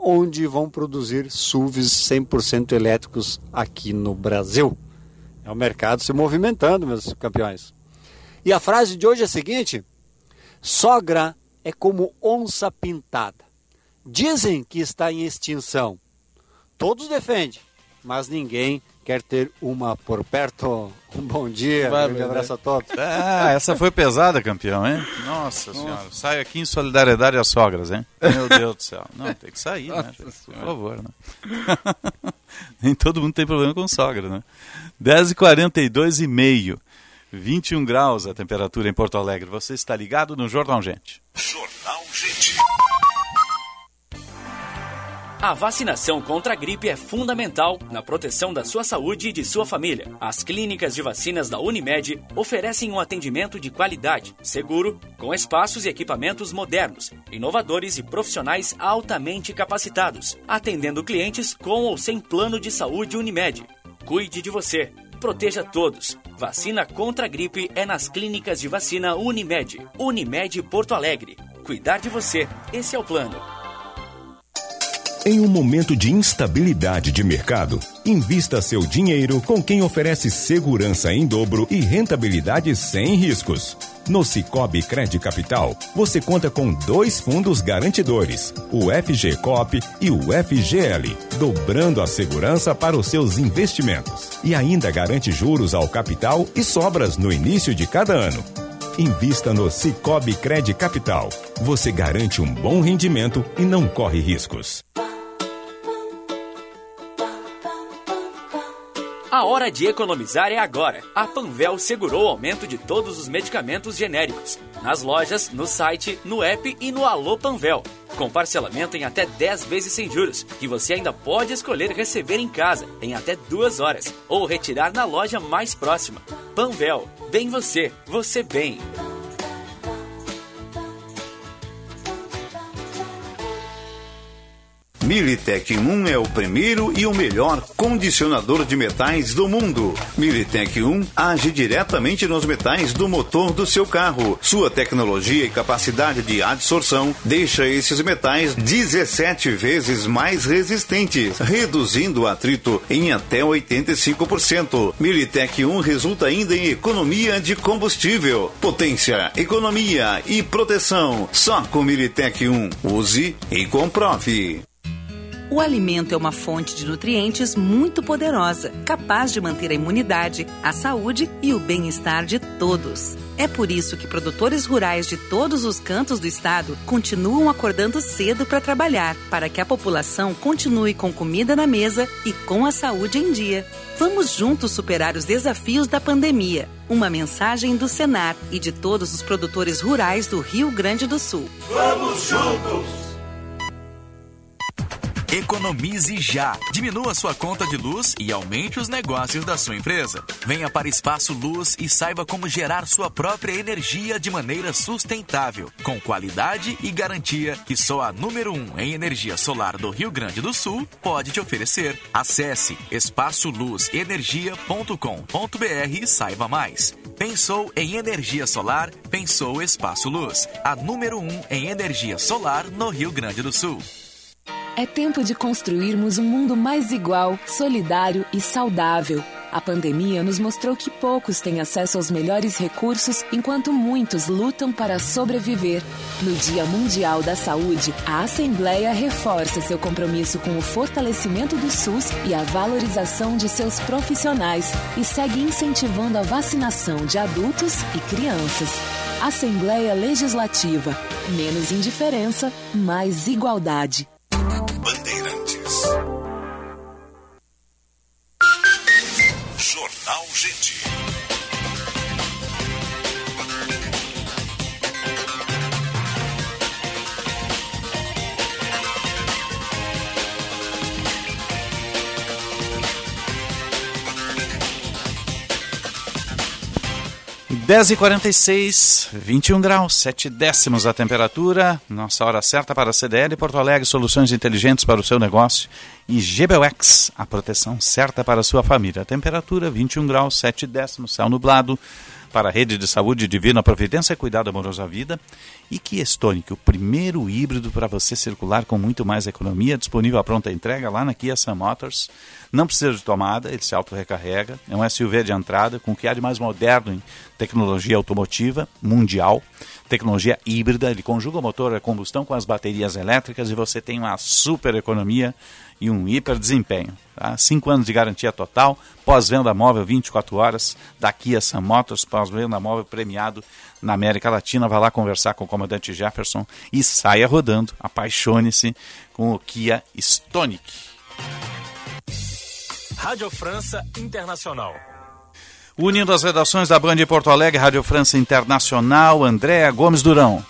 onde vão produzir SUVs 100% elétricos aqui no Brasil. É o mercado se movimentando, meus campeões. E a frase de hoje é a seguinte: sogra é como onça pintada. Dizem que está em extinção. Todos defendem, mas ninguém quer ter uma por perto. Um [laughs] bom dia, um grande abraço a todos. Ah, essa foi pesada, campeão, hein? Nossa, Nossa. senhora, sai aqui em solidariedade às sogras, hein? Meu Deus do céu. Não, tem que sair, né? Por favor, né? [laughs] Nem todo mundo tem problema com sogra, né? 10h42 e meio. 21 graus a temperatura em Porto Alegre. Você está ligado no Jornal Gente. Jornal Gente. A vacinação contra a gripe é fundamental na proteção da sua saúde e de sua família. As clínicas de vacinas da Unimed oferecem um atendimento de qualidade, seguro, com espaços e equipamentos modernos, inovadores e profissionais altamente capacitados, atendendo clientes com ou sem plano de saúde Unimed. Cuide de você. Proteja todos. Vacina contra a gripe é nas clínicas de vacina Unimed. Unimed Porto Alegre. Cuidar de você. Esse é o plano. Em um momento de instabilidade de mercado, invista seu dinheiro com quem oferece segurança em dobro e rentabilidade sem riscos. No Cicobi Cred Capital, você conta com dois fundos garantidores, o FGCOP e o FGL, dobrando a segurança para os seus investimentos. E ainda garante juros ao capital e sobras no início de cada ano. Invista no Cicobi Cred Capital. Você garante um bom rendimento e não corre riscos. A hora de economizar é agora. A Panvel segurou o aumento de todos os medicamentos genéricos. Nas lojas, no site, no app e no Alô Panvel. Com parcelamento em até 10 vezes sem juros. E você ainda pode escolher receber em casa em até duas horas. Ou retirar na loja mais próxima. Panvel. Bem você. Você bem. Militec 1 é o primeiro e o melhor condicionador de metais do mundo. Militec 1 age diretamente nos metais do motor do seu carro. Sua tecnologia e capacidade de adsorção deixa esses metais 17 vezes mais resistentes, reduzindo o atrito em até 85%. Militec 1 resulta ainda em economia de combustível, potência, economia e proteção. Só com Militec 1. Use e comprove. O alimento é uma fonte de nutrientes muito poderosa, capaz de manter a imunidade, a saúde e o bem-estar de todos. É por isso que produtores rurais de todos os cantos do estado continuam acordando cedo para trabalhar, para que a população continue com comida na mesa e com a saúde em dia. Vamos juntos superar os desafios da pandemia. Uma mensagem do Senar e de todos os produtores rurais do Rio Grande do Sul. Vamos juntos! Economize já. Diminua sua conta de luz e aumente os negócios da sua empresa. Venha para Espaço Luz e saiba como gerar sua própria energia de maneira sustentável, com qualidade e garantia que só a número 1 um em energia solar do Rio Grande do Sul pode te oferecer. Acesse espaçoluzenergia.com.br e saiba mais. Pensou em energia solar? Pensou Espaço Luz, a número 1 um em energia solar no Rio Grande do Sul. É tempo de construirmos um mundo mais igual, solidário e saudável. A pandemia nos mostrou que poucos têm acesso aos melhores recursos, enquanto muitos lutam para sobreviver. No Dia Mundial da Saúde, a Assembleia reforça seu compromisso com o fortalecimento do SUS e a valorização de seus profissionais e segue incentivando a vacinação de adultos e crianças. Assembleia Legislativa. Menos indiferença, mais igualdade. 10h46, 21 graus, 7 décimos a temperatura. Nossa hora certa para a CDL Porto Alegre, soluções inteligentes para o seu negócio. E GBUX, a proteção certa para a sua família. A temperatura 21 graus, 7 décimos, céu nublado. Para a Rede de Saúde Divina Providência, cuidado amoroso à vida. E Kia Stonic, o primeiro híbrido para você circular com muito mais economia, disponível à pronta entrega lá na Kia Sun Motors. Não precisa de tomada, ele se auto-recarrega. É um SUV de entrada com o que há de mais moderno em tecnologia automotiva mundial, tecnologia híbrida. Ele conjuga o motor a combustão com as baterias elétricas e você tem uma super economia e um hiper desempenho. Tá? Cinco anos de garantia total, pós-venda móvel 24 horas, da Kia Sun Motors, pós-venda móvel premiado na América Latina. Vá lá conversar com o comandante Jefferson e saia rodando. Apaixone-se com o Kia Stonic. Rádio França Internacional. Unindo as redações da Band de Porto Alegre, Rádio França Internacional, Andréa Gomes Durão.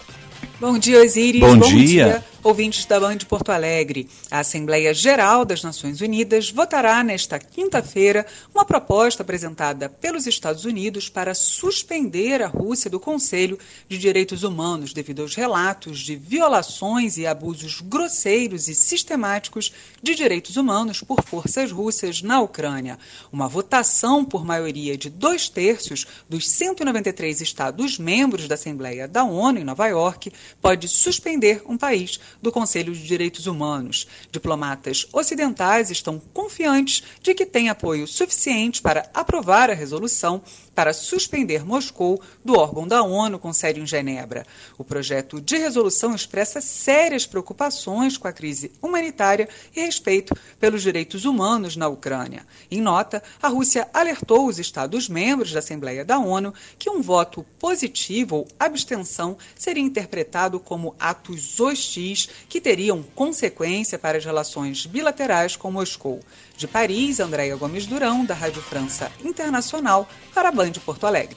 Bom dia, Osiris. Bom, Bom dia. dia ouvintes da Band de Porto Alegre. A Assembleia Geral das Nações Unidas votará nesta quinta-feira uma proposta apresentada pelos Estados Unidos para suspender a Rússia do Conselho de Direitos Humanos devido aos relatos de violações e abusos grosseiros e sistemáticos de direitos humanos por forças russas na Ucrânia. Uma votação por maioria de dois terços dos 193 Estados membros da Assembleia da ONU em Nova York pode suspender um país do Conselho de Direitos Humanos. Diplomatas ocidentais estão confiantes de que têm apoio suficiente para aprovar a resolução para suspender Moscou do órgão da ONU com sede em Genebra. O projeto de resolução expressa sérias preocupações com a crise humanitária e respeito pelos direitos humanos na Ucrânia. Em nota, a Rússia alertou os Estados-membros da Assembleia da ONU que um voto positivo ou abstenção seria interpretado como atos hostis que teriam consequência para as relações bilaterais com Moscou. De Paris, Andréia Gomes Durão, da Rádio França Internacional, para a Band Porto Alegre.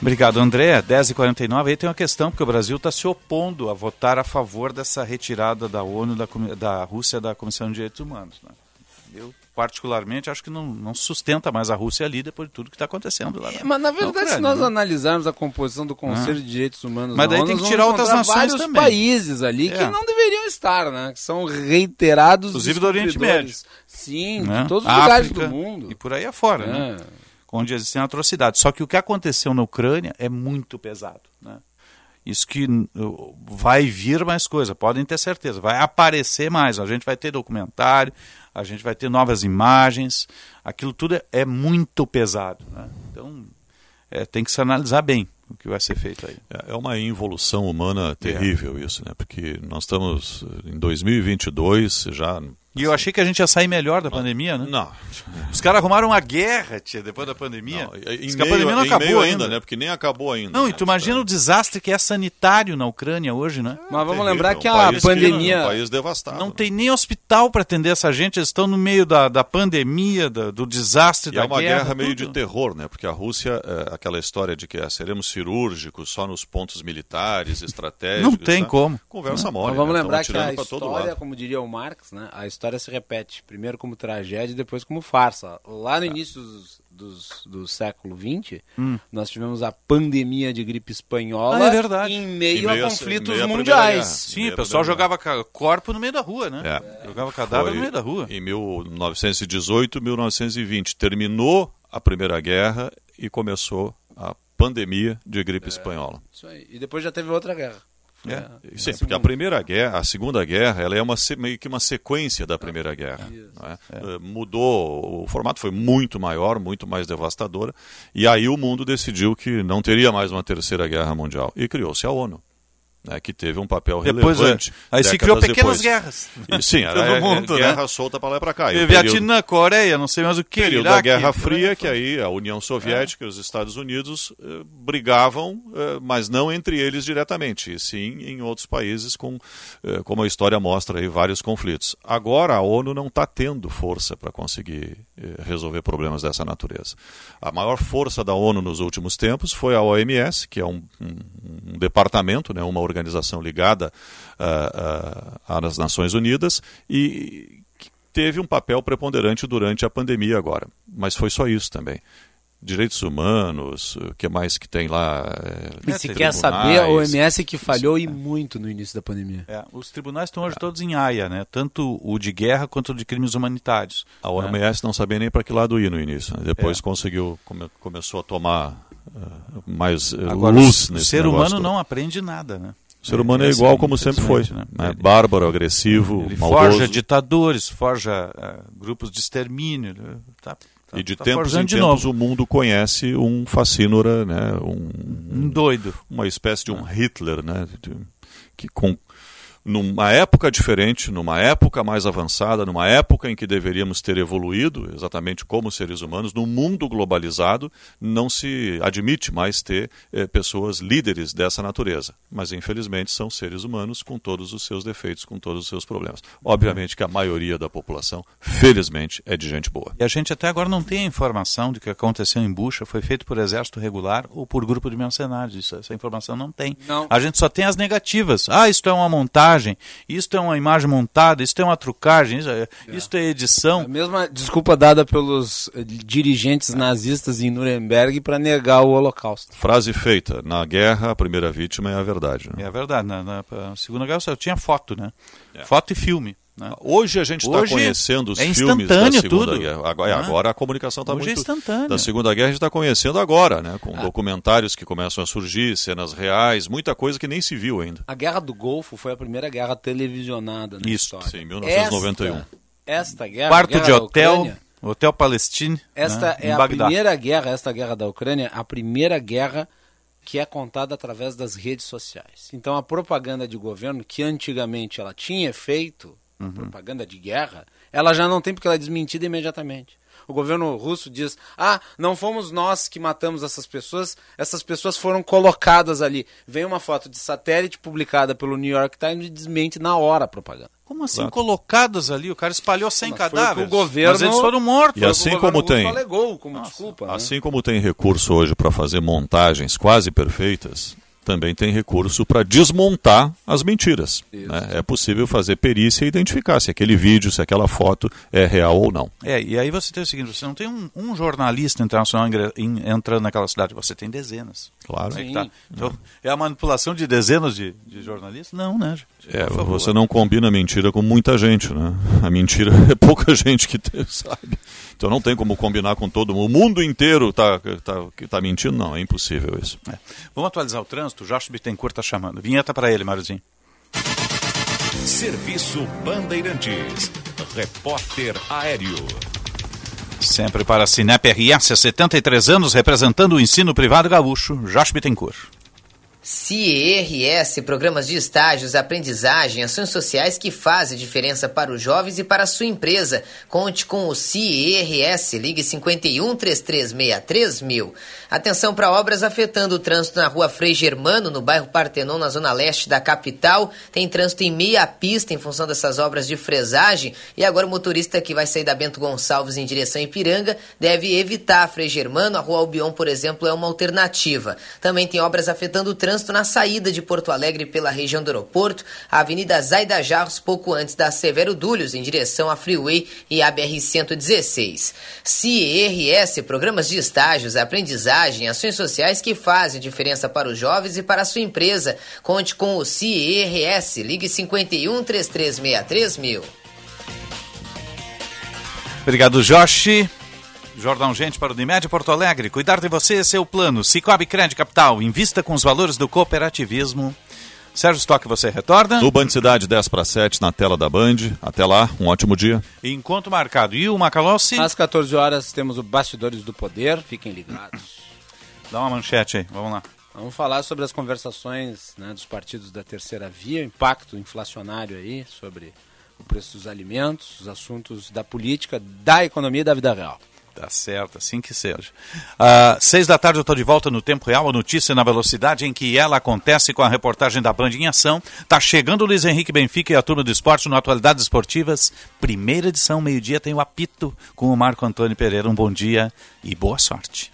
Obrigado, André. 10h49. Aí tem uma questão, porque o Brasil está se opondo a votar a favor dessa retirada da ONU, da, da Rússia, da Comissão de Direitos Humanos. Né? Eu, particularmente, acho que não, não, sustenta mais a Rússia ali depois de tudo que está acontecendo lá. Mas, na verdade, na se nós né? analisarmos a composição do Conselho ah. de Direitos Humanos mas daí ONU, tem que tirar outras nações vários também. países ali é. que não deveriam estar, né? Que são reiterados Inclusive do Oriente Médio. Sim, né? de todos os lugares do mundo. E por aí afora, é. né? Onde existem atrocidades. Só que o que aconteceu na Ucrânia é muito pesado, né? Isso que vai vir mais coisa, podem ter certeza, vai aparecer mais. A gente vai ter documentário, a gente vai ter novas imagens, aquilo tudo é, é muito pesado. Né? Então é, tem que se analisar bem o que vai ser feito aí. É, é uma involução humana terrível é. isso, né? Porque nós estamos em 2022 já e eu achei que a gente ia sair melhor da pandemia, né? Não. Os caras arrumaram uma guerra, tia, depois da pandemia. Não, em meio, a pandemia não acabou ainda, né? Porque nem acabou ainda. Não, e tu imagina o desastre que é sanitário na Ucrânia hoje, né? Mas vamos terrível, lembrar que a pandemia... Que, um país devastado. Não tem nem hospital para atender essa gente, eles estão no meio da, da pandemia, da, do desastre, e da guerra. é uma guerra, guerra, meio tudo. de terror, né? Porque a Rússia, é, aquela história de que é, seremos cirúrgicos só nos pontos militares, estratégicos... Não tem tá? como. Conversa não. mole. Mas vamos né? lembrar que a história, como diria o Marx, né? a história se repete primeiro como tragédia e depois como farsa. Lá no início dos, dos, do século XX, hum. nós tivemos a pandemia de gripe espanhola ah, é em meio, meio a conflitos meio mundiais. Sim, o pessoal jogava corpo no meio da rua, né? É. Jogava cadáver Foi no meio da rua. Em 1918, 1920. Terminou a Primeira Guerra e começou a pandemia de gripe é, espanhola. Isso aí. E depois já teve outra guerra. É, é, sim, porque a primeira guerra, a segunda guerra, ela é uma meio que uma sequência da primeira guerra. É? É. Mudou, o formato foi muito maior, muito mais devastadora, e aí o mundo decidiu que não teria mais uma terceira guerra mundial e criou-se a ONU né, que teve um papel depois, relevante. É. Aí se criou pequenas depois. guerras. E, sim, era [laughs] Todo mundo, é, guerra né? solta para lá e para cá. E Vietnã, Coreia, não sei mais o que. Período Iraque, da Guerra Fria, que aí a União Soviética e os Estados Unidos eh, brigavam, eh, mas não entre eles diretamente, e sim em outros países, com, eh, como a história mostra aí, vários conflitos. Agora a ONU não está tendo força para conseguir resolver problemas dessa natureza. A maior força da ONU nos últimos tempos foi a OMS, que é um, um, um departamento, né, uma organização ligada uh, uh, às Nações Unidas e teve um papel preponderante durante a pandemia agora. Mas foi só isso também direitos humanos, o que mais que tem lá? É, e se quer saber, a OMS que falhou e muito no início da pandemia. É, os tribunais estão hoje é. todos em AIA, né? tanto o de guerra quanto o de crimes humanitários. A OMS né? não sabia nem para que lado ir no início, né? depois é. conseguiu, come, começou a tomar uh, mais uh, Agora, luz o nesse ser negócio humano todo. não aprende nada, né? O ser humano é, é igual como sempre foi, né? né? bárbaro, agressivo, ele maldoso. forja ditadores, forja uh, grupos de extermínio, tá, tá, e de tá tempos em de tempos novo. o mundo conhece um fascínora, né? Um, um doido, uma espécie de um Hitler, né? Que com numa época diferente, numa época mais avançada, numa época em que deveríamos ter evoluído, exatamente como seres humanos, num mundo globalizado, não se admite mais ter eh, pessoas líderes dessa natureza. Mas, infelizmente, são seres humanos com todos os seus defeitos, com todos os seus problemas. Obviamente que a maioria da população, felizmente, é de gente boa. E a gente até agora não tem a informação de que aconteceu em Bucha foi feito por exército regular ou por grupo de mercenários. Isso, essa informação não tem. Não. A gente só tem as negativas. Ah, isso é uma montagem montagem, isto é uma imagem montada, isto é uma trucagem, isso é, é. Isto é edição. A mesma desculpa dada pelos eh, dirigentes nazistas em Nuremberg para negar o Holocausto. Frase feita: na guerra a primeira vítima é a verdade. Né? É a verdade. Na, na, na Segunda Guerra só tinha foto, né? É. Foto e filme. Né? Hoje a gente está conhecendo os é filmes da Segunda tudo. Guerra. Agora, agora a comunicação está muito... é instantânea. Da Segunda Guerra a gente está conhecendo agora, né? Com ah. documentários que começam a surgir, cenas reais, muita coisa que nem se viu ainda. A Guerra do Golfo foi a primeira guerra televisionada na Isso, história. sim, 1991. Esta, esta guerra... Quarto guerra de hotel... Ucrânia, Hotel Palestine. Esta né, é a Bagdá. primeira guerra, esta guerra da Ucrânia, a primeira guerra que é contada através das redes sociais. Então a propaganda de governo, que antigamente ela tinha efeito, uhum. propaganda de guerra, ela já não tem porque ela é desmentida imediatamente. O governo russo diz: ah, não fomos nós que matamos essas pessoas, essas pessoas foram colocadas ali. Vem uma foto de satélite publicada pelo New York Times e desmente na hora a propaganda. Como assim, Exato. colocadas ali? O cara espalhou 100 cadáveres. O governo, mas eles foram mortos. E assim como tem, alegou como Nossa, desculpa. Assim né? como tem recurso hoje para fazer montagens quase perfeitas, também tem recurso para desmontar as mentiras. Né? É possível fazer perícia e identificar se aquele vídeo, se aquela foto é real ou não. É, e aí você tem o seguinte: você não tem um, um jornalista internacional entrando naquela cidade, você tem dezenas. Claro. É, tá? então, é a manipulação de dezenas de, de jornalistas? Não, né? É, você não combina mentira com muita gente, né? A mentira [laughs] é pouca gente que tem, sabe. Então não tem como combinar com todo mundo. O mundo inteiro está tá, tá mentindo? Não, é impossível isso. É. Vamos atualizar o trânsito? O Jorge Bittencourt está chamando. Vinheta para ele, Mariozinho. Serviço Bandeirantes. Repórter Aéreo. Sempre para a Cinep RS, há 73 anos, representando o ensino privado gaúcho, Jorge Bittencourt. CIERS, programas de estágios, aprendizagem, ações sociais que fazem diferença para os jovens e para a sua empresa. Conte com o CIERS, ligue 51 3363 mil. Atenção para obras afetando o trânsito na rua Frei Germano, no bairro Partenon, na zona leste da capital. Tem trânsito em meia pista em função dessas obras de fresagem. E agora o motorista que vai sair da Bento Gonçalves em direção a Ipiranga deve evitar Frei Germano. A rua Albion, por exemplo, é uma alternativa. Também tem obras afetando o trânsito trânsito na saída de Porto Alegre pela região do aeroporto, a Avenida Zaida Jarros, pouco antes da Severo Dúlios, em direção à Freeway e à BR-116. CIRS, programas de estágios, aprendizagem, ações sociais que fazem diferença para os jovens e para a sua empresa. Conte com o CIRS. Ligue 51 3363 mil. Obrigado, Joshi. Jornal Gente para o Unimed Porto Alegre. Cuidar de você é seu plano. Cicobi Crédito Capital. Invista com os valores do cooperativismo. Sérgio Stock, você retorna? No Band Cidade, 10 para 7, na tela da Band. Até lá, um ótimo dia. Encontro marcado. E o Macalossi? Às 14 horas temos o Bastidores do Poder. Fiquem ligados. [coughs] Dá uma manchete aí, vamos lá. Vamos falar sobre as conversações né, dos partidos da terceira via, o impacto inflacionário aí, sobre o preço dos alimentos, os assuntos da política, da economia e da vida real. Tá certo, assim que seja. Uh, seis da tarde eu estou de volta no Tempo Real, a notícia na velocidade em que ela acontece com a reportagem da Band em Ação. Tá chegando o Luiz Henrique Benfica e a turma do esporte no Atualidades Esportivas. Primeira edição, meio-dia, tem o apito com o Marco Antônio Pereira. Um bom dia e boa sorte.